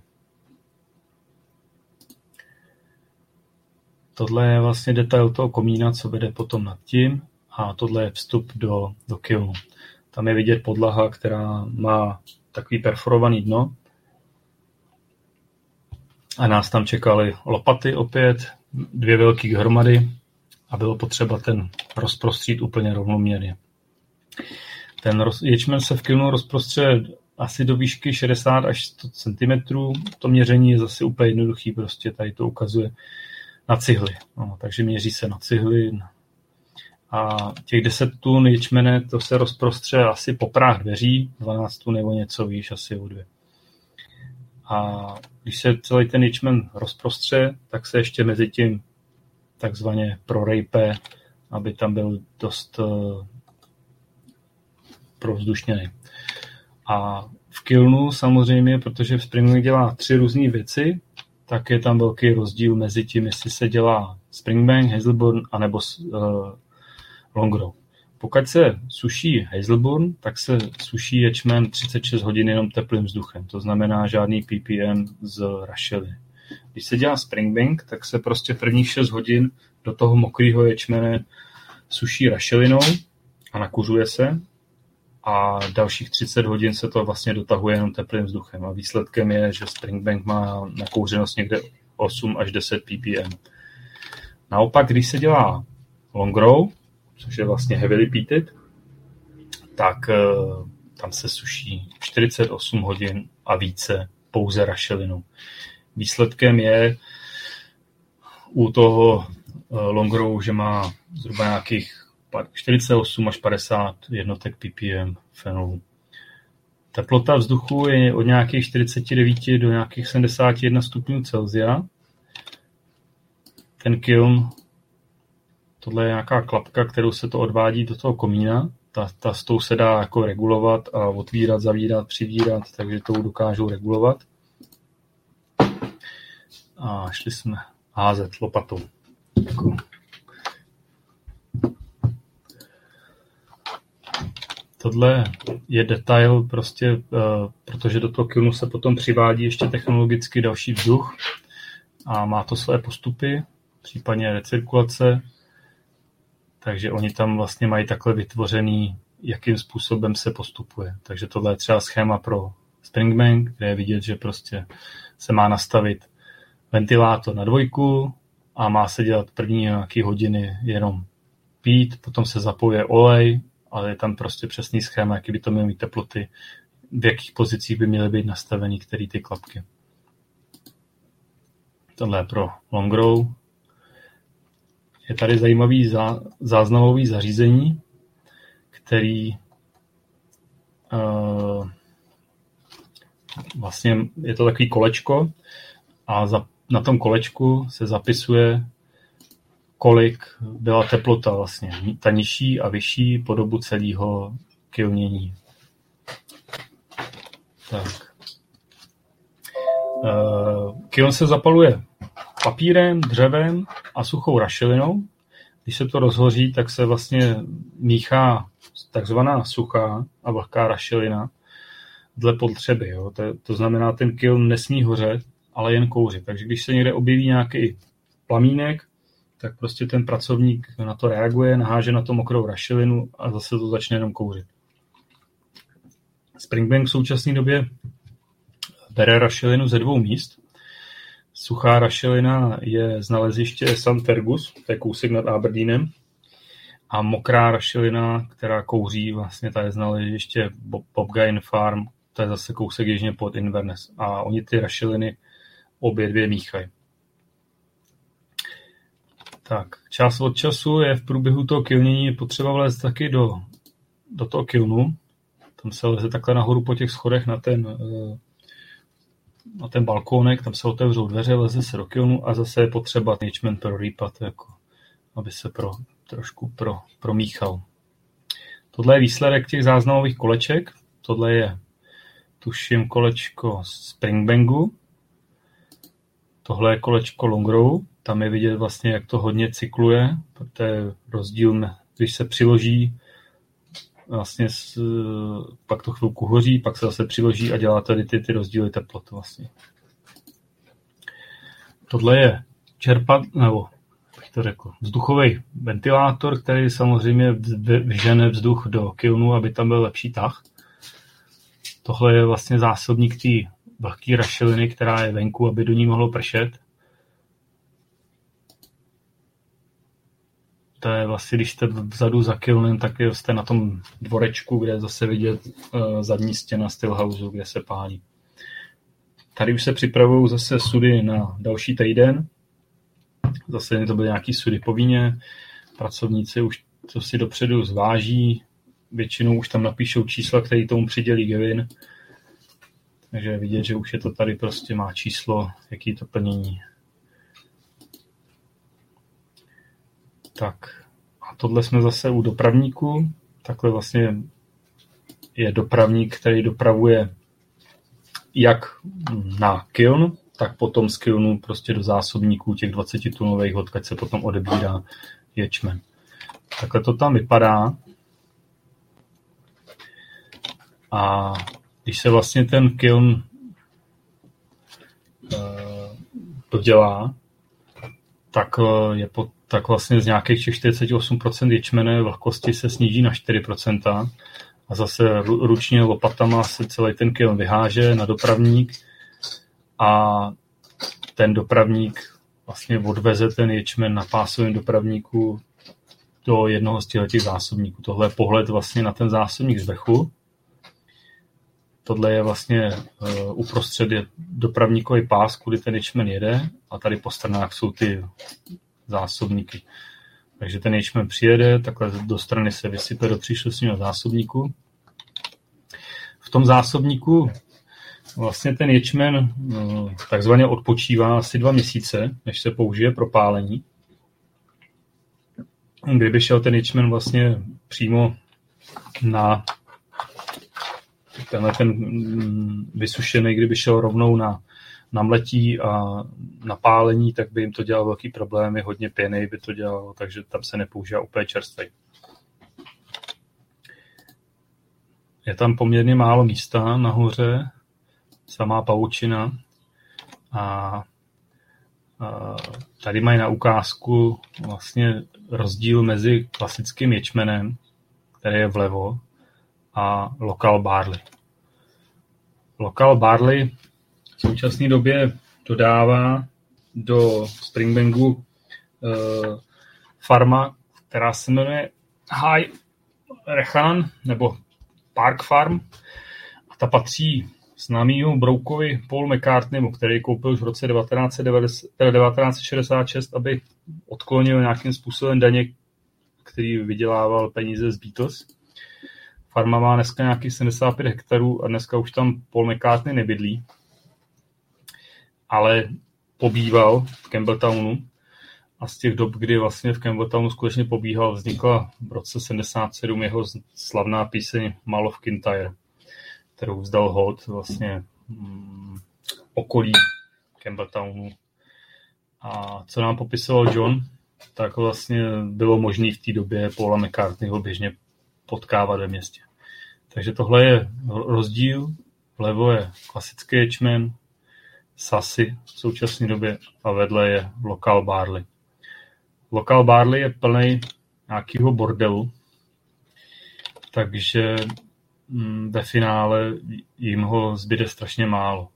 Tohle je vlastně detail toho komína, co vede potom nad tím a tohle je vstup do, do kilnu. Tam je vidět podlaha, která má takový perforovaný dno a nás tam čekaly lopaty opět, dvě velké hromady a bylo potřeba ten rozprostřít úplně rovnoměrně. Ten roz, ječmen se v kilnu rozprostře asi do výšky 60 až 100 cm. To měření je zase úplně jednoduchý, prostě tady to ukazuje na cihly. No, takže měří se na cihly. A těch 10 tun ječmene, to se rozprostře asi po práh dveří, 12 tun nebo něco výš, asi o dvě. A když se celý ten ječmen rozprostře, tak se ještě mezi tím takzvaně prorejpe, aby tam byl dost uh, provzdušněný. A v kilnu samozřejmě, protože Springbank dělá tři různé věci, tak je tam velký rozdíl mezi tím, jestli se dělá Springbank, Hazelburn anebo uh, Longrow. Pokud se suší Hazelburn, tak se suší ječmen 36 hodin jenom teplým vzduchem. To znamená žádný ppm z rašely. Když se dělá Springbank, tak se prostě prvních 6 hodin do toho mokrého ječmene suší rašelinou a nakuřuje se a dalších 30 hodin se to vlastně dotahuje jenom teplým vzduchem. A výsledkem je, že Springbank má nakouřenost někde 8 až 10 ppm. Naopak, když se dělá long row, což je vlastně heavily peated, tak eh, tam se suší 48 hodin a více pouze rašelinou. Výsledkem je u toho eh, long row, že má zhruba nějakých 48 až 50 jednotek ppm fenolu. Teplota vzduchu je od nějakých 49 do nějakých 71 stupňů Celsia. Ten kiln, tohle je nějaká klapka, kterou se to odvádí do toho komína. Ta, ta s tou se dá jako regulovat a otvírat, zavírat, přivírat, takže to dokážou regulovat. A šli jsme házet lopatou. Tohle je detail prostě, uh, protože do toho kilnu se potom přivádí ještě technologicky další vzduch a má to své postupy, případně recirkulace, takže oni tam vlastně mají takhle vytvořený, jakým způsobem se postupuje. Takže tohle je třeba schéma pro Springbank, kde je vidět, že prostě se má nastavit ventilátor na dvojku a má se dělat první nějaké hodiny jenom pít, potom se zapojuje olej, ale je tam prostě přesný schéma, jaký by to měly mít teploty, v jakých pozicích by měly být nastaveny které ty klapky. Tohle je pro long row. Je tady zajímavý zá, záznamový zařízení, který uh, vlastně je to takový kolečko a za, na tom kolečku se zapisuje kolik byla teplota vlastně, ta nižší a vyšší po dobu celého kilnění. Tak. Uh, kiln se zapaluje papírem, dřevem a suchou rašelinou. Když se to rozhoří, tak se vlastně míchá takzvaná suchá a vlhká rašelina dle potřeby. Jo. To, to znamená, ten kiln nesmí hořet, ale jen kouřit. Takže když se někde objeví nějaký plamínek, tak prostě ten pracovník na to reaguje, naháže na to mokrou rašelinu a zase to začne jenom kouřit. Springbank v současné době bere rašelinu ze dvou míst. Suchá rašelina je z naleziště St. Fergus, to je kousek nad Aberdeenem, a mokrá rašelina, která kouří, vlastně ta je z naleziště Bob, Bobgain Farm to je zase kousek jižně pod Inverness. A oni ty rašeliny obě dvě míchají. Tak, čas od času je v průběhu toho kilnění potřeba vlézt taky do, do toho kilnu. Tam se leze takhle nahoru po těch schodech na ten, eh, na ten balkónek, tam se otevřou dveře, leze se do kilnu a zase je potřeba ten pro rýpat, jako, aby se pro, trošku pro, promíchal. Tohle je výsledek těch záznamových koleček. Tohle je, tuším, kolečko Springbangu. Tohle je kolečko Longrow. Tam je vidět vlastně, jak to hodně cykluje. To je rozdíl, když se přiloží, vlastně s, pak to chvilku hoří, pak se zase přiloží a dělá tady ty, ty rozdíly teplot vlastně. Tohle je čerpat, nebo to řekl, vzduchový ventilátor, který samozřejmě vyžene vzduch do kilnu, aby tam byl lepší tah. Tohle je vlastně zásobník té vlhké rašeliny, která je venku, aby do ní mohlo pršet. Je vlastně, když jste vzadu za kilnem, tak jste na tom dvorečku, kde je zase vidět uh, zadní stěna stillhouse, kde se pálí. Tady už se připravují zase sudy na další týden. Zase to byly nějaký sudy povinně. Pracovníci už to si dopředu zváží. Většinou už tam napíšou čísla, které tomu přidělí Gavin. Takže vidět, že už je to tady prostě má číslo, jaký to plnění. Tak a tohle jsme zase u dopravníků. Takhle vlastně je dopravník, který dopravuje jak na kiln, tak potom z kilnu prostě do zásobníků těch 20 tunových, odkud se potom odebírá ječmen. Takhle to tam vypadá. A když se vlastně ten kiln uh, dodělá, tak, uh, je po, tak vlastně z nějakých 48% ječmene vlhkosti se sníží na 4% a zase ručně lopatama se celý ten kiln vyháže na dopravník a ten dopravník vlastně odveze ten ječmen na pásovém dopravníku do jednoho z těch zásobníků. Tohle je pohled vlastně na ten zásobník z vrchu. Tohle je vlastně uh, uprostřed je dopravníkový pás, kudy ten ječmen jede a tady po stranách jsou ty zásobníky. Takže ten ječmen přijede, takhle do strany se vysype do příšlostního zásobníku. V tom zásobníku Vlastně ten ječmen no, takzvaně odpočívá asi dva měsíce, než se použije pro pálení. Kdyby šel ten ječmen vlastně přímo na tenhle ten mm, vysušený, kdyby šel rovnou na, na mletí a na pálení, tak by jim to dělalo velký problémy, hodně pěny by to dělalo, takže tam se nepoužívá úplně čerstvý. Je tam poměrně málo místa nahoře, samá pavučina. A, a tady mají na ukázku vlastně rozdíl mezi klasickým ječmenem, který je vlevo, a local barley. Local barley v současné době dodává do Springbangu uh, farma, která se jmenuje High Rechan nebo Park Farm a ta patří známýho Broukovi Paul McCartneymu, který koupil už v roce 1966, aby odklonil nějakým způsobem daně, který vydělával peníze z Beatles. Farma má dneska nějakých 75 hektarů a dneska už tam Paul McCartney nebydlí, ale pobýval v Campbelltownu a z těch dob, kdy vlastně v Campbelltownu skutečně pobíhal, vznikla v roce 77 jeho slavná píseň Mal of Kintyre kterou vzdal hod vlastně mm, okolí Campbelltownu. A co nám popisoval John, tak vlastně bylo možné v té době Paula McCartneyho běžně potkávat ve městě. Takže tohle je rozdíl. Vlevo je klasický ječmen, sasy v současné době a vedle je lokal barley. Lokal barley je plný nějakého bordelu, takže Mm, ve finále jim ho zbyde strašně málo.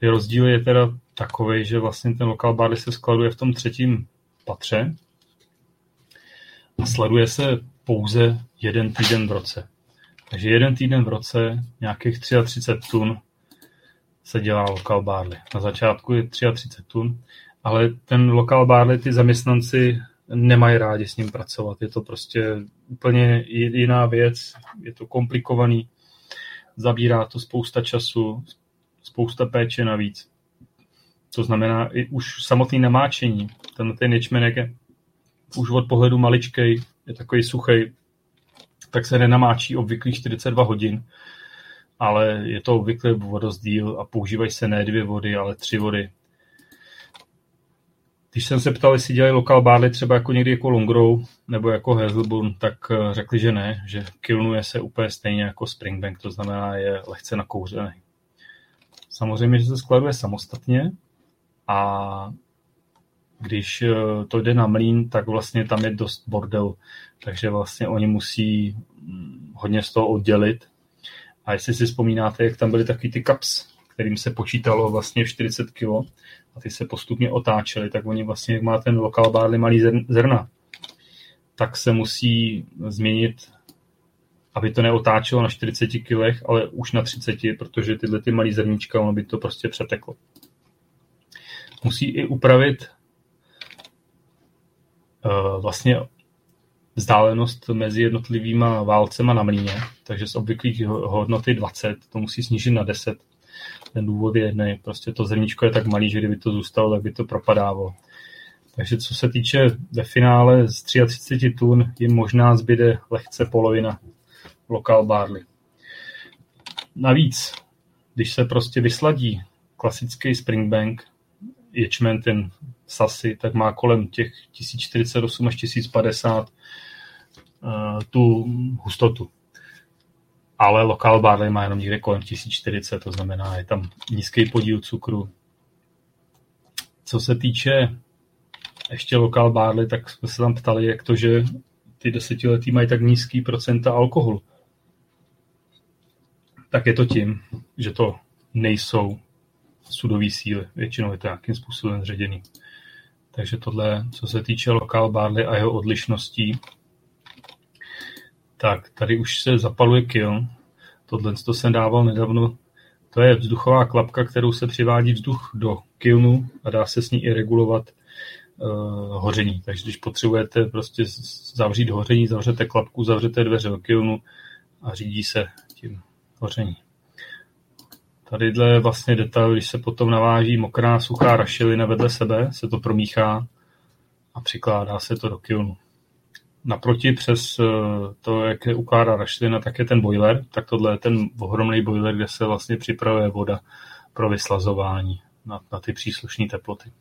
Ty rozdíl je teda takový, že vlastně ten lokal barley se skladuje v tom třetím patře a sleduje se pouze jeden týden v roce. Takže jeden týden v roce, nějakých 33 tun se dělá lokal barley. Na začátku je 33 tun, ale ten lokal barley ty zaměstnanci nemají rádi s ním pracovat. Je to prostě úplně jiná věc, je to komplikovaný, zabírá to spousta času, spousta péče navíc. To znamená i už samotný namáčení. Ten, ten ječmenek je už od pohledu maličkej, je takový suchý, tak se nenamáčí obvyklých 42 hodin, ale je to obvykle vodozdíl a používají se ne dvě vody, ale tři vody. Když jsem se ptal, jestli dělají lokal barley třeba jako někdy jako Longrow nebo jako Hazelburn, tak eh, řekli, že ne, že kilnuje se úplně stejně jako Springbank, to znamená je lehce nakouřený. Samozřejmě, že se skladuje samostatně a když eh, to jde na mlín, tak vlastně tam je dost bordel, takže vlastně oni musí mm, hodně z toho oddělit. A jestli si vzpomínáte, jak tam byly takový ty kaps, kterým se počítalo vlastně 40 kg a ty se postupně otáčely, tak oni vlastně, jak má ten lokal barley malý zrna, tak se musí změnit, aby to neotáčelo na 40 kg, ale už na 30, protože tyhle ty malý zrníčka, ono by to prostě přeteklo. Musí i upravit uh, vlastně vzdálenost mezi jednotlivýma válcema na mlíně, takže z obvyklých hodnoty 20 to musí snížit na 10 ten důvod je jedný. Prostě to zrníčko je tak malý, že kdyby to zůstalo, tak by to propadávalo. Takže co se týče ve finále z 33 tun, jim možná zbyde lehce polovina lokal barley. Navíc, když se prostě vysladí klasický Springbank, ječmen ten sasy, tak má kolem těch 1048 až 1050 uh, eh, tu hustotu ale lokal barley má jenom někde kolem 1040, to znamená, je tam nízký podíl cukru. Co se týče ještě lokal barley, tak jsme se tam ptali, jak to, že ty desetiletí mají tak nízký procenta alkoholu. Tak je to tím, že to nejsou sudové síly. Většinou je to nějakým způsobem zředěný. Takže tohle, co se týče lokal barley a jeho odlišností, tak tady už se zapaluje kil. Tohle to jsem dával nedávno. To je vzduchová klapka, kterou se přivádí vzduch do kilnu a dá se s ní i regulovat uh, hoření. Takže když potřebujete prostě zavřít hoření, zavřete klapku, zavřete dveře do kilnu a řídí se tím hoření. Tady je vlastně detail, když se potom naváží mokrá, suchá rašelina vedle sebe, se to promíchá a přikládá se to do kilnu naproti přes eh, to, jak je ukládá rašelina, tak je ten boiler. Tak tohle je ten ohromný boiler, kde se vlastně připravuje voda pro vyslazování na, na ty příslušné teploty.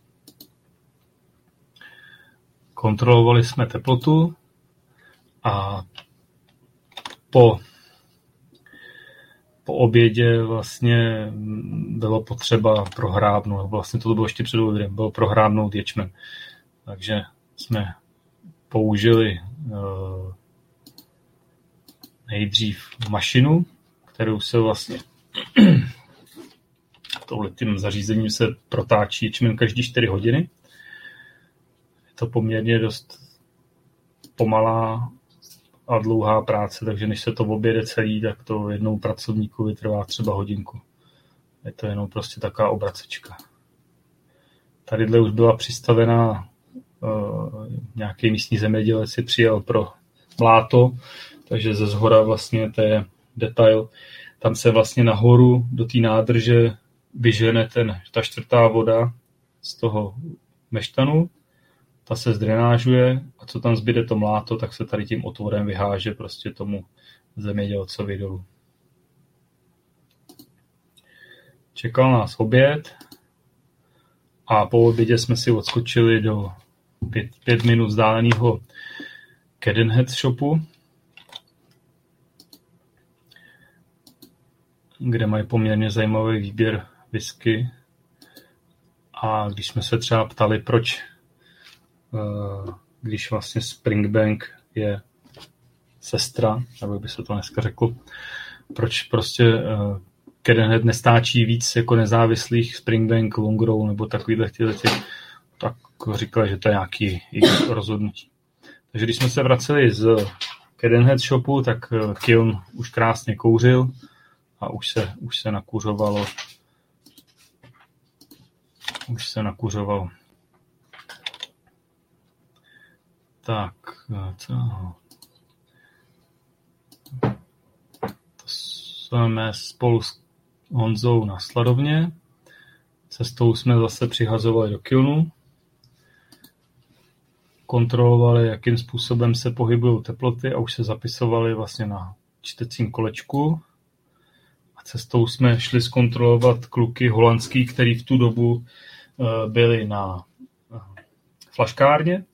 Kontrolovali jsme teplotu a po, po obědě vlastně bylo potřeba prohrábnout, vlastně to bylo ještě před obědem, bylo prohrábnout ječmen. Takže jsme použili uh, nejdřív mašinu, kterou se vlastně tím zařízením se protáčí čmen každý 4 hodiny. Je to poměrně dost pomalá a dlouhá práce, takže než se to objede celý, tak to jednou pracovníku vytrvá třeba hodinku. Je to jenom prostě taková obracečka. Tadyhle už byla přistavená Eh, nějaký místní zemědělec si přijel pro mláto, takže ze zhora vlastně to je detail. Tam se vlastně nahoru do té nádrže vyžene ten, ta čtvrtá voda z toho meštanu, ta se zdrenážuje a co tam zbyde to mláto, tak se tady tím otvorem vyháže prostě tomu zemědělcovi dolů. Čekal nás oběd a po obědě jsme si odskočili do pět, pět minut vzdáleného Cadenhead shopu, kde mají poměrně zajímavý výběr whisky. A když jsme se třeba ptali, proč, když vlastně Springbank je sestra, nebo by se to dneska řekl, proč prostě eh, Cadenhead nestáčí víc jako nezávislých Springbank, Longrow nebo takovýhle těch tak říkali, že to je nějaký rozhodnutí. Takže když jsme se vraceli z Cadenhead shopu, tak Kiln už krásně kouřil a už se, už se nakuřovalo už se nakuřoval. Tak, co? To jsme spolu s Honzou na Sladovně. Cestou jsme zase přihazovali do Kilnu. Kontrolovali, jakým způsobem se pohybují teploty a už se zapisovali vlastně na čtecím kolečku. A cestou jsme šli zkontrolovat kluky holandský, který v tu dobu eh, byli na eh, flaškárně,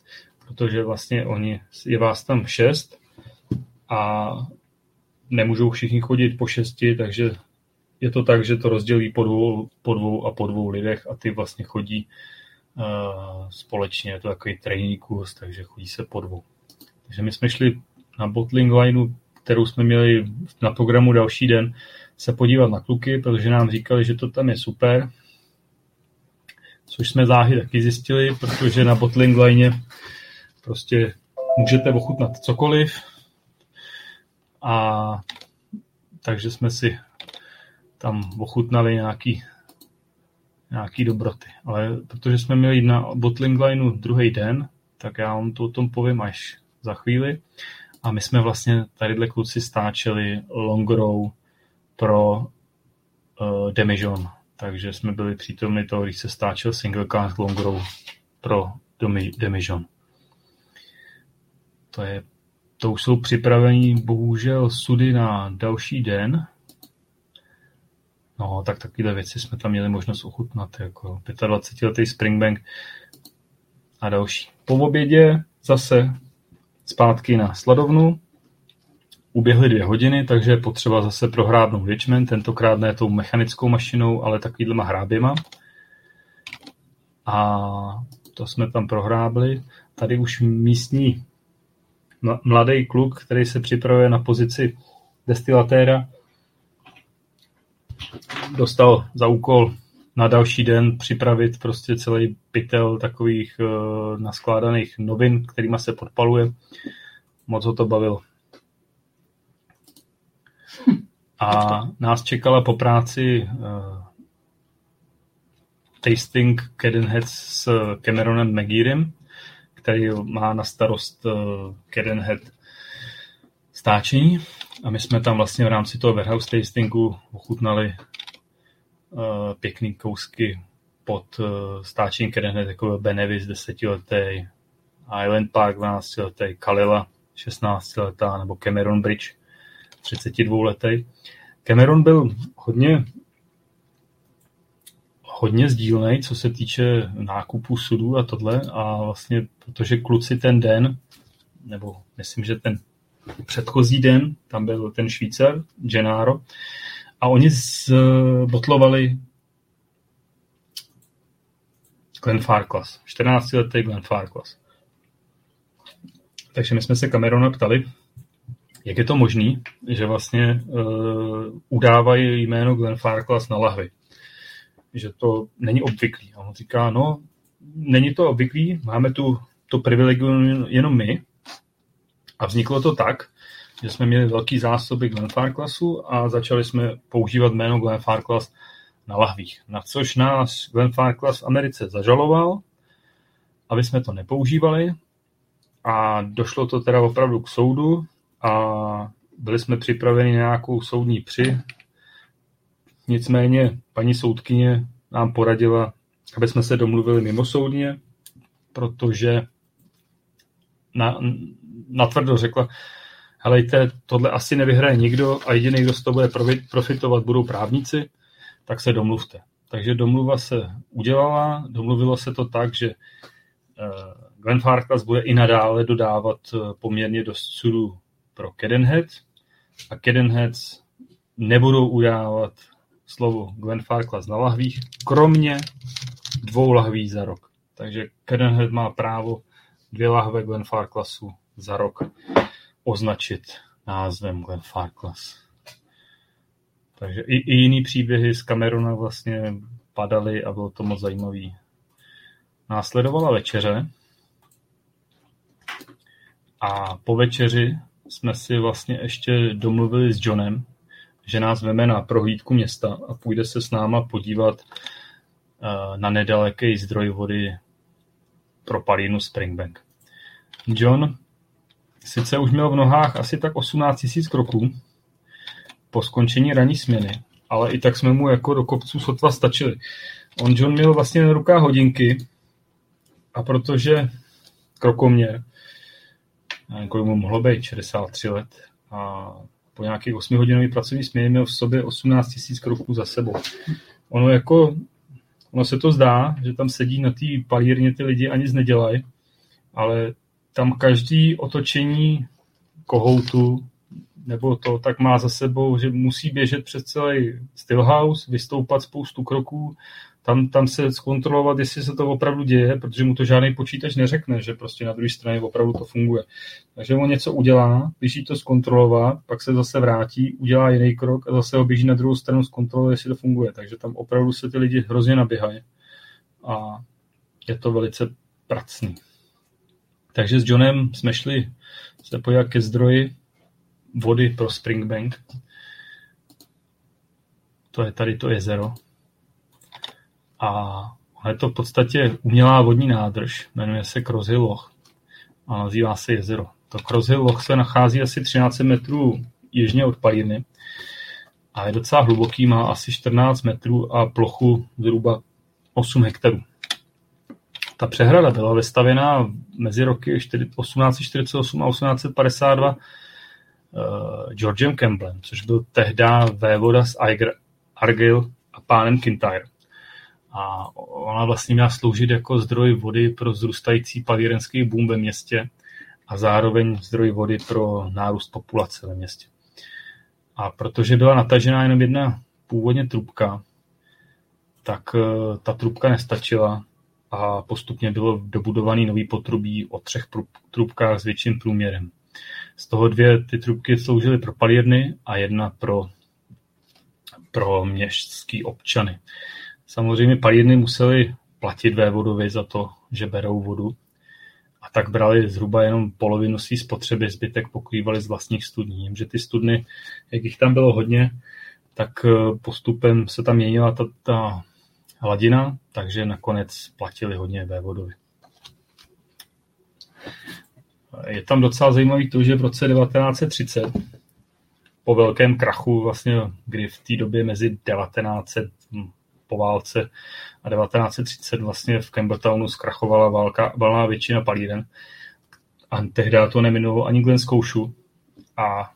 protože vlastně oni, je vás tam šest a nemůžou všichni chodit po šesti, takže je to tak, že to rozdělí po dvou, po dvou a po dvou lidech a ty vlastně chodí uh, společně, je to takový trénink kurz, takže chodí se po dvou. Takže my jsme šli na bottling lineu, kterou jsme měli na programu další den, se podívat na kluky, protože nám říkali, že to tam je super, což jsme záhy taky zjistili, protože na bottling line prostě můžete ochutnat cokoliv a takže jsme si tam ochutnali nějaký, nějaký dobroty. Ale protože jsme měli na bottling lineu druhý den, tak já vám to o tom povím až za chvíli. A my jsme vlastně tadyhle kluci stáčeli long row pro uh, Demijon. Takže jsme byli přítomni toho, když se stáčel single cask long row pro Demijon. To je to už jsou připravení bohužel sudy na další den, No, tak takové věci jsme tam měli možnost ochutnat, jako 25-letý Springbank a další. Po obědě zase zpátky na sladovnu, uběhly dvě hodiny, takže je potřeba zase prohrábnout věčmen, tentokrát ne tou mechanickou mašinou, ale takovýhlema hráběma. A to jsme tam prohrábli. Tady už místní mladý kluk, který se připravuje na pozici destilatéra, dostal za úkol na další den připravit prostě celý pytel takových uh, naskládaných novin, kterýma se podpaluje. Moc ho to bavilo. A nás čekala po práci uh, tasting Cadenheads s Cameronem McGearem, který má na starost uh, Cadenhead stáčení. A my jsme tam vlastně v rámci toho warehouse tastingu ochutnali uh, pěkný kousky pod uh, stáčením, hned jako Benevis desetiletý, Island Park 12 letý, Kalila 16 letá, nebo Cameron Bridge 32 letý. Cameron byl hodně hodně sdílnej, co se týče nákupu sudů a tohle a vlastně, protože kluci ten den, nebo myslím, že ten předchozí den, tam byl ten Švýcar, Gennaro, a oni zbotlovali Glenn Farklas, 14 letý Glenn Farklas. Takže my jsme se Camerona ptali, jak je to možné, že vlastně uh, udávají jméno Glenn Farklas na lahvi. Že to není obvyklý. A on říká, no, není to obvyklý, máme tu to privilegium jenom my, a vzniklo to tak, že jsme měli velký zásoby Glenfarclasu a začali jsme používat jméno Glenfarclas na lahvích. Na což nás Glenfarclas v Americe zažaloval, aby jsme to nepoužívali a došlo to teda opravdu k soudu a byli jsme připraveni na nějakou soudní při. Nicméně paní soudkyně nám poradila, aby jsme se domluvili mimo soudně, protože na, natvrdo řekla, helejte, tohle asi nevyhraje nikdo a jediný, kdo z toho bude profitovat, budou právníci, tak se domluvte. Takže domluva se udělala, domluvilo se to tak, že eh, Glenn Farkas bude i nadále dodávat eh, poměrně dost sudů pro Cadenhead a Cadenheads nebudou udávat slovo Glenn Farklas na lahvích, kromě dvou lahví za rok. Takže Cadenhead má právo dvě lahve Glenn Farklasu za rok označit názvem Glenn Farklas. Takže i, i jiný příběhy z Camerona vlastně padaly a bylo to moc zajímavý. Následovala večeře a po večeři jsme si vlastně ještě domluvili s Johnem, že nás veme na prohlídku města a půjde se s náma podívat uh, na nedaleký zdroj vody pro Palínu Springbank. John sice už měl v nohách asi tak 18 000 kroků po skončení ranní směny, ale i tak jsme mu jako do kopců sotva stačili. On John měl vlastně na rukách hodinky a protože krokoměr, kolik mu mohlo být, 63 let, a po nějakých 8 hodinový pracovní směně měl v sobě 18 000 kroků za sebou. Ono jako, ono se to zdá, že tam sedí na té palírně ty lidi a nic nedělají, ale tam každý otočení kohoutu nebo to tak má za sebou, že musí běžet přes celý stillhouse, vystoupat spoustu kroků, tam, tam se zkontrolovat, jestli se to opravdu děje, protože mu to žádný počítač neřekne, že prostě na druhé straně opravdu to funguje. Takže on něco udělá, běží to zkontrolovat, pak se zase vrátí, udělá jiný krok a zase ho běží na druhou stranu zkontroluje, jestli to funguje. Takže tam opravdu se ty lidi hrozně naběhají a je to velice pracný. Takže s Johnem jsme šli se podívat ke zdroji vody pro Springbank. To je tady to jezero. A je to v podstatě umělá vodní nádrž, jmenuje se Cross Loch a nazývá se jezero. To Cross Loch se nachází asi 13 metrů jižně od Palírny a je docela hluboký, má asi 14 metrů a plochu zhruba 8 hektarů. Ta přehrada byla vystavěna mezi roky 1848 a 1852 uh, Georgem Campbellem, což byl tehdy vévoda z Argyll a pánem Kintyre. A ona vlastně měla sloužit jako zdroj vody pro zrůstající palírenský boom ve městě a zároveň zdroj vody pro nárůst populace ve městě. A protože byla natažená jenom jedna původně trubka, tak eh, ta trubka nestačila a postupně bylo dobudovaný nový potrubí o třech trubkách s větším průměrem. Z toho dvě ty trubky sloužily pro palírny a jedna pro, pro městský občany. Samozřejmě palírny museli platit vévodovi za to, že berou vodu a tak brali zhruba jenom polovinu své spotřeby, zbytek pokrývali z vlastních studní. Že ty studny, jak jich tam bylo hodně, tak eh, postupem se tam měnila ta, ta hladina, takže nakonec platili hodně vévodovi. Je tam docela zajímavý to, že v roce 1930 po velkém krachu, vlastně, kdy v té době mezi 1900 hm, po válce a 1930 vlastně v Campbelltownu zkrachovala válka, valná většina palíren. A tehdy to neminulo ani Glenn Scotia a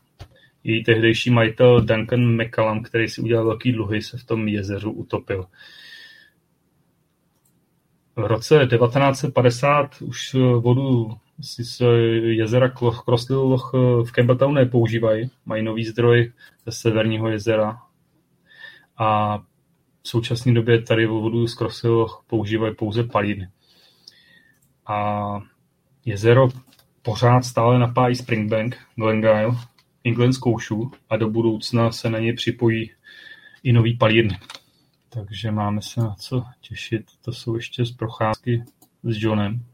její tehdejší majitel Duncan McCallum, který si udělal velký dluhy, se v tom jezeru utopil. V roce 1950 už vodu z jezera Crossley Loch v Campbelltownu nepoužívají. Mají nový zdroj ze severního jezera a v současné době tady vodu z Loch používají pouze palíny. A jezero pořád stále napájí Springbank, Glengyle, England Scotia a do budoucna se na ně připojí i nový palírny. Takže máme se na co těšit. To jsou ještě z procházky s Johnem.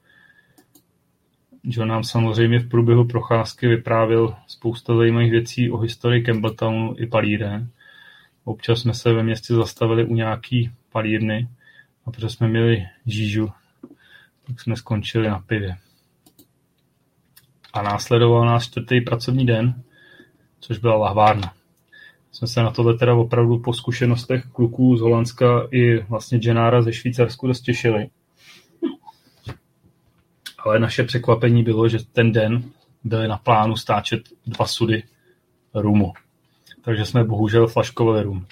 John nám samozřejmě v průběhu procházky vyprávěl spousta zajímavých věcí o historii Campbelltownu i palíren. Občas jsme se ve městě zastavili u nějaký palírny a protože jsme měli žížu, tak jsme skončili na pivě. A následoval nás čtvrtý pracovní den, což byla lahvárna. Jsme se na tohle teda opravdu po zkušenostech kluků z Holandska i vlastně Genára ze Švýcarsku dost těšili. Ale naše překvapení bylo, že ten den byly na plánu stáčet dva sudy rumu. Takže jsme bohužel flaškovali rum.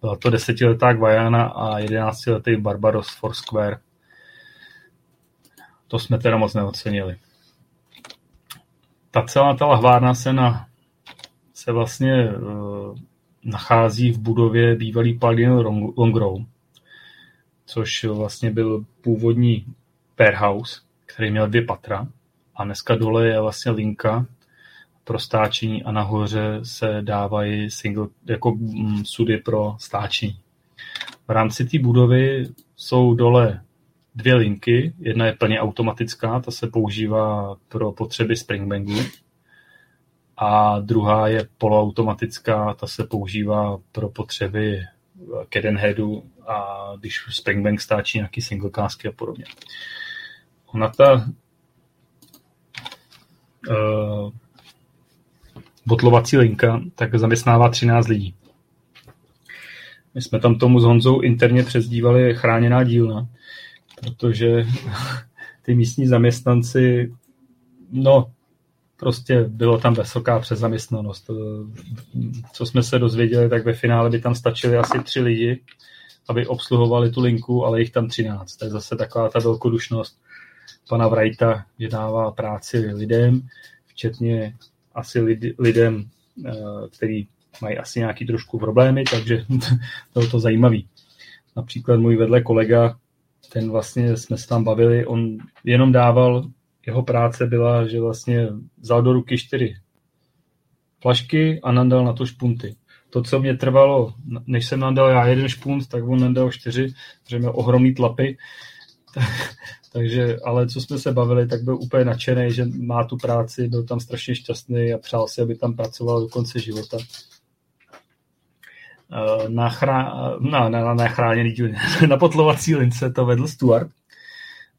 Byla to desetiletá Guayana a jedenáctiletý Barbados Foursquare. To jsme teda moc neocenili. Ta celá ta lahvárna se, na, se vlastně uh, nachází v budově bývalý Paladin Longrow, což vlastně byl původní house, který měl dvě patra a dneska dole je vlastně linka pro stáčení a nahoře se dávají single, jako mm, sudy pro stáčení. V rámci té budovy jsou dole dvě linky. Jedna je plně automatická, ta se používá pro potřeby Springbangu. a druhá je poloautomatická, ta se používá pro potřeby Cadenheadu a když Springbank stáčí nějaký singlecásky a podobně. Ona ta uh, botlovací linka tak zaměstnává 13 lidí. My jsme tam tomu s Honzou interně přezdívali chráněná dílna, protože ty místní zaměstnanci, no, prostě bylo tam vysoká přezaměstnanost. Co jsme se dozvěděli, tak ve finále by tam stačili asi tři lidi, aby obsluhovali tu linku, ale jich tam třináct. To je zase taková ta velkodušnost pana Wrighta, že dává práci lidem, včetně asi lid, lidem, eh, který mají asi nějaký trošku problémy, takže bylo to zajímavý. Například můj vedle kolega, ten vlastně jsme se tam bavili, on jenom dával, jeho práce byla, že vlastně vzal do ruky čtyři flašky a nandal na to špunty. To, co mě trvalo, než jsem nandal já jeden špunt, tak on nandal čtyři, protože měl ohromný tlapy. Takže, ale co jsme se bavili, tak byl úplně nadšený, že má tu práci, byl tam strašně šťastný a přál si, aby tam pracoval do konce života. Eh, na, chrá, na, na, na chráněný díl, na potlovací lince to vedl Stuart,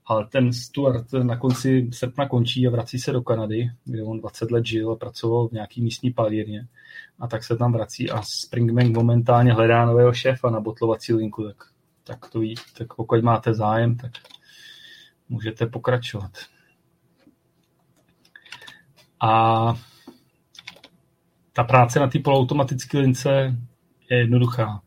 ale ten Stuart na konci srpna končí a vrací se do Kanady, kde on 20 let žil a pracoval v nějaký místní palírně a tak se tam vrací a Springbank momentálně hledá nového šéfa na botlovací linku, tak, tak to ví, tak pokud máte zájem, tak můžete pokračovat. A ta práce na té poloautomatické lince je jednoduchá.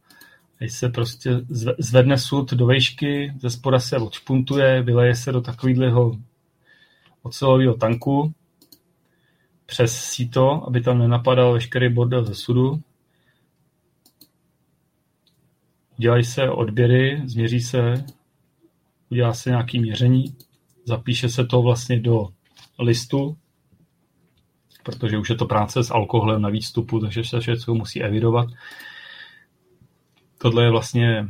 Když se prostě zvedne sud do vejšky, ze spoda se odšpuntuje, vyleje se do takového ocelového tanku přes síto, aby tam nenapadal veškerý bordel ze sudu. Dělají se odběry, změří se, udělá se nějaké měření, zapíše se to vlastně do listu, protože už je to práce s alkoholem na výstupu, takže se všechno musí evidovat. Tohle je vlastně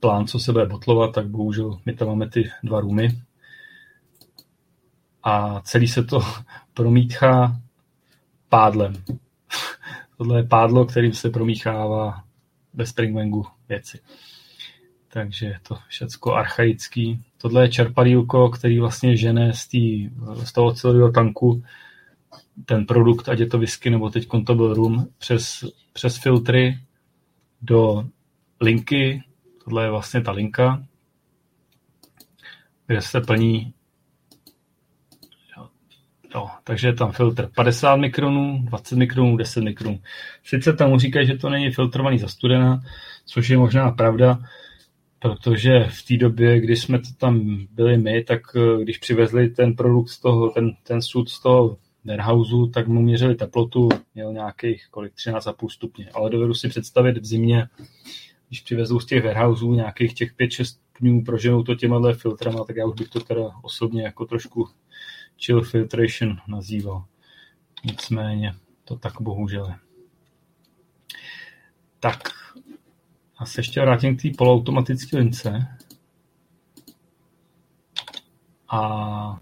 plán, co se bude botlovat, tak bohužel my tam máme ty dva růmy. A celý se to promíchá pádlem. Tohle je pádlo, kterým se promíchává ve Springbangu věci. Takže je to všecko archaický. Tohle je čerpadílko, který vlastně žene z, tý, z toho celého tanku ten produkt, ať je to whisky nebo teď to byl rum, přes, přes filtry do linky, tohle je vlastně ta linka, kde se plní Jo, takže je tam filtr 50 mikronů, 20 mikronů, 10 mikronů. Sice tam říkají, že to není filtrovaný za studena, což je možná pravda, protože v té době, kdy jsme to tam byli my, tak eh, když přivezli ten produkt z toho, ten, ten sud z toho warehouse, tak mu měřili teplotu, měl nějakých kolik 13,5 stupně, ale dovedu si představit v zimě, když přivezou z těch warehouseů nějakých těch 5-6 stupňů, proženou to těma filtrama, tak já už bych to teda osobně jako trošku chill filtration nazýval. Nicméně to tak bohužel je. Tak, a se ještě vrátím k té poloautomatické lince. A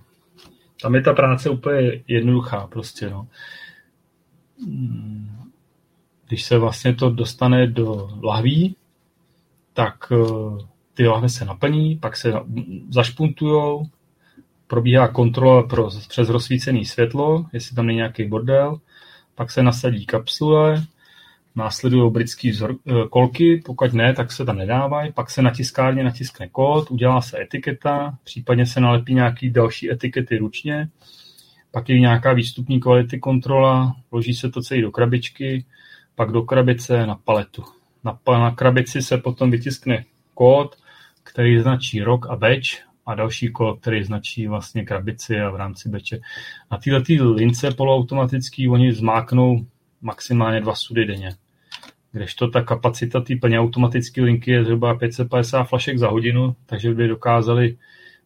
tam je ta práce úplně jednoduchá prostě, no. Když se vlastně to dostane do lahví, tak eh, ty lahve se naplní, pak se zašpuntujou, probíhá kontrola pro, přes rozsvícené světlo, jestli tam není nějaký bordel, pak se nasadí kapsule, následují britský vzor, eh, kolky, pokud ne, tak se tam nedávají, pak se na tiskárně natiskne kód, udělá se etiketa, případně se nalepí nějaký další etikety ručně, pak je nějaká výstupní kvality kontrola, vloží se to celý do krabičky, pak do krabice na paletu. Na, na krabici se potom vytiskne kód, který značí rok a batch a další kód, který značí vlastně krabici a v rámci beče. Na této lince poloautomatický oni zmáknou maximálně dva sudy denně kdežto ta kapacita té plně automatické linky je zhruba 550 flašek za hodinu, takže by dokázali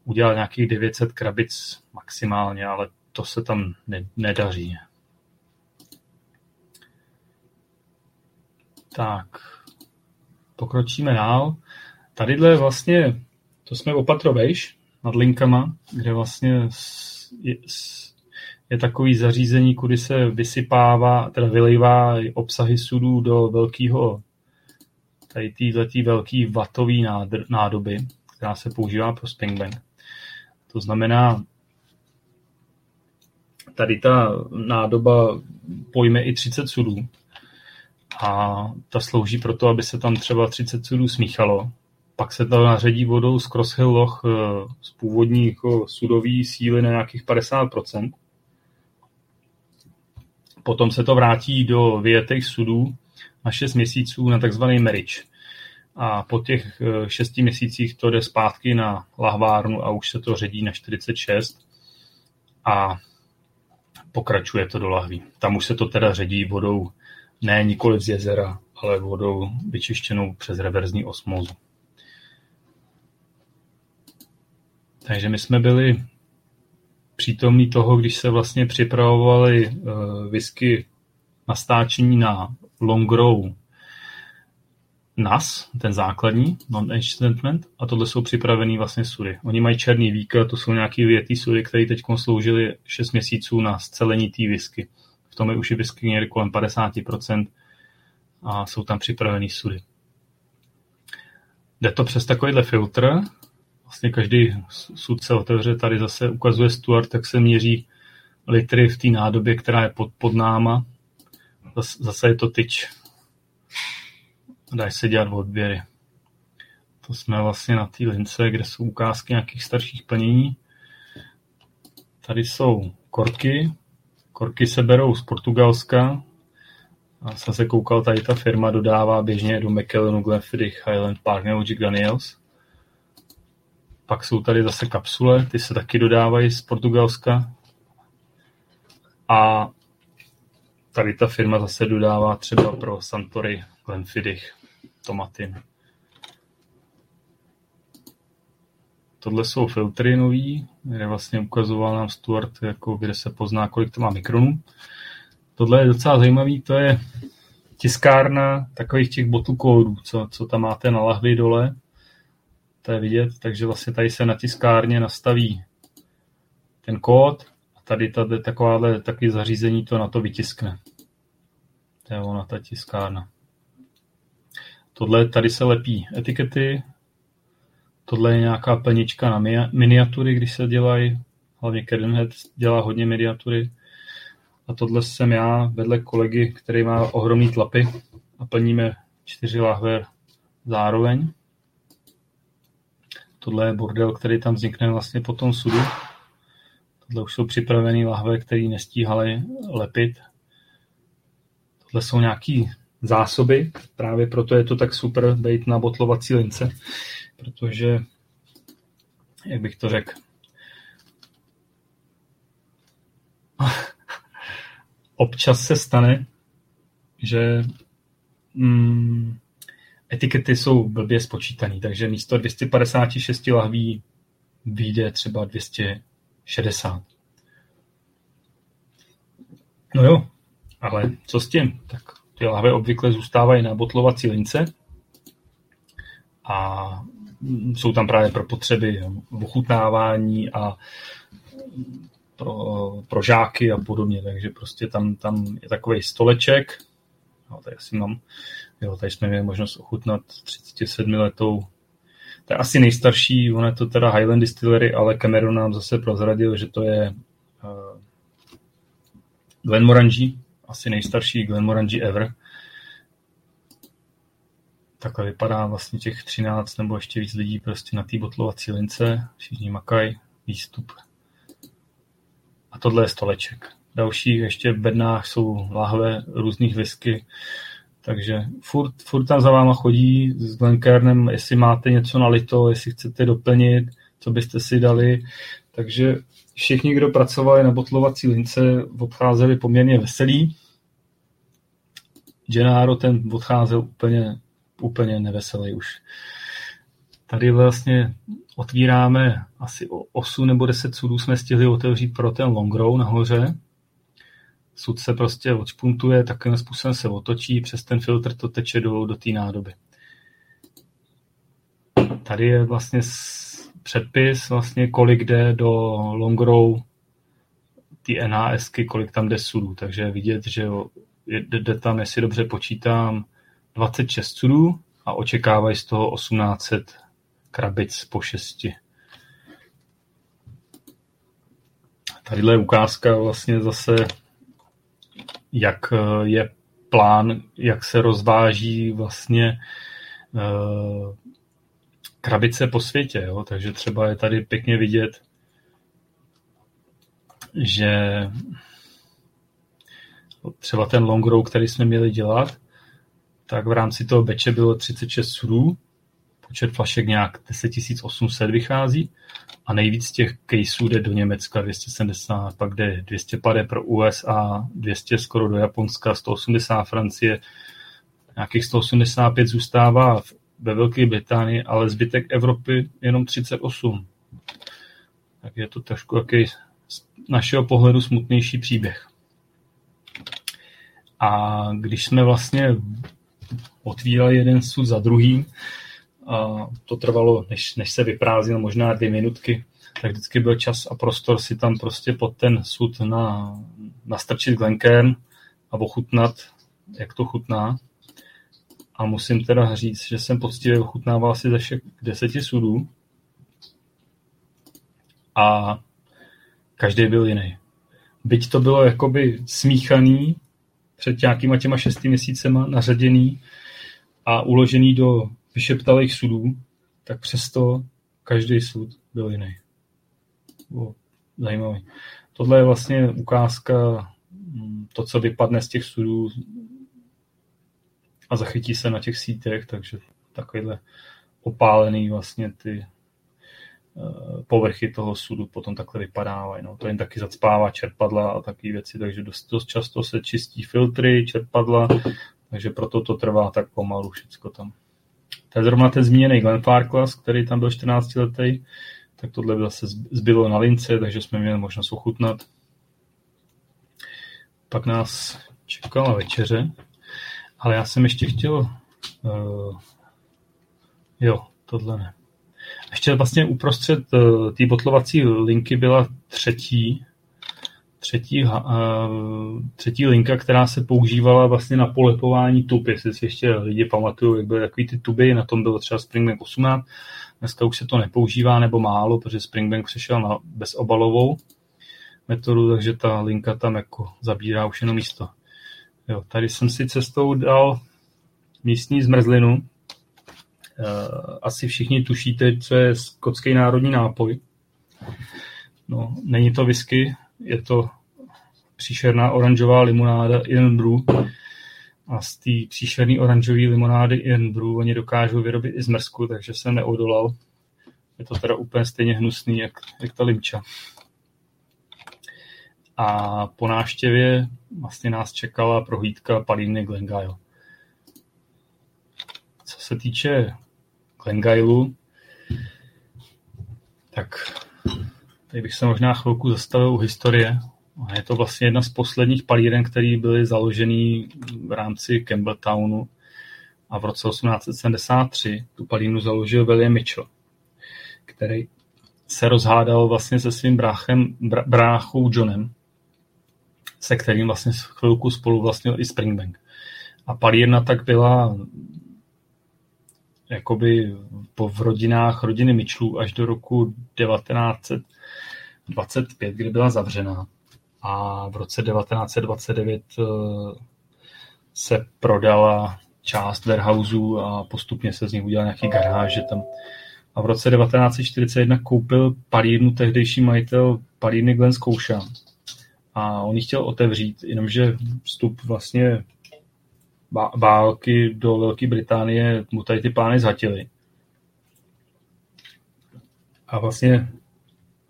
udělat nějakých 900 krabic maximálně, ale to se tam ne, nedaří. Tak, pokročíme dál. Tadyhle vlastně, to jsme opatrovejš nad linkama, kde vlastně je, je takový zařízení, kudy se vysypává, teda vylejvá obsahy sudů do velkého tady tý velký vatový nádoby, která se používá pro Springbank. To znamená, tady ta nádoba pojme i 30 sudů a ta slouží pro to, aby se tam třeba 30 sudů smíchalo. Pak se to naředí vodou z Cross Hill Loch eh, z původní jako sudový síly na nějakých 50%. Potom se to vrátí do vyjetých sudů na 6 měsíců na takzvaný marriage. A po těch 6 eh, měsících to jde zpátky na lahvárnu a už se to ředí na 46 a pokračuje to do lahví. Tam už se to teda ředí vodou ne nikoli z jezera, ale vodou vyčištěnou přes reverzní osmózu. Takže my jsme byli přítomní toho, když se vlastně připravovaly uh, whisky na stáčení na long row NAS, ten základní, non-age statement, a tohle jsou připravený vlastně sudy. Oni mají černý víka, to jsou nějaký větý sudy, které teď sloužily 6 měsíců na scelení té whisky. V tom je už whisky někde kolem 50% a jsou tam připravený sudy. Jde to přes takovýhle filtr, vlastně každý sud se otevře, tady zase ukazuje Stuart, tak se měří litry v té nádobě, která je pod, pod náma. Zase je to tyč. Dají se dělat odběry. To jsme vlastně na té lince, kde jsou ukázky nějakých starších plnění. Tady jsou korky. Korky se berou z Portugalska. A jsem se koukal, tady ta firma dodává běžně do McKellenu, Glenfiddich, Highland Park nebo Daniels. Pak jsou tady zase kapsule, ty se taky dodávají z Portugalska. A tady ta firma zase dodává třeba pro Santory, Glenfiddich, Tomatin. Tohle jsou filtry nový, kde vlastně ukazoval nám Stuart, jako kde se pozná, kolik to má mikronů. Tohle je docela zajímavý, to je tiskárna takových těch bottle kódů, co, co tam máte na lahvi dole to je vidět, takže vlastně tady se na tiskárně nastaví ten kód a tady tady takováhle taky zařízení to na to vytiskne. To je ona ta tiskárna. Tohle tady se lepí etikety, tohle je nějaká plnička na miniatury, když se dělají, hlavně Cadenhead dělá hodně miniatury. A tohle jsem já vedle kolegy, který má ohromný tlapy a plníme čtyři lahve zároveň. Tohle je bordel, který tam vznikne vlastně po tom sudu. Tohle už jsou připravené lahve, které nestíhaly lepit. Tohle jsou nějaké zásoby, právě proto je to tak super být na botlovací lince, protože, jak bych to řekl, občas se stane, že mm, etikety jsou blbě spočítané, takže místo 256 lahví vyjde třeba 260. No jo, ale co s tím? Tak ty lahve obvykle zůstávají na botlovací lince a jsou tam právě pro potřeby ochutnávání a pro, pro žáky a podobně, takže prostě tam, tam je takový stoleček, no, tady asi mám Jo, tady jsme měli možnost ochutnat 37 letou. To je asi nejstarší, ono je to teda Highland Distillery, ale Cameron nám zase prozradil, že to je uh, Glenmorangie, asi nejstarší Glenmorangie ever. Takhle vypadá vlastně těch 13 nebo ještě víc lidí prostě na té botlovací lince, všichni makají, výstup. A tohle je stoleček. Další ještě v bednách jsou lahve různých whisky, takže furt, furt tam za váma chodí s Glencairnem, jestli máte něco na lito, jestli chcete doplnit, co byste si dali. Takže všichni, kdo pracovali na botlovací lince, odcházeli poměrně veselí. Gennaro ten odcházel úplně, úplně neveselý už. Tady vlastně otvíráme asi 8 nebo 10 sudů jsme stihli otevřít pro ten long row nahoře, sud se prostě odšpuntuje, takovým způsobem se otočí, přes ten filtr to teče do, do té nádoby. Tady je vlastně předpis, vlastně kolik jde do long row ty NHSky, kolik tam jde sudů. Takže vidět, že jde tam, jestli dobře počítám, 26 sudů a očekávají z toho 1800 krabic po šesti. Tadyhle je ukázka vlastně zase, jak eh, je plán, jak se rozváží vlastně uh, krabice po světě. Jo? Takže třeba je tady pěkně vidět, že třeba ten long row, který jsme měli dělat, tak v rámci toho beče bylo 36 sudů, počet flašek nějak 10 800 vychází a nejvíc těch caseů jde do Německa 270, pak jde 250 pro USA, 200 skoro do Japonska, 180 Francie, nějakých 185 zůstává ve Velké Británii, ale zbytek Evropy jenom 38. Tak je to trošku jaký z našeho pohledu smutnější příběh. A když jsme vlastně otvírali jeden sud za druhým, a to trvalo, než, než se vyprázdnil, možná dvě minutky, tak vždycky byl čas a prostor si tam prostě pod ten sud na, nastrčit Glenkern a ochutnat, jak to chutná. A musím teda říct, že jsem poctivě ochutnával asi ze všech deseti sudů a každý byl jiný. Byť to bylo jakoby smíchaný před nějakýma těma šesti měsícema, nařaděný a uložený do vyšeptalých sudů, tak přesto každý sud byl jiný. Bylo zajímavý. Tohle je vlastně ukázka, mm, to, co vypadne z těch sudů a zachytí se na těch sítech, takže takovýhle opálený vlastně ty eh, povrchy toho sudu potom takhle vypadávají. No. To jen taky zacpává čerpadla a takové věci, takže dost, dost často se čistí filtry, čerpadla, takže proto to trvá tak pomalu všecko tam. To je zrovna ten zmíněný Glenn Farklas, který tam byl 14 letý, tak tohle zase zbylo na lince, takže jsme měli možnost ochutnat. Pak nás čekala večeře, ale já jsem ještě chtěl, uh, jo, tohle ne. Ještě vlastně uprostřed uh, té botlovací linky byla třetí třetí, uh, třetí linka, která se používala vlastně na polepování tub, jestli si ještě lidi pamatují, jak byly takový ty tuby, na tom bylo třeba Springbank 18, dneska už se to nepoužívá nebo málo, protože Springbank přešel na bezobalovou metodu, takže ta linka tam jako zabírá už jenom místo. Jo, tady jsem si cestou dal místní zmrzlinu. Uh, asi všichni tušíte, co je skotský národní nápoj. No, není to whisky, je to příšerná oranžová limonáda Iron Brew. A z té příšerné oranžové limonády Iron Brew oni dokážou vyrobit i zmrzku, takže jsem neodolal. Je to teda úplně stejně hnusný, jak, jak ta limča. A po návštěvě vlastně nás čekala prohlídka palíny Glengyle. Co se týče Glengailu, tak Tady bych se možná chvilku zastavil u historie. Je to vlastně jedna z posledních palíren, které byly založeny v rámci Campbelltownu a v roce 1873 tu palínu založil William Mitchell, který se rozhádal vlastně se svým bráchem, br- bráchou Johnem, se kterým vlastně chvilku spolu vlastnil i Springbank. A palírna tak byla jakoby v rodinách rodiny Mitchellů až do roku 1900 25, kdy byla zavřená a v roce 1929 eh, se prodala část warehouseu a postupně se z nich udělal nějaký garáže tam. A v roce 1941 koupil palírnu tehdejší majitel palírny Glenn Zkouša. A on ji chtěl otevřít, jenomže vstup vlastně války do Velké Británie mu tady ty plány zhatily. A vlastně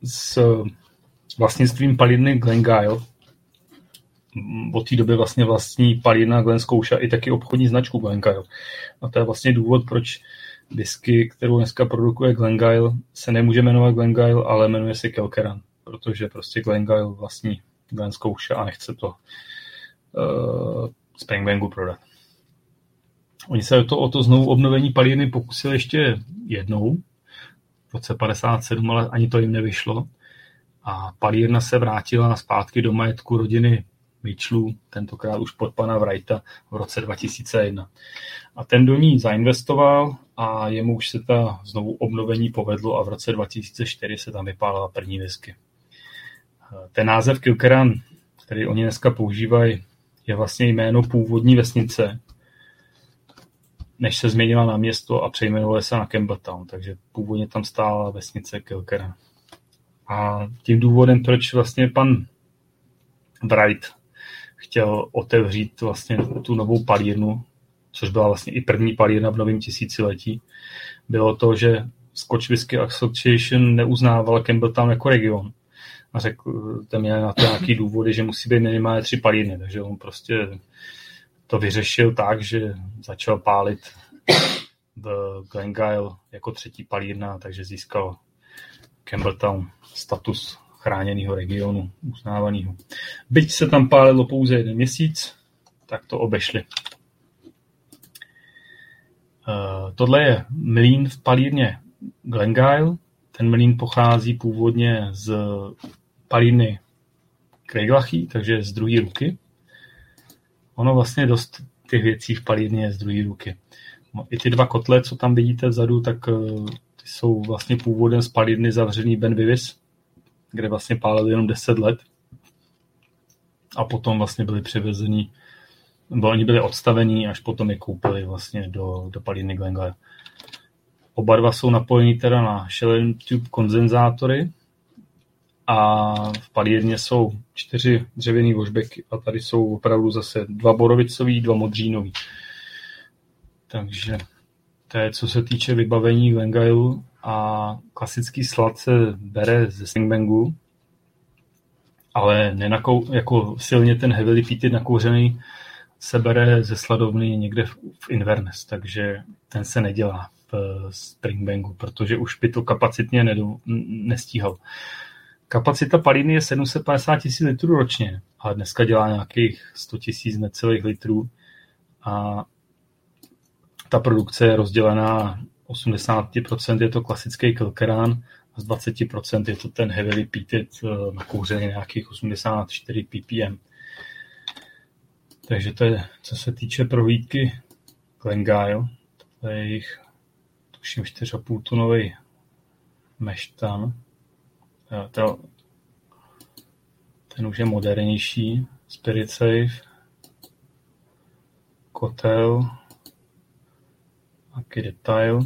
s vlastnictvím palírny Glengyle. Od té doby vlastně vlastní palírna Glen Zkouša i taky obchodní značku Glengyle. A to je vlastně důvod, proč whisky, kterou dneska produkuje Glengyle, se nemůže jmenovat Glengyle, ale jmenuje se Kelkeran, protože prostě Glengyle vlastní Glen Zkouša a nechce to uh, Springbanku prodat. Oni se o to, o to znovu obnovení palírny pokusili ještě jednou, v roce 57, ale ani to jim nevyšlo. a palírna se vrátila zpátky do majetku rodiny Mitchellů, tentokrát už pod pana Wrighta v roce 2001. A ten do ní zainvestoval a jemu už se ta znovu obnovení povedlo a v roce 2004 se tam vypálila první whisky. Ten název Kilkeran, který oni dneska používají, je vlastně jméno původní vesnice, než se změnila na město a přejmenovala se na Campbelltown, takže původně tam stála vesnice Kilkeran. A tím důvodem, proč vlastně pan Wright chtěl otevřít vlastně tu novou palírnu, což byla vlastně i první palírna v novém tisíciletí, bylo to, že Scotch Whisky Association neuznávala Campbelltown jako region. A řekl, tam měl na to nějaký důvody, že musí být minimálně tři palírny, takže on prostě to vyřešil tak, že začal pálit v Glengyle jako třetí palírna, takže získal Campbelltown status chráněného regionu, uznávaného. Byť se tam pálilo pouze jeden měsíc, tak to obešli. Uh, tohle je mlín v palírně Glengyle. Ten mlín pochází původně z palírny Craiglachy, takže z druhé ruky. Ono vlastně dost těch věcí v palírně je z druhé ruky. No, I ty dva kotle, co tam vidíte vzadu, tak uh, ty jsou vlastně původem z palírny zavřený Ben Vivis, kde vlastně pálili jenom 10 let a potom vlastně byli přivezeni, nebo oni byli odstavení, až potom je koupili vlastně do, do palírny Glengale. Oba dva jsou napojení teda na Shell Tube kondenzátory a v palírně jsou čtyři dřevěný vožbeky a tady jsou opravdu zase dva borovicový, dva modřínový. Takže to je, co se týče vybavení Glengale a klasický slad se bere ze Stingbangu, ale nenakou, jako silně ten heavily peated nakouřený se bere ze sladovny někde v, v Inverness, takže ten se nedělá v Springbangu, protože už by to kapacitně nedo, nestíhal. Kapacita palíny je 750 tisíc litrů ročně, ale dneska dělá nějakých 100 tisíc necelých litrů a ta produkce je rozdělená 80% je to klasický kilkerán a z 20% je to ten heavily peated eh, na kouřený nějakých 84 ppm. Takže to je, co se týče prohlídky Glengyle. To je jejich, tuším, 4,5 tunový meštan. To, ten už je modernější. Spirit Safe. Kotel Taky detail.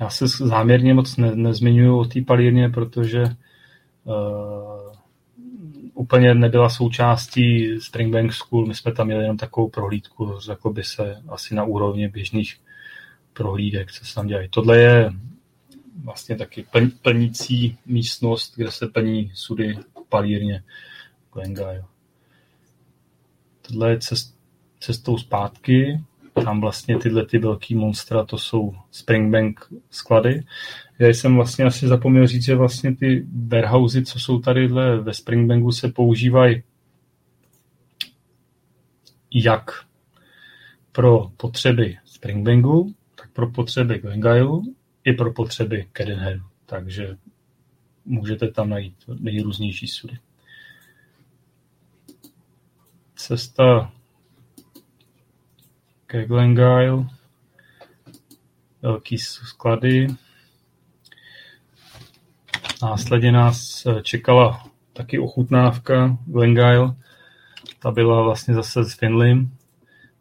Já se záměrně moc ne, nezmiňuji o té palírně, protože uh, úplně nebyla součástí Springbank School. My jsme tam měli jenom takovou prohlídku, řekl by se asi na úrovni běžných prohlídek, co se tam dělají. Tohle je vlastně taky plň, plnící místnost, kde se plní sudy palírně Glengyle. Tohle je cest, cestou zpátky tam vlastně tyhle ty velký monstra, to jsou Springbank sklady. Já jsem vlastně asi zapomněl říct, že vlastně ty warehousey, co jsou tady ve Springbanku, se používají jak pro potřeby Springbanku, tak pro potřeby Glengyle i pro potřeby Cadenheadu. Takže můžete tam najít nejrůznější sudy. Cesta ke Glengyle, velký sklady. Následně nás eh, čekala taky ochutnávka Glengyle. Ta byla vlastně zase s Finley.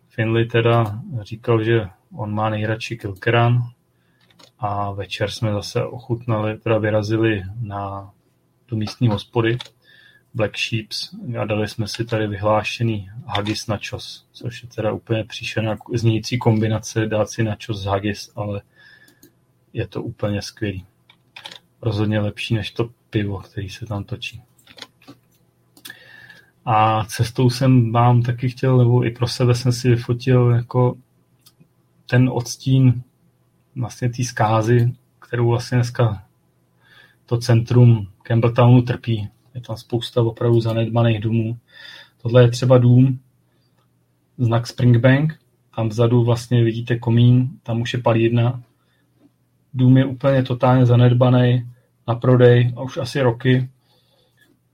Finley teda říkal, že on má nejradši Kilkeran a večer jsme zase ochutnali, teda vyrazili na do místní hospody Black Sheeps a dali jsme si tady vyhlášený haggis nachos, což je teda úplně příšerná znějící kombinace dát si nachos z haggis, ale je to úplně skvělý. Rozhodně lepší než to pivo, který se tam točí. A cestou jsem vám taky chtěl, nebo i pro sebe jsem si vyfotil jako ten odstín vlastně té zkázy, kterou vlastně dneska to centrum Campbelltownu trpí. Je tam spousta opravdu zanedbaných domů. Tohle je třeba dům, znak Springbank, tam vzadu vlastně vidíte komín, tam už je palírna. Dům je úplně totálně zanedbaný, na prodej a už asi roky.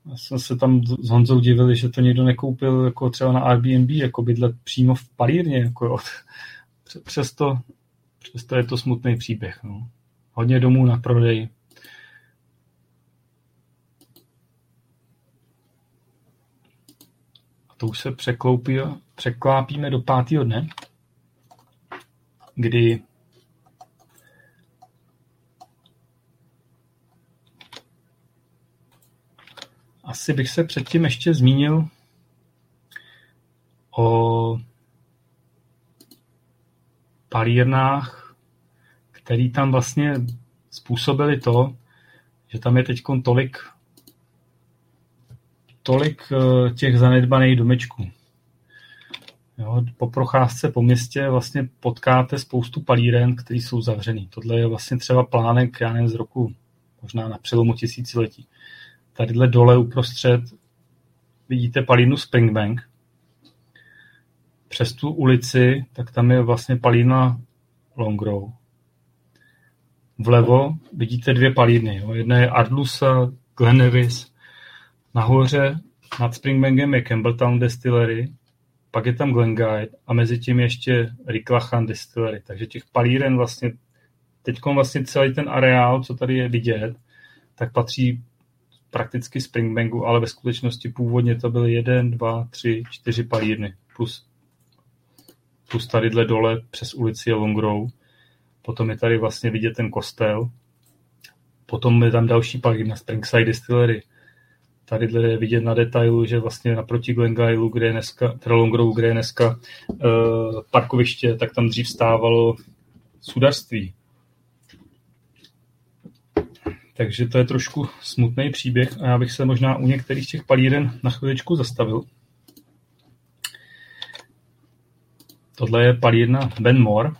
Já jsem se tam s Honzou divili, že to někdo nekoupil jako třeba na Airbnb, jako bydlet přímo v palírně. Jako, přesto, přesto je to smutný příběh. No. Hodně domů na prodej. A to už se překloupí, překlápíme do pátého dne, kdy asi bych se předtím ještě zmínil o palírnách, který tam vlastně způsobili to, že tam je teď tolik tolik eh, těch zanedbaných domečků. Jo, po procházce po městě vlastně potkáte spoustu palíren, které jsou zavřený. Tohle je vlastně třeba plánek, já nevím, z roku možná na přelomu tisíciletí. Tadyhle dole uprostřed vidíte palínu Springbank. Přes tu ulici, tak tam je vlastně palína Longrow. Vlevo vidíte dvě palírny. Jo. Jedna je Ardlusa, Glenevis. Nahoře nad Springbankem je Campbelltown Distillery, pak je tam Glenguide a mezi tím ještě Ricklachan Distillery. Takže těch palíren vlastně, teď vlastně celý ten areál, co tady je vidět, tak patří prakticky Springbanku, ale ve skutečnosti původně to byly jeden, dva, tři, čtyři palírny, plus, plus tadyhle dole přes ulici je. Potom je tady vlastně vidět ten kostel. Potom je tam další palírna Springside Distillery. Tady je vidět na detailu, že vlastně naproti Glengailu, kde je dneska, teda Longrow, kde je dneska uh, parkoviště, tak tam dřív stávalo sudarství. Takže to je trošku smutný příběh a já bych se možná u některých těch palíren na chviličku zastavil. Tohle je palírna Ben Moore,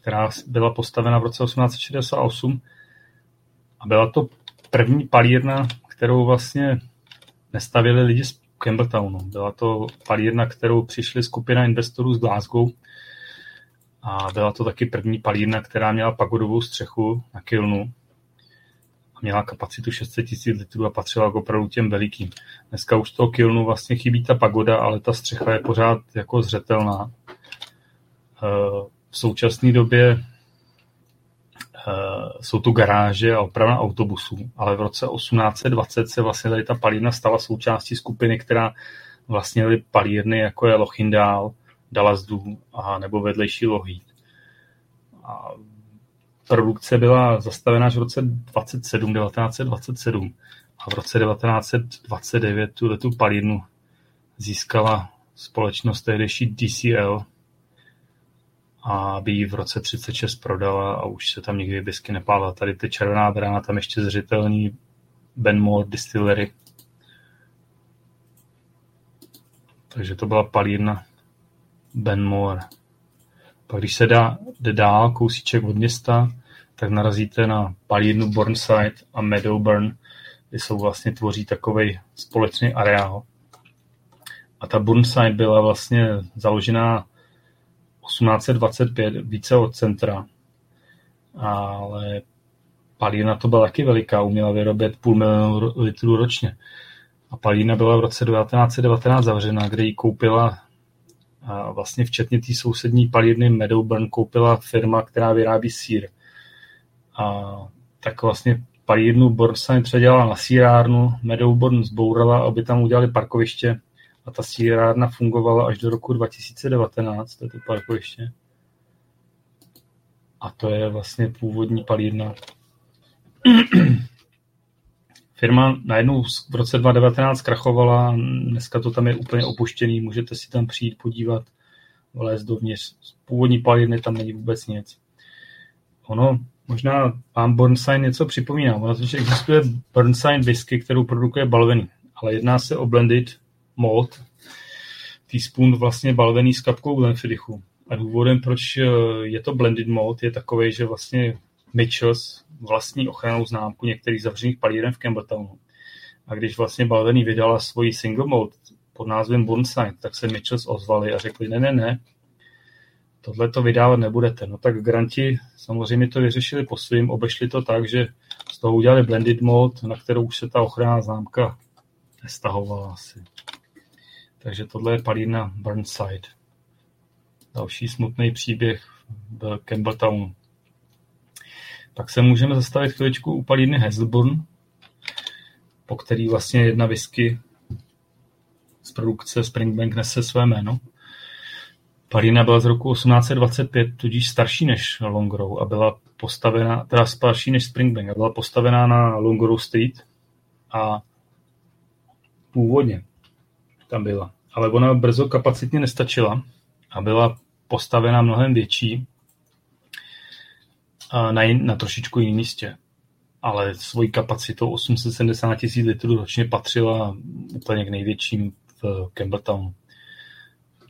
která byla postavena v roce 1868 a byla to první palírna, kterou vlastně nestavili lidi z Campbelltownu. Byla to palírna, kterou přišli skupina investorů z Glasgow a byla to taky první palírna, která měla pagodovou střechu na Kilnu měla kapacitu 600 tisíc litrů a patřila k opravdu těm velikým. Dneska už toho kilnu vlastně chybí ta pagoda, ale ta střecha je pořád jako zřetelná. Eh, v současné době eh, jsou tu garáže a opravna autobusů, ale v roce 1820 se vlastně tady ta palírna stala součástí skupiny, která vlastně byly palírny, jako je Lochindál, Dallasdu a nebo vedlejší Lochid. A produkce byla zastavena až v roce 27, 1927 a v roce 1929 tuhle tu palírnu získala společnost tehdejší DCL a by ji v roce 36 prodala a už se tam nikdy whisky nepálila. Tady ty červená brána, tam ještě zřitelný Benmore Distillery. Takže to byla palírna Benmore. Pak když se dá, jde dál kousíček od města, tak narazíte na palírnu Burnside a Meadowburn, kde jsou vlastně tvoří takový společný areál. A ta Burnside byla vlastně založená 1825, více od centra, ale palírna to byla taky veliká, uměla vyrobit půl milionu litrů ročně. A palírna byla v roce 1919 zavřena, kde ji koupila a vlastně včetně té sousední palírny Meadowburn koupila firma, která vyrábí sír. A tak vlastně palírnu Bornsheim předělala na sírárnu, Meadowburn zbourala, aby tam udělali parkoviště a ta sírárna fungovala až do roku 2019, to je to parkoviště. A to je vlastně původní palírna. Firma najednou v roce 2019 krachovala, dneska to tam je úplně opuštěný, můžete si tam přijít podívat, vlézt dovnitř. Původní palírny tam není vůbec nic. Ono, možná vám Burnside něco připomíná. Ono totiž existuje Burnside whisky, kterou produkuje Balvenie, ale jedná se o blended malt, teaspoon vlastně balvený s kapkou Glenfiddichu. A důvodem, proč eh, je to blended malt, je takový, že vlastně Mitchells vlastní ochranou známku některých zavřených palíren v Campbelltownu. A když vlastně Balvený vydala svoji single mode pod názvem Burnside, tak se Mitchells ozvali a řekli, ne, ne, ne, tohle to vydávat nebudete. No tak granti samozřejmě to vyřešili po svým, obešli to tak, že z toho udělali blended mode, na kterou už se ta ochranná známka nestahovala asi. Takže tohle je palírna Burnside. Další smutný příběh v Campbelltownu. Pak se můžeme zastavit chvíličku u palírny Hazelburn, po který vlastně jedna whisky z produkce Springbank nese své jméno. Palina byla z roku 1825, tudíž starší než Longrow a byla postavena, teda starší než Springbank a byla postavená na Longrow Street a původně tam byla. Ale ona brzo kapacitně nestačila a byla postavena mnohem větší na, jin, na trošičku jiném místě. Ale svojí kapacitou 870 tisíc litrů ročně patřila úplně k největším v Campbelltownu.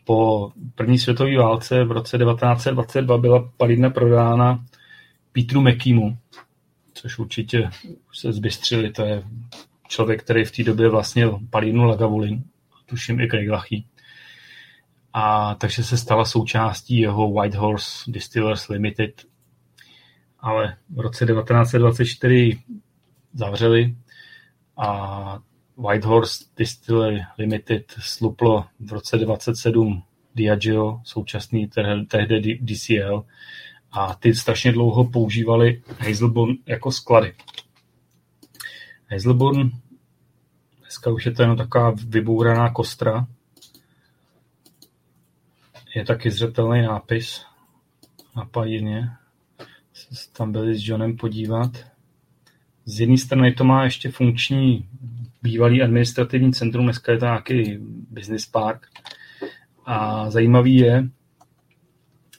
Po první světové válce v roce 1922 byla palidna prodána Petru Mekimu, což určitě se zbystřili. To je člověk, který v té době vlastnil palidnu Lagavulin, tuším i Craiglachy. A takže se stala součástí jeho White Horse Distillers Limited. Ale v roce 1924 zavřeli a Whitehorse Distillery Limited sluplo v roce 27 Diageo, současný tehdy DCL, a ty strašně dlouho používali Hazelborn jako sklady. Hazelborn, dneska už je to jenom taková vybouraná kostra, je taky zřetelný nápis na palírně. Tam byli s Johnem podívat. Z jedné strany to má ještě funkční bývalý administrativní centrum, dneska je to nějaký business park. A zajímavý je,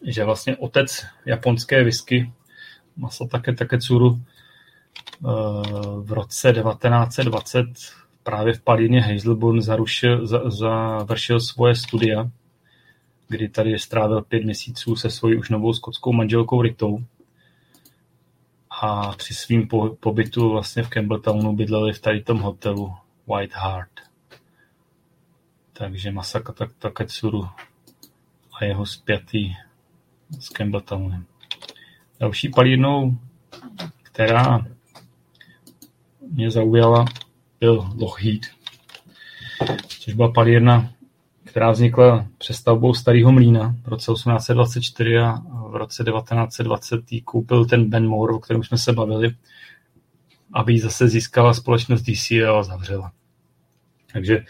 že vlastně otec japonské whisky Masatake Taketsuru eh, v roce 1920 právě v palíně Hazelburn zarušil, za, završil svoje studia, kdy tady strávil pět měsíců se svojí už novou skotskou manželkou Ritou a při svým pobytu vlastně v Campbelltownu bydleli v tady tom hotelu White Hart. Takže Masaka Taketsuru a jeho zpětý s Campbelltownem. Další palírnou, která mě zaujala, byl Lockheed, což byla palírna, která vznikla přestavbou starého mlína v roce 1824 a v roce 1920 jí koupil ten Ben Moore, o kterém jsme se bavili, aby ji zase získala společnost DCL a zavřela. Takže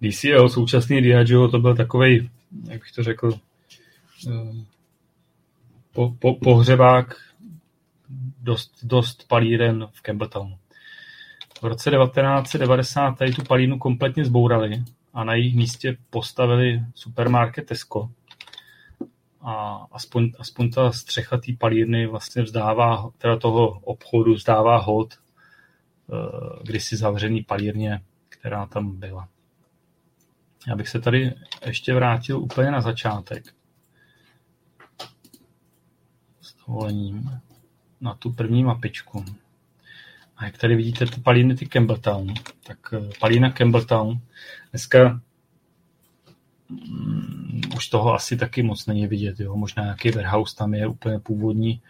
DCL, současný Diageo, to byl takový, jak bych to řekl, eh, po, po, pohřebák dost, dost palíren v Campbelltownu. V roce 1990 tady tu palínu kompletně zbourali a na jejich místě postavili supermarket Tesco. A aspoň, aspoň ta střecha té palírny vlastně vzdává, teda toho obchodu vzdává hod eh, kdysi zavřený palírně, která tam byla. Já bych se tady ještě vrátil úplně na začátek. S dovolením na tu první mapičku. A jak tady vidíte ty palíny ty Campbelltown, tak eh, palína Campbelltown dneska um, už toho asi taky moc není vidět. Jo? Možná nějaký warehouse tam je úplně původní.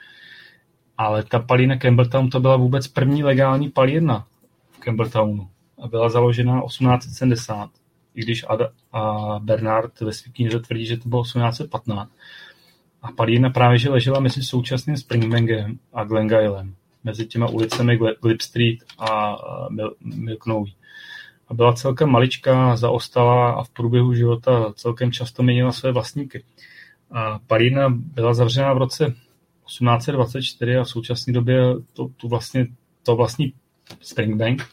Ale ta palína Campbelltown to byla vůbec první legální palírna v Campbelltownu. A byla založena 1870, i když Ada a Bernard ve své knize tvrdí, že to bylo 1815. A palírna právě že ležela mezi současným Springbangem a Glengylem mezi těma ulicemi Glip Street a Milknový. A byla celkem maličká, zaostala a v průběhu života celkem často měnila své vlastníky. A Palína byla zavřena v roce 1824 a v současné době to, tu vlastně, to vlastní Springbank.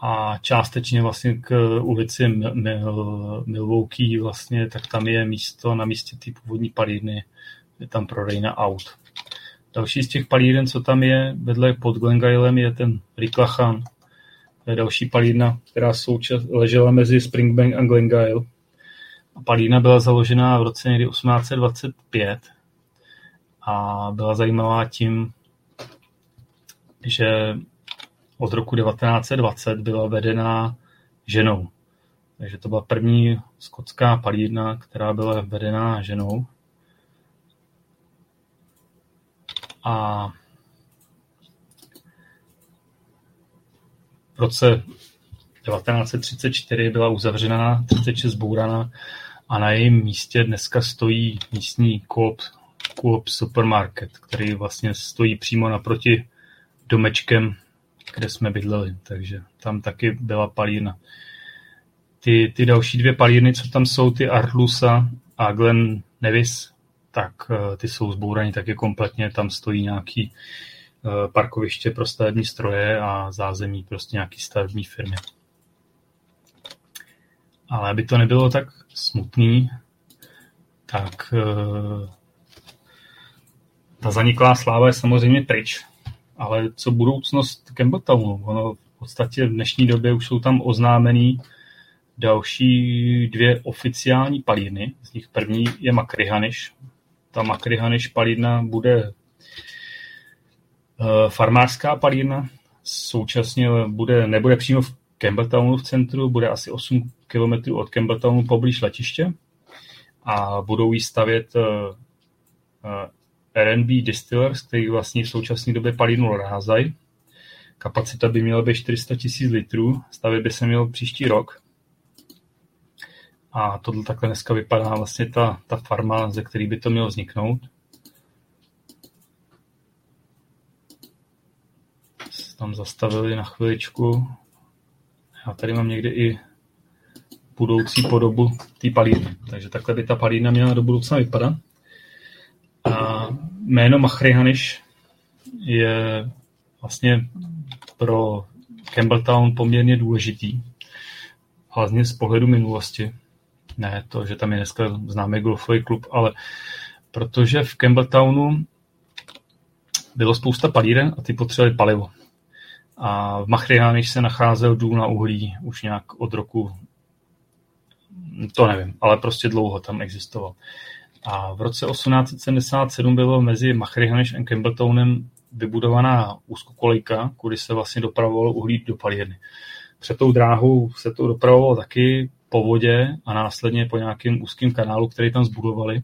A částečně vlastně k ulici Milwaukee vlastně, tak tam je místo na místě té původní palírny, je tam prodejna aut. Další z těch palíren, co tam je, vedle pod Glengylem, je ten Riklachan. To je další palírna, která součas, ležela mezi Springbank a Glengyle. A palírna byla založena v roce někdy 1825 a byla zajímavá tím, že od roku 1920 byla vedená ženou. Takže to byla první skotská palírna, která byla vedená ženou. A v roce 1934 byla uzavřena, 36 zbouraná a na jejím místě dneska stojí místní Coop, Coop Supermarket, který vlastně stojí přímo naproti domečkem, kde jsme bydleli, takže tam taky byla palírna. Ty, ty další dvě palírny, co tam jsou, ty Artlusa a Glen Nevis, tak eh, ty jsou zbouraní taky kompletně, tam stojí nějaký eh, parkoviště pro stavební stroje a zázemí prostě nějaký stavební firmy. Ale aby to nebylo tak smutný, tak eh, ta zaniklá sláva je samozřejmě pryč. Ale co budoucnost Campbelltownu? Ono v podstatě v dnešní době už jsou tam oznámený další dvě oficiální palírny. Z nich první je Makrihaniš. Ta Makrihaniš palírna bude uh, farmářská palírna, současně bude, nebude přímo v Campbelltownu v centru, bude asi 8 km od Campbelltownu poblíž letiště a budou jí stavět uh, uh, R&B Distillers, který vlastně v současné době palírnu Rázaj. Kapacita by měla být 400 000 litrů, stavět by se měl příští rok. A tohle takhle dneska vypadá vlastně ta, ta farma, ze který by to mělo vzniknout. Se tam zastavili na chviličku. Já tady mám někde i budoucí podobu té palírny. Takže takhle by ta palírna měla do budoucna vypadat. A jméno Machrihaniš je vlastně pro Campbelltown poměrně důležitý. Hlavně z pohledu minulosti. Ne to, že tam je dneska známý golfový klub, ale protože v Campbelltownu bylo spousta palíren a ty potřebovali palivo. A v Machriánech se nacházel důl na uhlí už nějak od roku, to nevím, ale prostě dlouho tam existoval. A v roce 1877 bylo mezi Machrihaneš a Campbelltownem vybudovaná úzkokolejka, kudy se vlastně dopravovalo uhlí do palírny. Před tou dráhou se to dopravovalo taky po vodě a následně po nějakém úzkém kanálu, který tam zbudovali.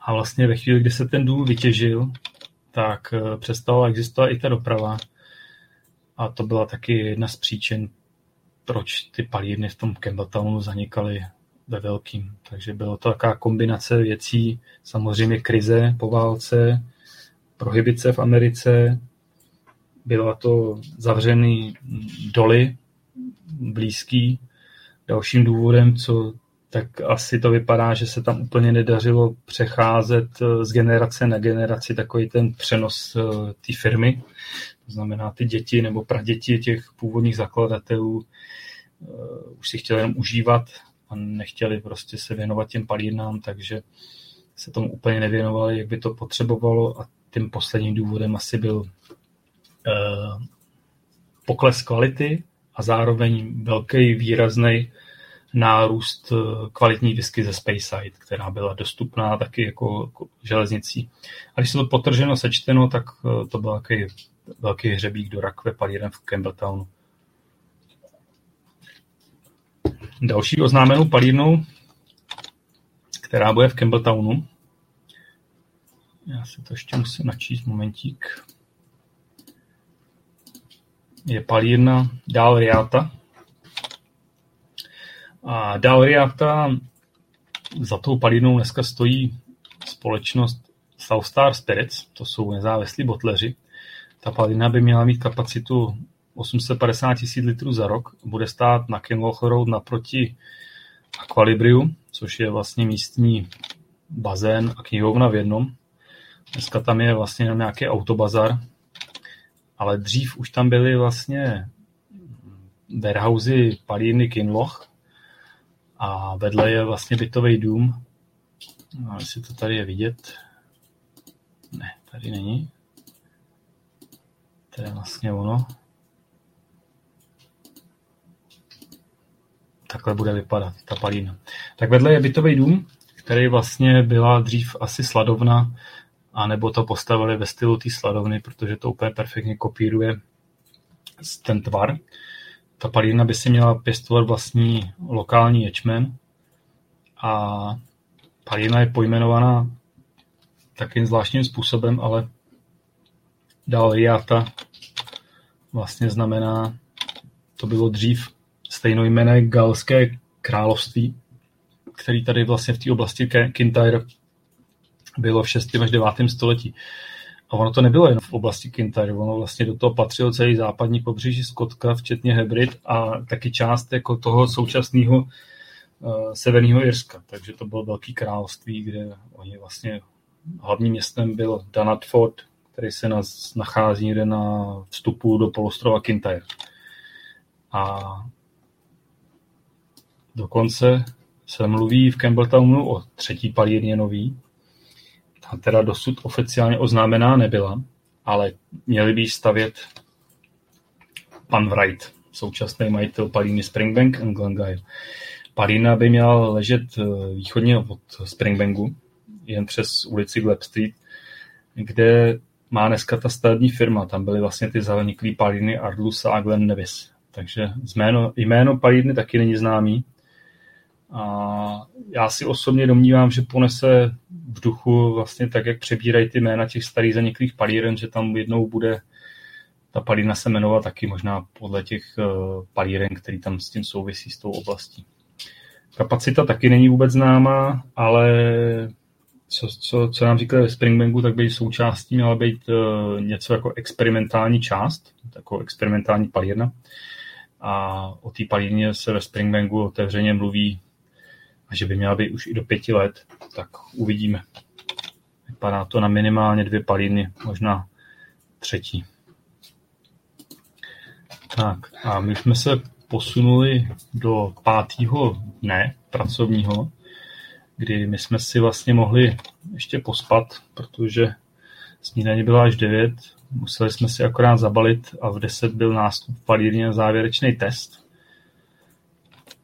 A vlastně ve chvíli, kdy se ten důl vytěžil, tak eh, přestala existovat i ta doprava. A to byla taky jedna z příčin, proč ty palírny v tom Campbelltownu zanikaly ve velkým. Takže bylo to taková kombinace věcí, samozřejmě krize po válce, prohybice v Americe, byla to zavřený doly blízký. Dalším důvodem, co tak asi to vypadá, že se tam úplně nedařilo přecházet eh, z generace na generaci takový ten přenos eh, té firmy. To znamená, ty děti nebo praděti těch původních zakladatelů uh, už si chtěli jenom užívat a nechtěli prostě se věnovat těm palírnám, takže se tomu úplně nevěnovali, jak by to potřebovalo a tím posledním důvodem asi byl pokles kvality a zároveň velký výrazný nárůst eh, kvalitní whisky ze Speyside, která byla dostupná taky jako, jako železnicí. A když se to potrženo sečteno, tak eh, to byl takový velký hřebík do rakve palíren v Campbelltownu. Další oznámenou palírnou, která bude v Campbelltownu, já si to ještě musím načíst momentík, je palírna Dal Riata. A Dal Riata za tou palírnou dneska stojí společnost South Star Spirits, to jsou nezávislí botleři. Ta palírna by měla mít kapacitu 850 tisíc litrů za rok. Bude stát na Kenloch Road naproti Aqualibriu, což je vlastně místní bazén a knihovna v jednom. Dneska tam je vlastně nějaký autobazar, ale dřív už tam byly vlastně warehousey palírny Kinloch a vedle je vlastně bytový dům. No, jestli to tady je vidět. Ne, tady není. To je vlastně ono. Takhle bude vypadat ta palína. Tak vedle je bytový dům, který vlastně byla dřív asi sladovna, anebo to postavili ve stylu té sladovny, protože to úplně perfektně kopíruje ten tvar. Ta palírna by si měla pěstovat vlastní lokální ječmen a palírna je pojmenovaná takým zvláštním způsobem, ale dál riata vlastně znamená to bylo dřív stejnojmené galské království, který tady vlastně v té oblasti Kintyre bylo v 6. až 9. století. A ono to nebylo jen v oblasti Kintyre, ono vlastně do toho patřilo celý západní pobřeží Skotka, včetně Hebrid a taky část jako toho současného uh, severního Irska. Takže to bylo velký království, kde oni vlastně hlavním městem byl Danatford, který se nás nachází někde na vstupu do polostrova Kintyre. A dokonce se mluví v Campbelltownu o třetí palírně nový. Teda dosud oficiálně oznámená nebyla, ale měli by stavět pan Wright, současný majitel palíny Springbank and Glengyle. Palína by měla ležet eh, východně od Springbanku, jen přes ulici Gleb Street, kde má dneska ta stavební firma. Tam byly vlastně ty zaniklý palíny Ardlusa a Glen Nevis. Takže jméno, jméno palírny taky není známý, a já si osobně domnívám, že ponese v duchu vlastně tak, jak přebírají ty jména těch starých zaniklých palíren, že tam jednou bude ta palína se jmenovat taky možná podle těch uh, palíren, který tam s tím souvisí s tou oblastí. Kapacita taky není vůbec známá, ale co, co, co nám říkali ve Springbanku, tak by součástí měla být uh, něco jako experimentální část, jako experimentální palírna. A o té palírně se ve Springbanku otevřeně mluví a že by měla být už i do pěti let, tak uvidíme. Vypadá to na minimálně dvě paliny, možná třetí. Tak a my jsme se posunuli do pátého dne pracovního, kdy my jsme si vlastně mohli ještě pospat, protože snídaně byla až 9, museli jsme si akorát zabalit a v 10 byl nástup palírně závěrečný test.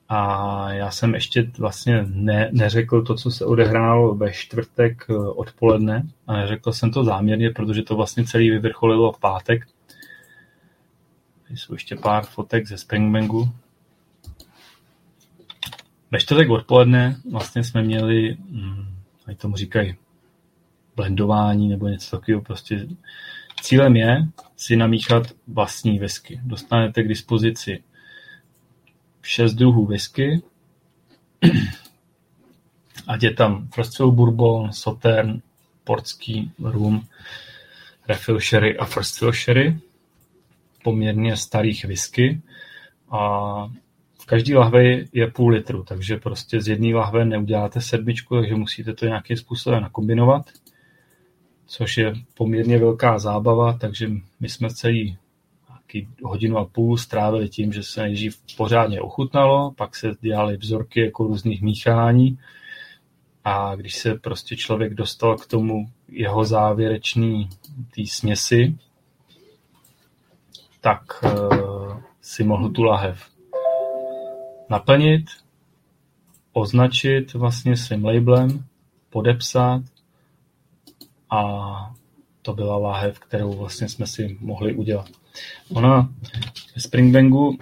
A já jsem ještě vlastně ne, neřekl to, co se odehrálo ve čtvrtek eh, odpoledne. A neřekl jsem to záměrně, protože to vlastně celý vyvrcholilo v pátek. Tady jsou ještě pár fotek ze Springbangu. Ve čtvrtek odpoledne vlastně jsme měli, hm, jak tomu říkají, blendování nebo něco takového. Prostě cílem je si namíchat vlastní whisky. Dostanete k dispozici šest druhů whisky. Ať je tam Frostfield Bourbon, Sautern, Portský Rum, Refill Sherry a Frostfield Sherry. Poměrně starých whisky. A v každý lahve je půl litru, takže prostě z jedné lahve neuděláte sedmičku, takže musíte to nějakým způsobem nakombinovat, což je poměrně velká zábava, takže my jsme celý taky hodinu a půl strávili tím, že se nejdřív pořádně ochutnalo, pak se dělaly vzorky jako různých míchání a když se prostě člověk dostal k tomu jeho závěrečný té směsi, tak uh, si mohl tu lahev naplnit, označit vlastně svým labelem, podepsat a to byla láhev, kterou vlastně jsme si mohli udělat. Ona ve Springbangu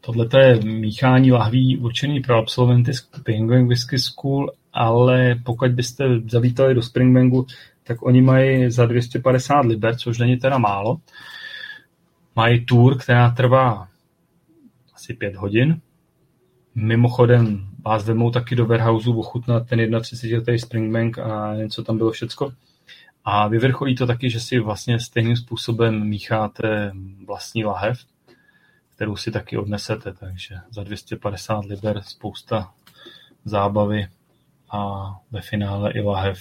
tohle je míchání lahví určený pro absolventy Springbank Whisky School, ale pokud byste zavítali do Springbangu, tak oni mají za 250 liber, což není teda málo. Mají tour, která trvá asi 5 hodin. Mimochodem vás vemou taky do warehouse ochutnat ten 31. letý Springbank a něco tam bylo všecko. A vyvrcholí to taky, že si vlastně stejným způsobem mícháte vlastní lahev, kterou si taky odnesete, takže za 250 liber spousta zábavy a ve finále i lahev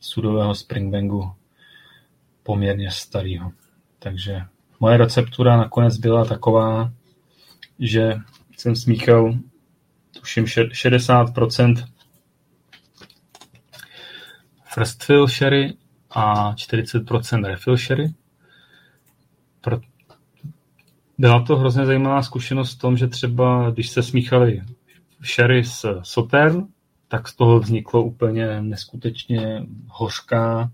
sudového Springbangu poměrně starého. Takže moje receptura nakonec byla taková, že jsem smíchal tuším 60% first fill sherry a 40% refill sherry. Byla to hrozně zajímavá zkušenost v tom, že třeba když se smíchali sherry s Sautern, tak z toho vzniklo úplně neskutečně hořká,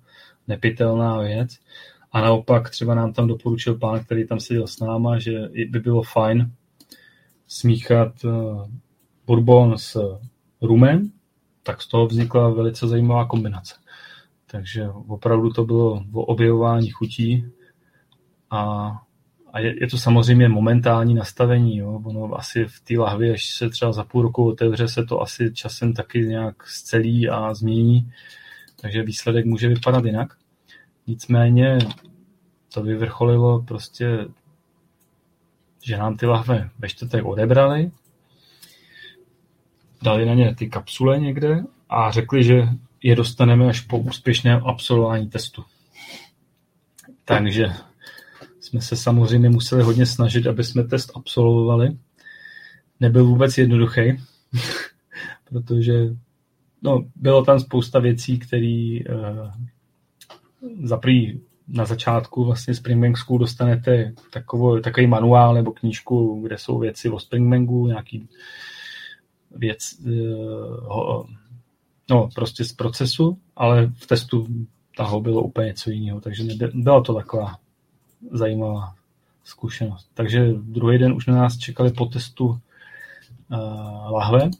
nepitelná věc. A naopak třeba nám tam doporučil pán, který tam seděl s náma, že by bylo fajn smíchat eh, bourbon s rumem, tak z toho vznikla velice zajímavá kombinace. Takže opravdu to bylo o objevování chutí a a je, je to samozřejmě momentální nastavení. Jo. Ono asi v té lahvi, až se třeba za půl roku otevře, se to asi časem taky nějak zcelí a změní, takže výsledek může vypadat jinak. Nicméně to vyvrcholilo prostě, že nám ty lahve ve čtvrtek odebrali, dali na ně ty kapsule někde a řekli, že je dostaneme až po úspěšném absolvování testu. Takže jsme se samozřejmě museli hodně snažit, aby jsme test absolvovali. Nebyl vůbec jednoduchý, protože no, bylo tam spousta věcí, které uh, za prvý na začátku vlastně Springbank School dostanete takový, takový manuál nebo knížku, kde jsou věci o Springbanku, nějaký věc, uh, no prostě z procesu, ale v testu toho bylo úplně něco jiného, takže byla to taková zajímavá zkušenost. Takže druhý den už na nás čekali po testu uh, lahve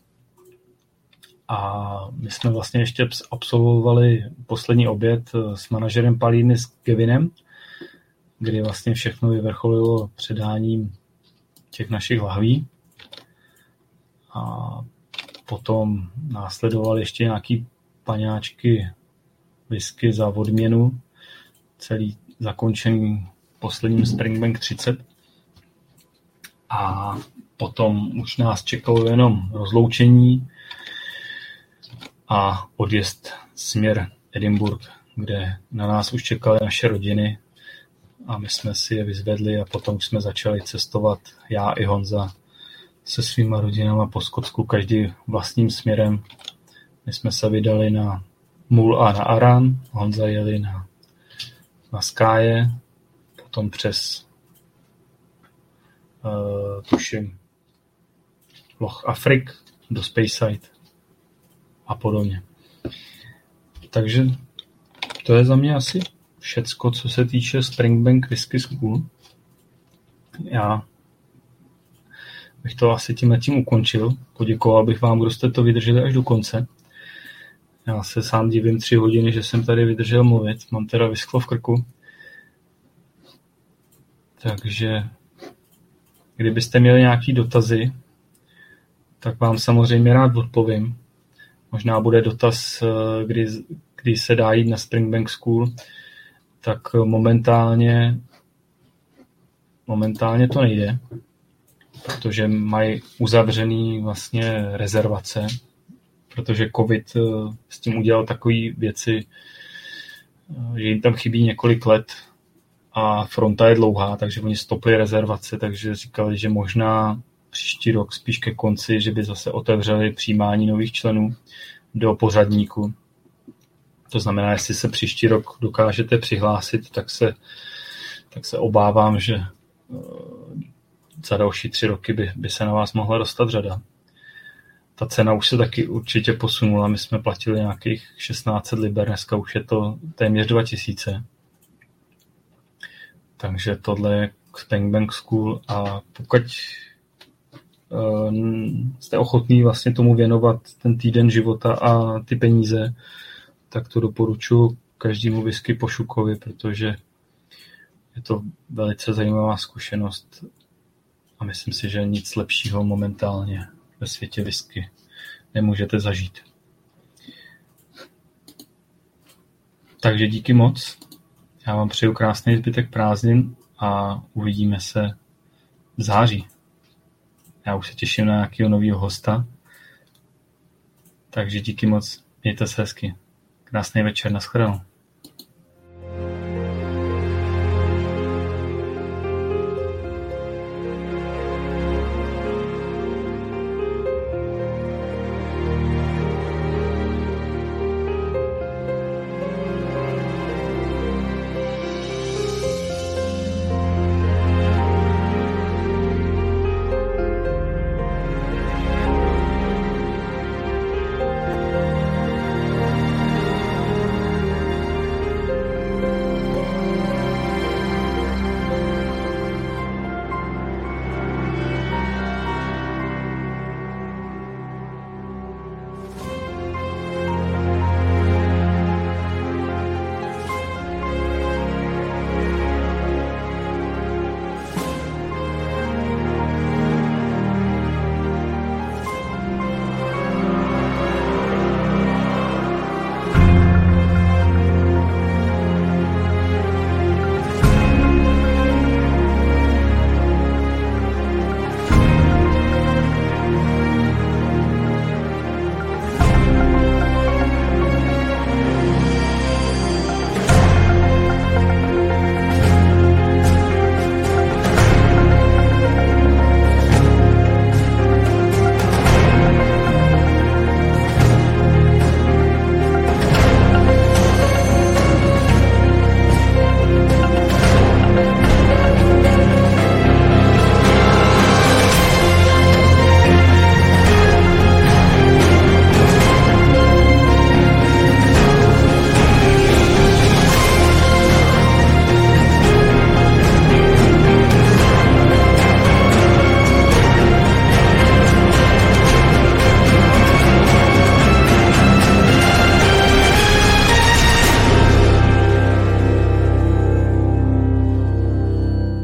a my jsme vlastně ještě absolvovali poslední oběd eh, s manažerem Palíny s Kevinem, kdy vlastně všechno vyvrcholilo předáním těch našich lahví. A potom následovaly ještě nějaký paňáčky whisky za odměnu, celý zakončený posledním Springbank 30. A potom už nás čekalo jenom rozloučení a odjezd směr Edinburgh, kde na nás už čekaly naše rodiny a my jsme si je vyzvedli a potom jsme začali cestovat, já i Honza, se svýma rodinama po Skotsku, každý vlastním směrem. My jsme se vydali na Mul a na Aran, Honza jeli na, na Skáje, potom přes uh, tuším Loch Afrik do Speyside a podobně. Takže to je za mě asi všecko, co se týče Springbank Whisky School. Já bych to asi tím tím ukončil. Poděkoval bych vám, kdo jste to vydrželi až do konce. Já se sám divím tři hodiny, že jsem tady vydržel mluvit. Mám teda vysklo v krku. Takže kdybyste měli nějaké dotazy, tak vám samozřejmě rád odpovím. Možná bude dotaz, eh, kdy, kdy se dá jít na Springbank School, tak momentálně momentálně to nejde, protože mají uzavřený vlastně rezervace, protože covid eh, s tím udělal takové věci, eh, že jim tam chybí několik let a fronta je dlouhá, takže oni stopli rezervace, takže říkali, že možná příští rok spíš ke konci, že by zase otevřeli přijímání nových členů do pořadníku. To znamená, jestli se příští rok dokážete přihlásit, tak se, tak se obávám, že eh, za další tři roky by, by se na vás mohla dostat řada. Ta cena už se taky určitě posunula. My jsme platili nějakých 1600 liber, dneska už je to téměř 2000. Takže tohle je Spank School a pokud uh, jste ochotný vlastně tomu věnovat ten týden života a ty peníze, tak to doporučuji každému whisky pošukovi, protože je to velice zajímavá zkušenost a myslím si, že nic lepšího momentálně ve světě whisky nemůžete zažít. Takže díky moc. Já vám přeju krásný zbytek prázdnin a uvidíme se v září. Já už se těším na nějakého nového hosta. Takže díky moc, mějte se hezky. Krásný večer, nashledanou.